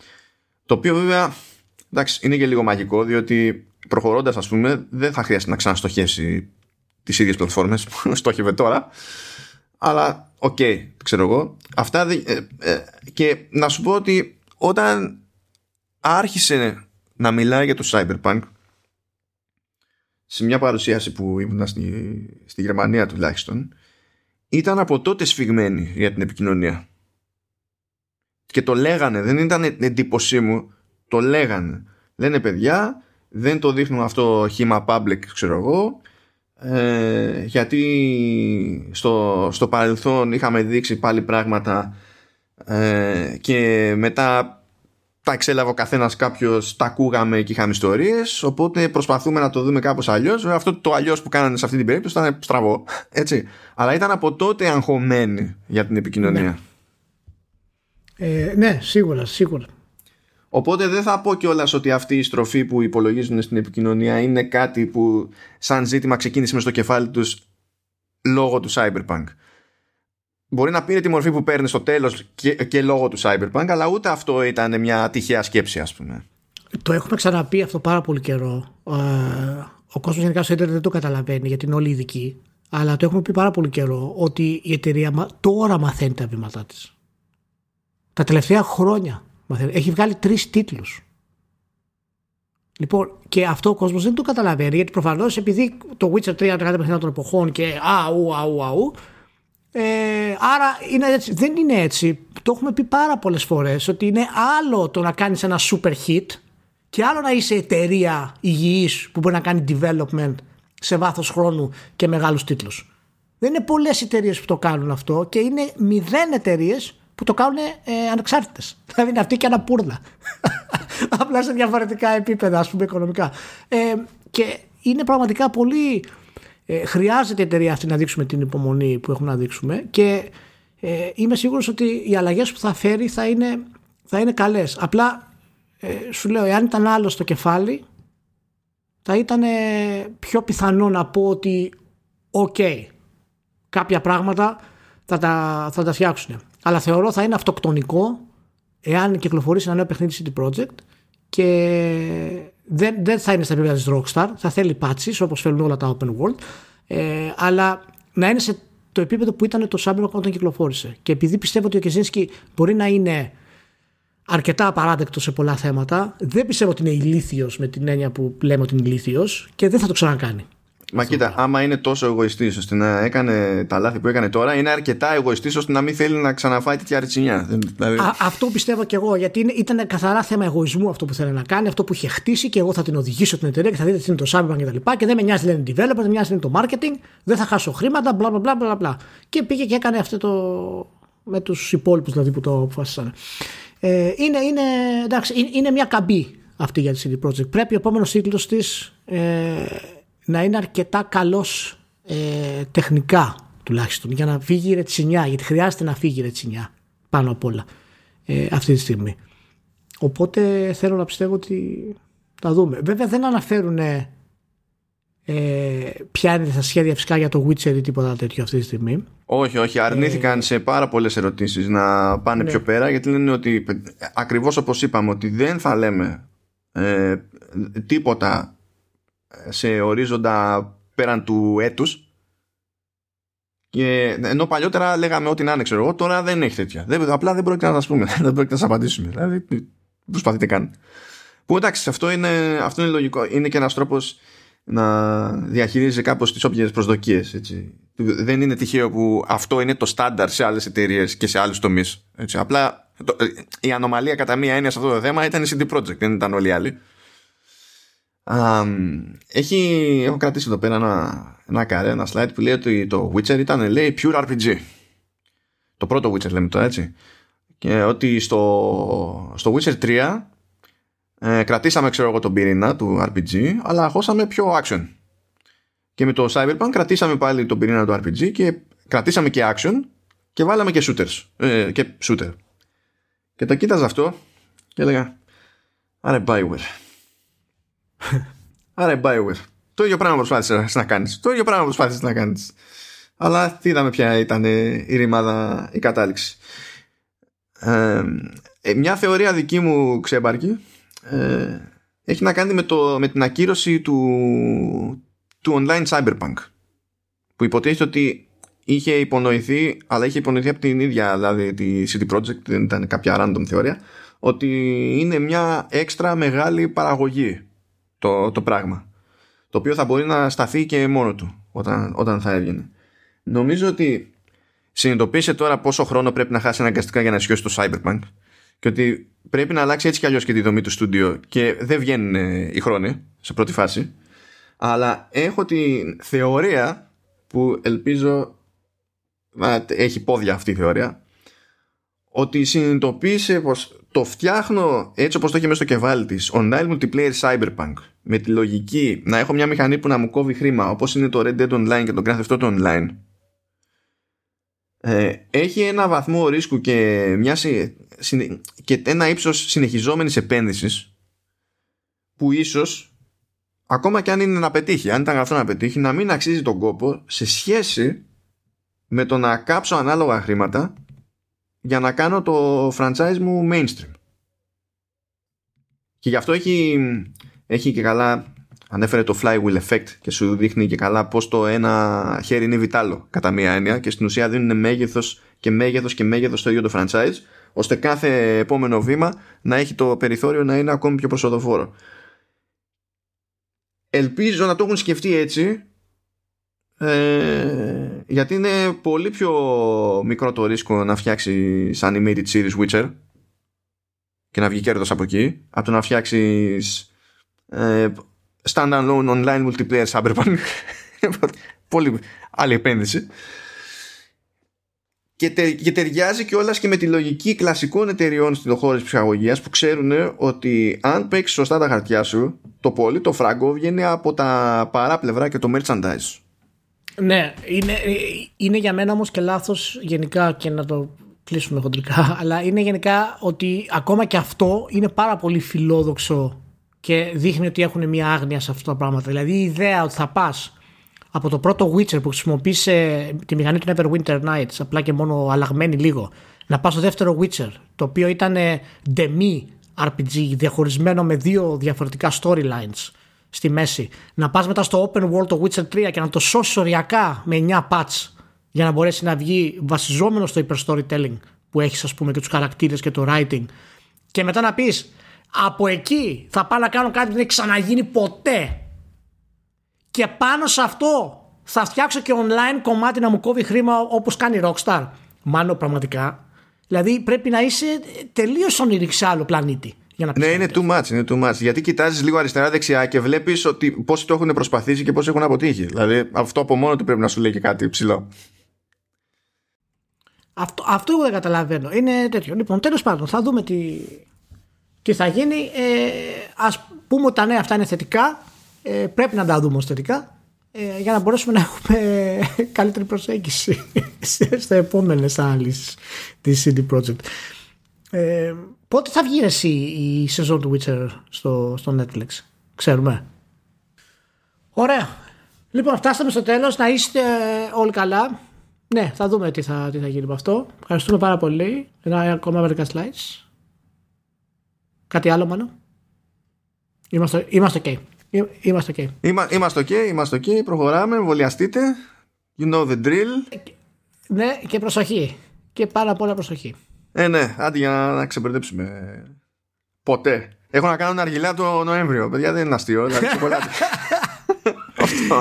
A: το οποίο βέβαια εντάξει, είναι και λίγο μαγικό διότι προχωρώντας ας πούμε δεν θα χρειαστεί να ξαναστοχεύσει τις ίδιες πλατφόρμες που *laughs* στόχευε τώρα. Αλλά OK, okay, ξέρω εγώ. Αυτά ε, ε, και να σου πω ότι όταν άρχισε να μιλάει για το Cyberpunk σε μια παρουσίαση που ήμουν στη, στη Γερμανία τουλάχιστον ήταν από τότε σφιγμένη για την επικοινωνία. Και το λέγανε δεν ήταν εντύπωσή μου το λέγανε λένε παιδιά δεν το δείχνουν αυτό χήμα public ξέρω εγώ ε, γιατί στο, στο παρελθόν είχαμε δείξει πάλι πράγματα ε, και μετά τα εξέλαβε ο καθένας κάποιος, τα ακούγαμε και είχαμε ιστορίες. Οπότε προσπαθούμε να το δούμε κάπως αλλιώς. Αυτό το αλλιώς που κάνανε σε αυτή την περίπτωση ήταν στραβό. *laughs* Έτσι. Αλλά ήταν από τότε αγχωμένοι για την επικοινωνία.
B: Ναι, ε, ναι σίγουρα, σίγουρα.
A: Οπότε δεν θα πω κιόλας ότι αυτή η στροφή που υπολογίζουν στην επικοινωνία είναι κάτι που σαν ζήτημα ξεκίνησε μες στο κεφάλι τους λόγω του Cyberpunk μπορεί να πήρε τη μορφή που παίρνει στο τέλος και, και λόγω του Cyberpunk αλλά ούτε αυτό ήταν μια τυχαία σκέψη ας πούμε.
B: Το έχουμε ξαναπεί αυτό πάρα πολύ καιρό. Ε, ο κόσμος γενικά στο ίντερνετ δεν το καταλαβαίνει γιατί είναι όλοι ειδικοί. Αλλά το έχουμε πει πάρα πολύ καιρό ότι η εταιρεία τώρα μαθαίνει τα βήματά της. Τα τελευταία χρόνια μαθαίνει. Έχει βγάλει τρεις τίτλους. Λοιπόν, και αυτό ο κόσμος δεν το καταλαβαίνει γιατί προφανώς επειδή το Witcher 3 είναι κάτι παιχνίδι των εποχών και αου, αου, αου, ε, άρα είναι έτσι. δεν είναι έτσι. Το έχουμε πει πάρα πολλές φορές ότι είναι άλλο το να κάνεις ένα super hit και άλλο να είσαι εταιρεία υγιής που μπορεί να κάνει development σε βάθος χρόνου και μεγάλους τίτλους. Δεν είναι πολλές εταιρείες που το κάνουν αυτό και είναι μηδέν εταιρείες που το κάνουν ε, ανεξάρτητες. *laughs* Δηλαδή είναι αυτή και ένα πούρλα. *laughs* Απλά σε διαφορετικά επίπεδα ας πούμε οικονομικά. Ε, και είναι πραγματικά πολύ ε, χρειάζεται η εταιρεία αυτή να δείξουμε την υπομονή που έχουμε να δείξουμε και ε, είμαι σίγουρος ότι οι αλλαγές που θα φέρει θα είναι, θα είναι καλές. Απλά ε, σου λέω, εάν ήταν άλλος στο κεφάλι θα ήταν πιο πιθανό να πω ότι οκ, κάποια πράγματα θα τα, θα τα φτιάξουν. Αλλά θεωρώ θα είναι αυτοκτονικό εάν κυκλοφορήσει ένα νέο παιχνίδι CD Projekt και δεν, δεν θα είναι στα επίπεδα της Rockstar, θα θέλει patches όπως θέλουν όλα τα open world, ε, αλλά να είναι σε το επίπεδο που ήταν το Cyberpunk όταν κυκλοφόρησε. Και επειδή πιστεύω ότι ο Κεζίνσκι μπορεί να είναι αρκετά απαράδεκτος σε πολλά θέματα, δεν πιστεύω ότι είναι ηλίθιος με την έννοια που λέμε ότι είναι ηλίθιος και δεν θα το ξανακάνει.
A: Μα κοίτα, άμα είναι τόσο εγωιστής ώστε να έκανε τα λάθη που έκανε τώρα, είναι αρκετά εγωιστής ώστε να μην θέλει να ξαναφάει τέτοια ρετσινιά.
B: Δηλαδή... αυτό πιστεύω και εγώ, γιατί ήταν καθαρά θέμα εγωισμού αυτό που θέλει να κάνει, αυτό που είχε χτίσει και εγώ θα την οδηγήσω την εταιρεία και θα δείτε τι είναι το Cyberpunk και τα λοιπά. Και δεν με νοιάζει λένε developer, δεν με νοιάζει είναι το marketing, δεν θα χάσω χρήματα, μπλα μπλα μπλα μπλα. Και πήγε και έκανε αυτό το. με τους υπόλοιπους δηλαδή που το αποφάσισαν. Ε, είναι, είναι, εντάξει, είναι, είναι μια καμπή αυτή για τη CD Projekt. Πρέπει ο επόμενος τίτλο της. Ε, να είναι αρκετά καλός ε, τεχνικά τουλάχιστον για να φύγει η ρετσινιά γιατί χρειάζεται να φύγει η ρετσινιά πάνω απ' όλα ε, αυτή τη στιγμή οπότε θέλω να πιστεύω ότι θα δούμε βέβαια δεν αναφέρουν ε, ποια είναι τα σχέδια φυσικά για το Witcher ή τίποτα τέτοιο αυτή τη στιγμή
A: όχι, όχι. Αρνήθηκαν ε, σε πάρα πολλές ερωτήσεις να πάνε ναι. πιο πέρα γιατί λένε ότι ακριβώς όπως είπαμε ότι δεν θα λέμε ε, τίποτα σε ορίζοντα πέραν του έτους και ενώ παλιότερα λέγαμε ό,τι να είναι, ξέρω εγώ, τώρα δεν έχει τέτοια. Δεν, απλά δεν πρόκειται να σα πούμε, *laughs* δεν πρόκειται να σας απαντήσουμε. Δηλαδή, προσπαθείτε καν. Που εντάξει, αυτό είναι, αυτό είναι λογικό. Είναι και ένας τρόπος να διαχειρίζει κάπως τις όποιες προσδοκίες. Δεν είναι τυχαίο που αυτό είναι το στάνταρ σε άλλες εταιρείες και σε άλλους τομείς. Απλά το, η ανομαλία κατά μία έννοια σε αυτό το θέμα ήταν η CD Projekt, δεν ήταν όλοι οι άλλοι έχει, έχω κρατήσει εδώ πέρα ένα, ένα καρέ, ένα slide που λέει ότι το Witcher ήταν λέει pure RPG. Το πρώτο Witcher λέμε το έτσι. Και ότι στο, στο Witcher 3 ε, κρατήσαμε ξέρω εγώ τον πυρήνα του RPG αλλά χώσαμε πιο action. Και με το Cyberpunk κρατήσαμε πάλι τον πυρήνα του RPG και κρατήσαμε και action και βάλαμε και shooters. Ε, και shooter. Και το κοίταζα αυτό και έλεγα Άρα Bioware Άρα η Bioware. Το ίδιο πράγμα προσπάθησες να κάνεις. Το ίδιο πράγμα προσπάθησες να κάνεις. Αλλά είδαμε ποια ήταν η ρημάδα, η κατάληξη. Ε, ε, μια θεωρία δική μου ξέμπαρκη ε, έχει να κάνει με, το, με την ακύρωση του, του online cyberpunk που υποτίθεται ότι είχε υπονοηθεί αλλά είχε υπονοηθεί από την ίδια δηλαδή τη CD Projekt δεν ήταν κάποια random θεωρία ότι είναι μια έξτρα μεγάλη παραγωγή το, το πράγμα. Το οποίο θα μπορεί να σταθεί και μόνο του όταν, όταν θα έβγαινε. Νομίζω ότι συνειδητοποίησε τώρα πόσο χρόνο πρέπει να χάσει αναγκαστικά για να σιώσει το Cyberpunk και ότι πρέπει να αλλάξει έτσι κι αλλιώς και τη δομή του στούντιο και δεν βγαίνουν ε, οι χρόνοι σε πρώτη φάση. Αλλά έχω τη θεωρία που ελπίζω έχει πόδια αυτή η θεωρία ότι συνειδητοποίησε πως το φτιάχνω έτσι όπως το έχει μέσα στο κεφάλι της. Online multiplayer cyberpunk. Με τη λογική να έχω μια μηχανή που να μου κόβει χρήμα όπως είναι το Red Dead Online και το Grand Theft Auto Online. Ε, έχει ένα βαθμό ρίσκου και, μια, και ένα ύψος συνεχιζόμενης επένδυσης που ίσως ακόμα και αν είναι να πετύχει αν ήταν αυτό να πετύχει να μην αξίζει τον κόπο σε σχέση με το να κάψω ανάλογα χρήματα για να κάνω το franchise μου mainstream και γι' αυτό έχει, έχει και καλά ανέφερε το flywheel effect και σου δείχνει και καλά πως το ένα χέρι είναι βιτάλο κατά μία έννοια και στην ουσία δίνουν μέγεθος και μέγεθος και μέγεθος στο ίδιο το franchise ώστε κάθε επόμενο βήμα να έχει το περιθώριο να είναι ακόμη πιο προσοδοφόρο. Ελπίζω να το έχουν σκεφτεί έτσι ε, γιατί είναι πολύ πιο μικρό το ρίσκο να φτιάξει animated series Witcher και να βγει κέρδος από εκεί από το να φτιάξεις ε, standalone online multiplayer cyberpunk *laughs* πολύ άλλη επένδυση και, τε, και ταιριάζει και όλα και με τη λογική κλασικών εταιριών στην χώρο ψυχαγωγίας που ξέρουν ότι αν παίξεις σωστά τα χαρτιά σου, το πολύ το φράγκο βγαίνει από τα παράπλευρα και το merchandise.
B: Ναι, είναι, είναι για μένα όμως και λάθος γενικά και να το κλείσουμε χοντρικά, *laughs* αλλά είναι γενικά ότι ακόμα και αυτό είναι πάρα πολύ φιλόδοξο και δείχνει ότι έχουν μια άγνοια σε αυτά τα πράγματα. Δηλαδή η ιδέα ότι θα πας από το πρώτο Witcher που χρησιμοποίησε τη μηχανή του Neverwinter Nights, απλά και μόνο αλλαγμένη λίγο, να πας στο δεύτερο Witcher, το οποίο ήταν demi RPG, διαχωρισμένο με δύο διαφορετικά storylines στη μέση. Να πας μετά στο open world το Witcher 3 και να το σώσεις οριακά με 9 patch για να μπορέσει να βγει βασιζόμενο στο hyper storytelling που έχεις ας πούμε και τους χαρακτήρες και το writing και μετά να πεις από εκεί θα πάω να κάνω κάτι που δεν έχει ξαναγίνει ποτέ και πάνω σε αυτό θα φτιάξω και online κομμάτι να μου κόβει χρήμα όπως κάνει η Rockstar. Μάλλον πραγματικά. Δηλαδή πρέπει να είσαι τελείως ονειρική σε άλλο πλανήτη. Για να
A: ναι, είναι too much, είναι too much. Γιατί κοιτάζεις λίγο αριστερά-δεξιά και βλέπεις ότι πόσοι το έχουν προσπαθήσει και πόσοι έχουν αποτύχει. Δηλαδή αυτό από μόνο του πρέπει να σου λέει και κάτι ψηλό.
B: Αυτό, αυτό εγώ δεν καταλαβαίνω. Είναι τέτοιο. Λοιπόν, τέλος πάντων, θα δούμε τι, τι θα γίνει. Ε, ας πούμε ότι τα νέα αυτά είναι θετικά. Ε, πρέπει να τα δούμε ως θετικά ε, για να μπορέσουμε να έχουμε *laughs* καλύτερη προσέγγιση *laughs* στα επόμενες αναλύσεις της CD Projekt. Ε, πότε θα βγει εσύ η σεζόν του Witcher στο, στο Netflix, ξέρουμε. Ωραία. Λοιπόν, φτάσαμε στο τέλος. Να είστε όλοι καλά. Ναι, θα δούμε τι θα, τι θα γίνει με αυτό. Ευχαριστούμε πάρα πολύ. Ένα ακόμα μερικά slides. Κάτι άλλο, μάλλον. Είμαστε, είμαστε ok. Είμαστε ok.
A: είμαστε ok, είμαστε ok. Προχωράμε, εμβολιαστείτε. You know the drill.
B: Ναι, και προσοχή. Και πάρα πολλά προσοχή.
A: Ε, ναι, άντε για να, να ξεμπερδέψουμε. Ποτέ. Έχω να κάνω ένα αργιλά το Νοέμβριο. Παιδιά δεν είναι αστείο. Δηλαδή, *laughs*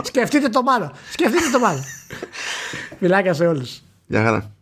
B: Σκεφτείτε το μάλλον. Σκεφτείτε το μάλλον. *laughs* Φιλάκια σε όλους.
A: Γεια χαρά.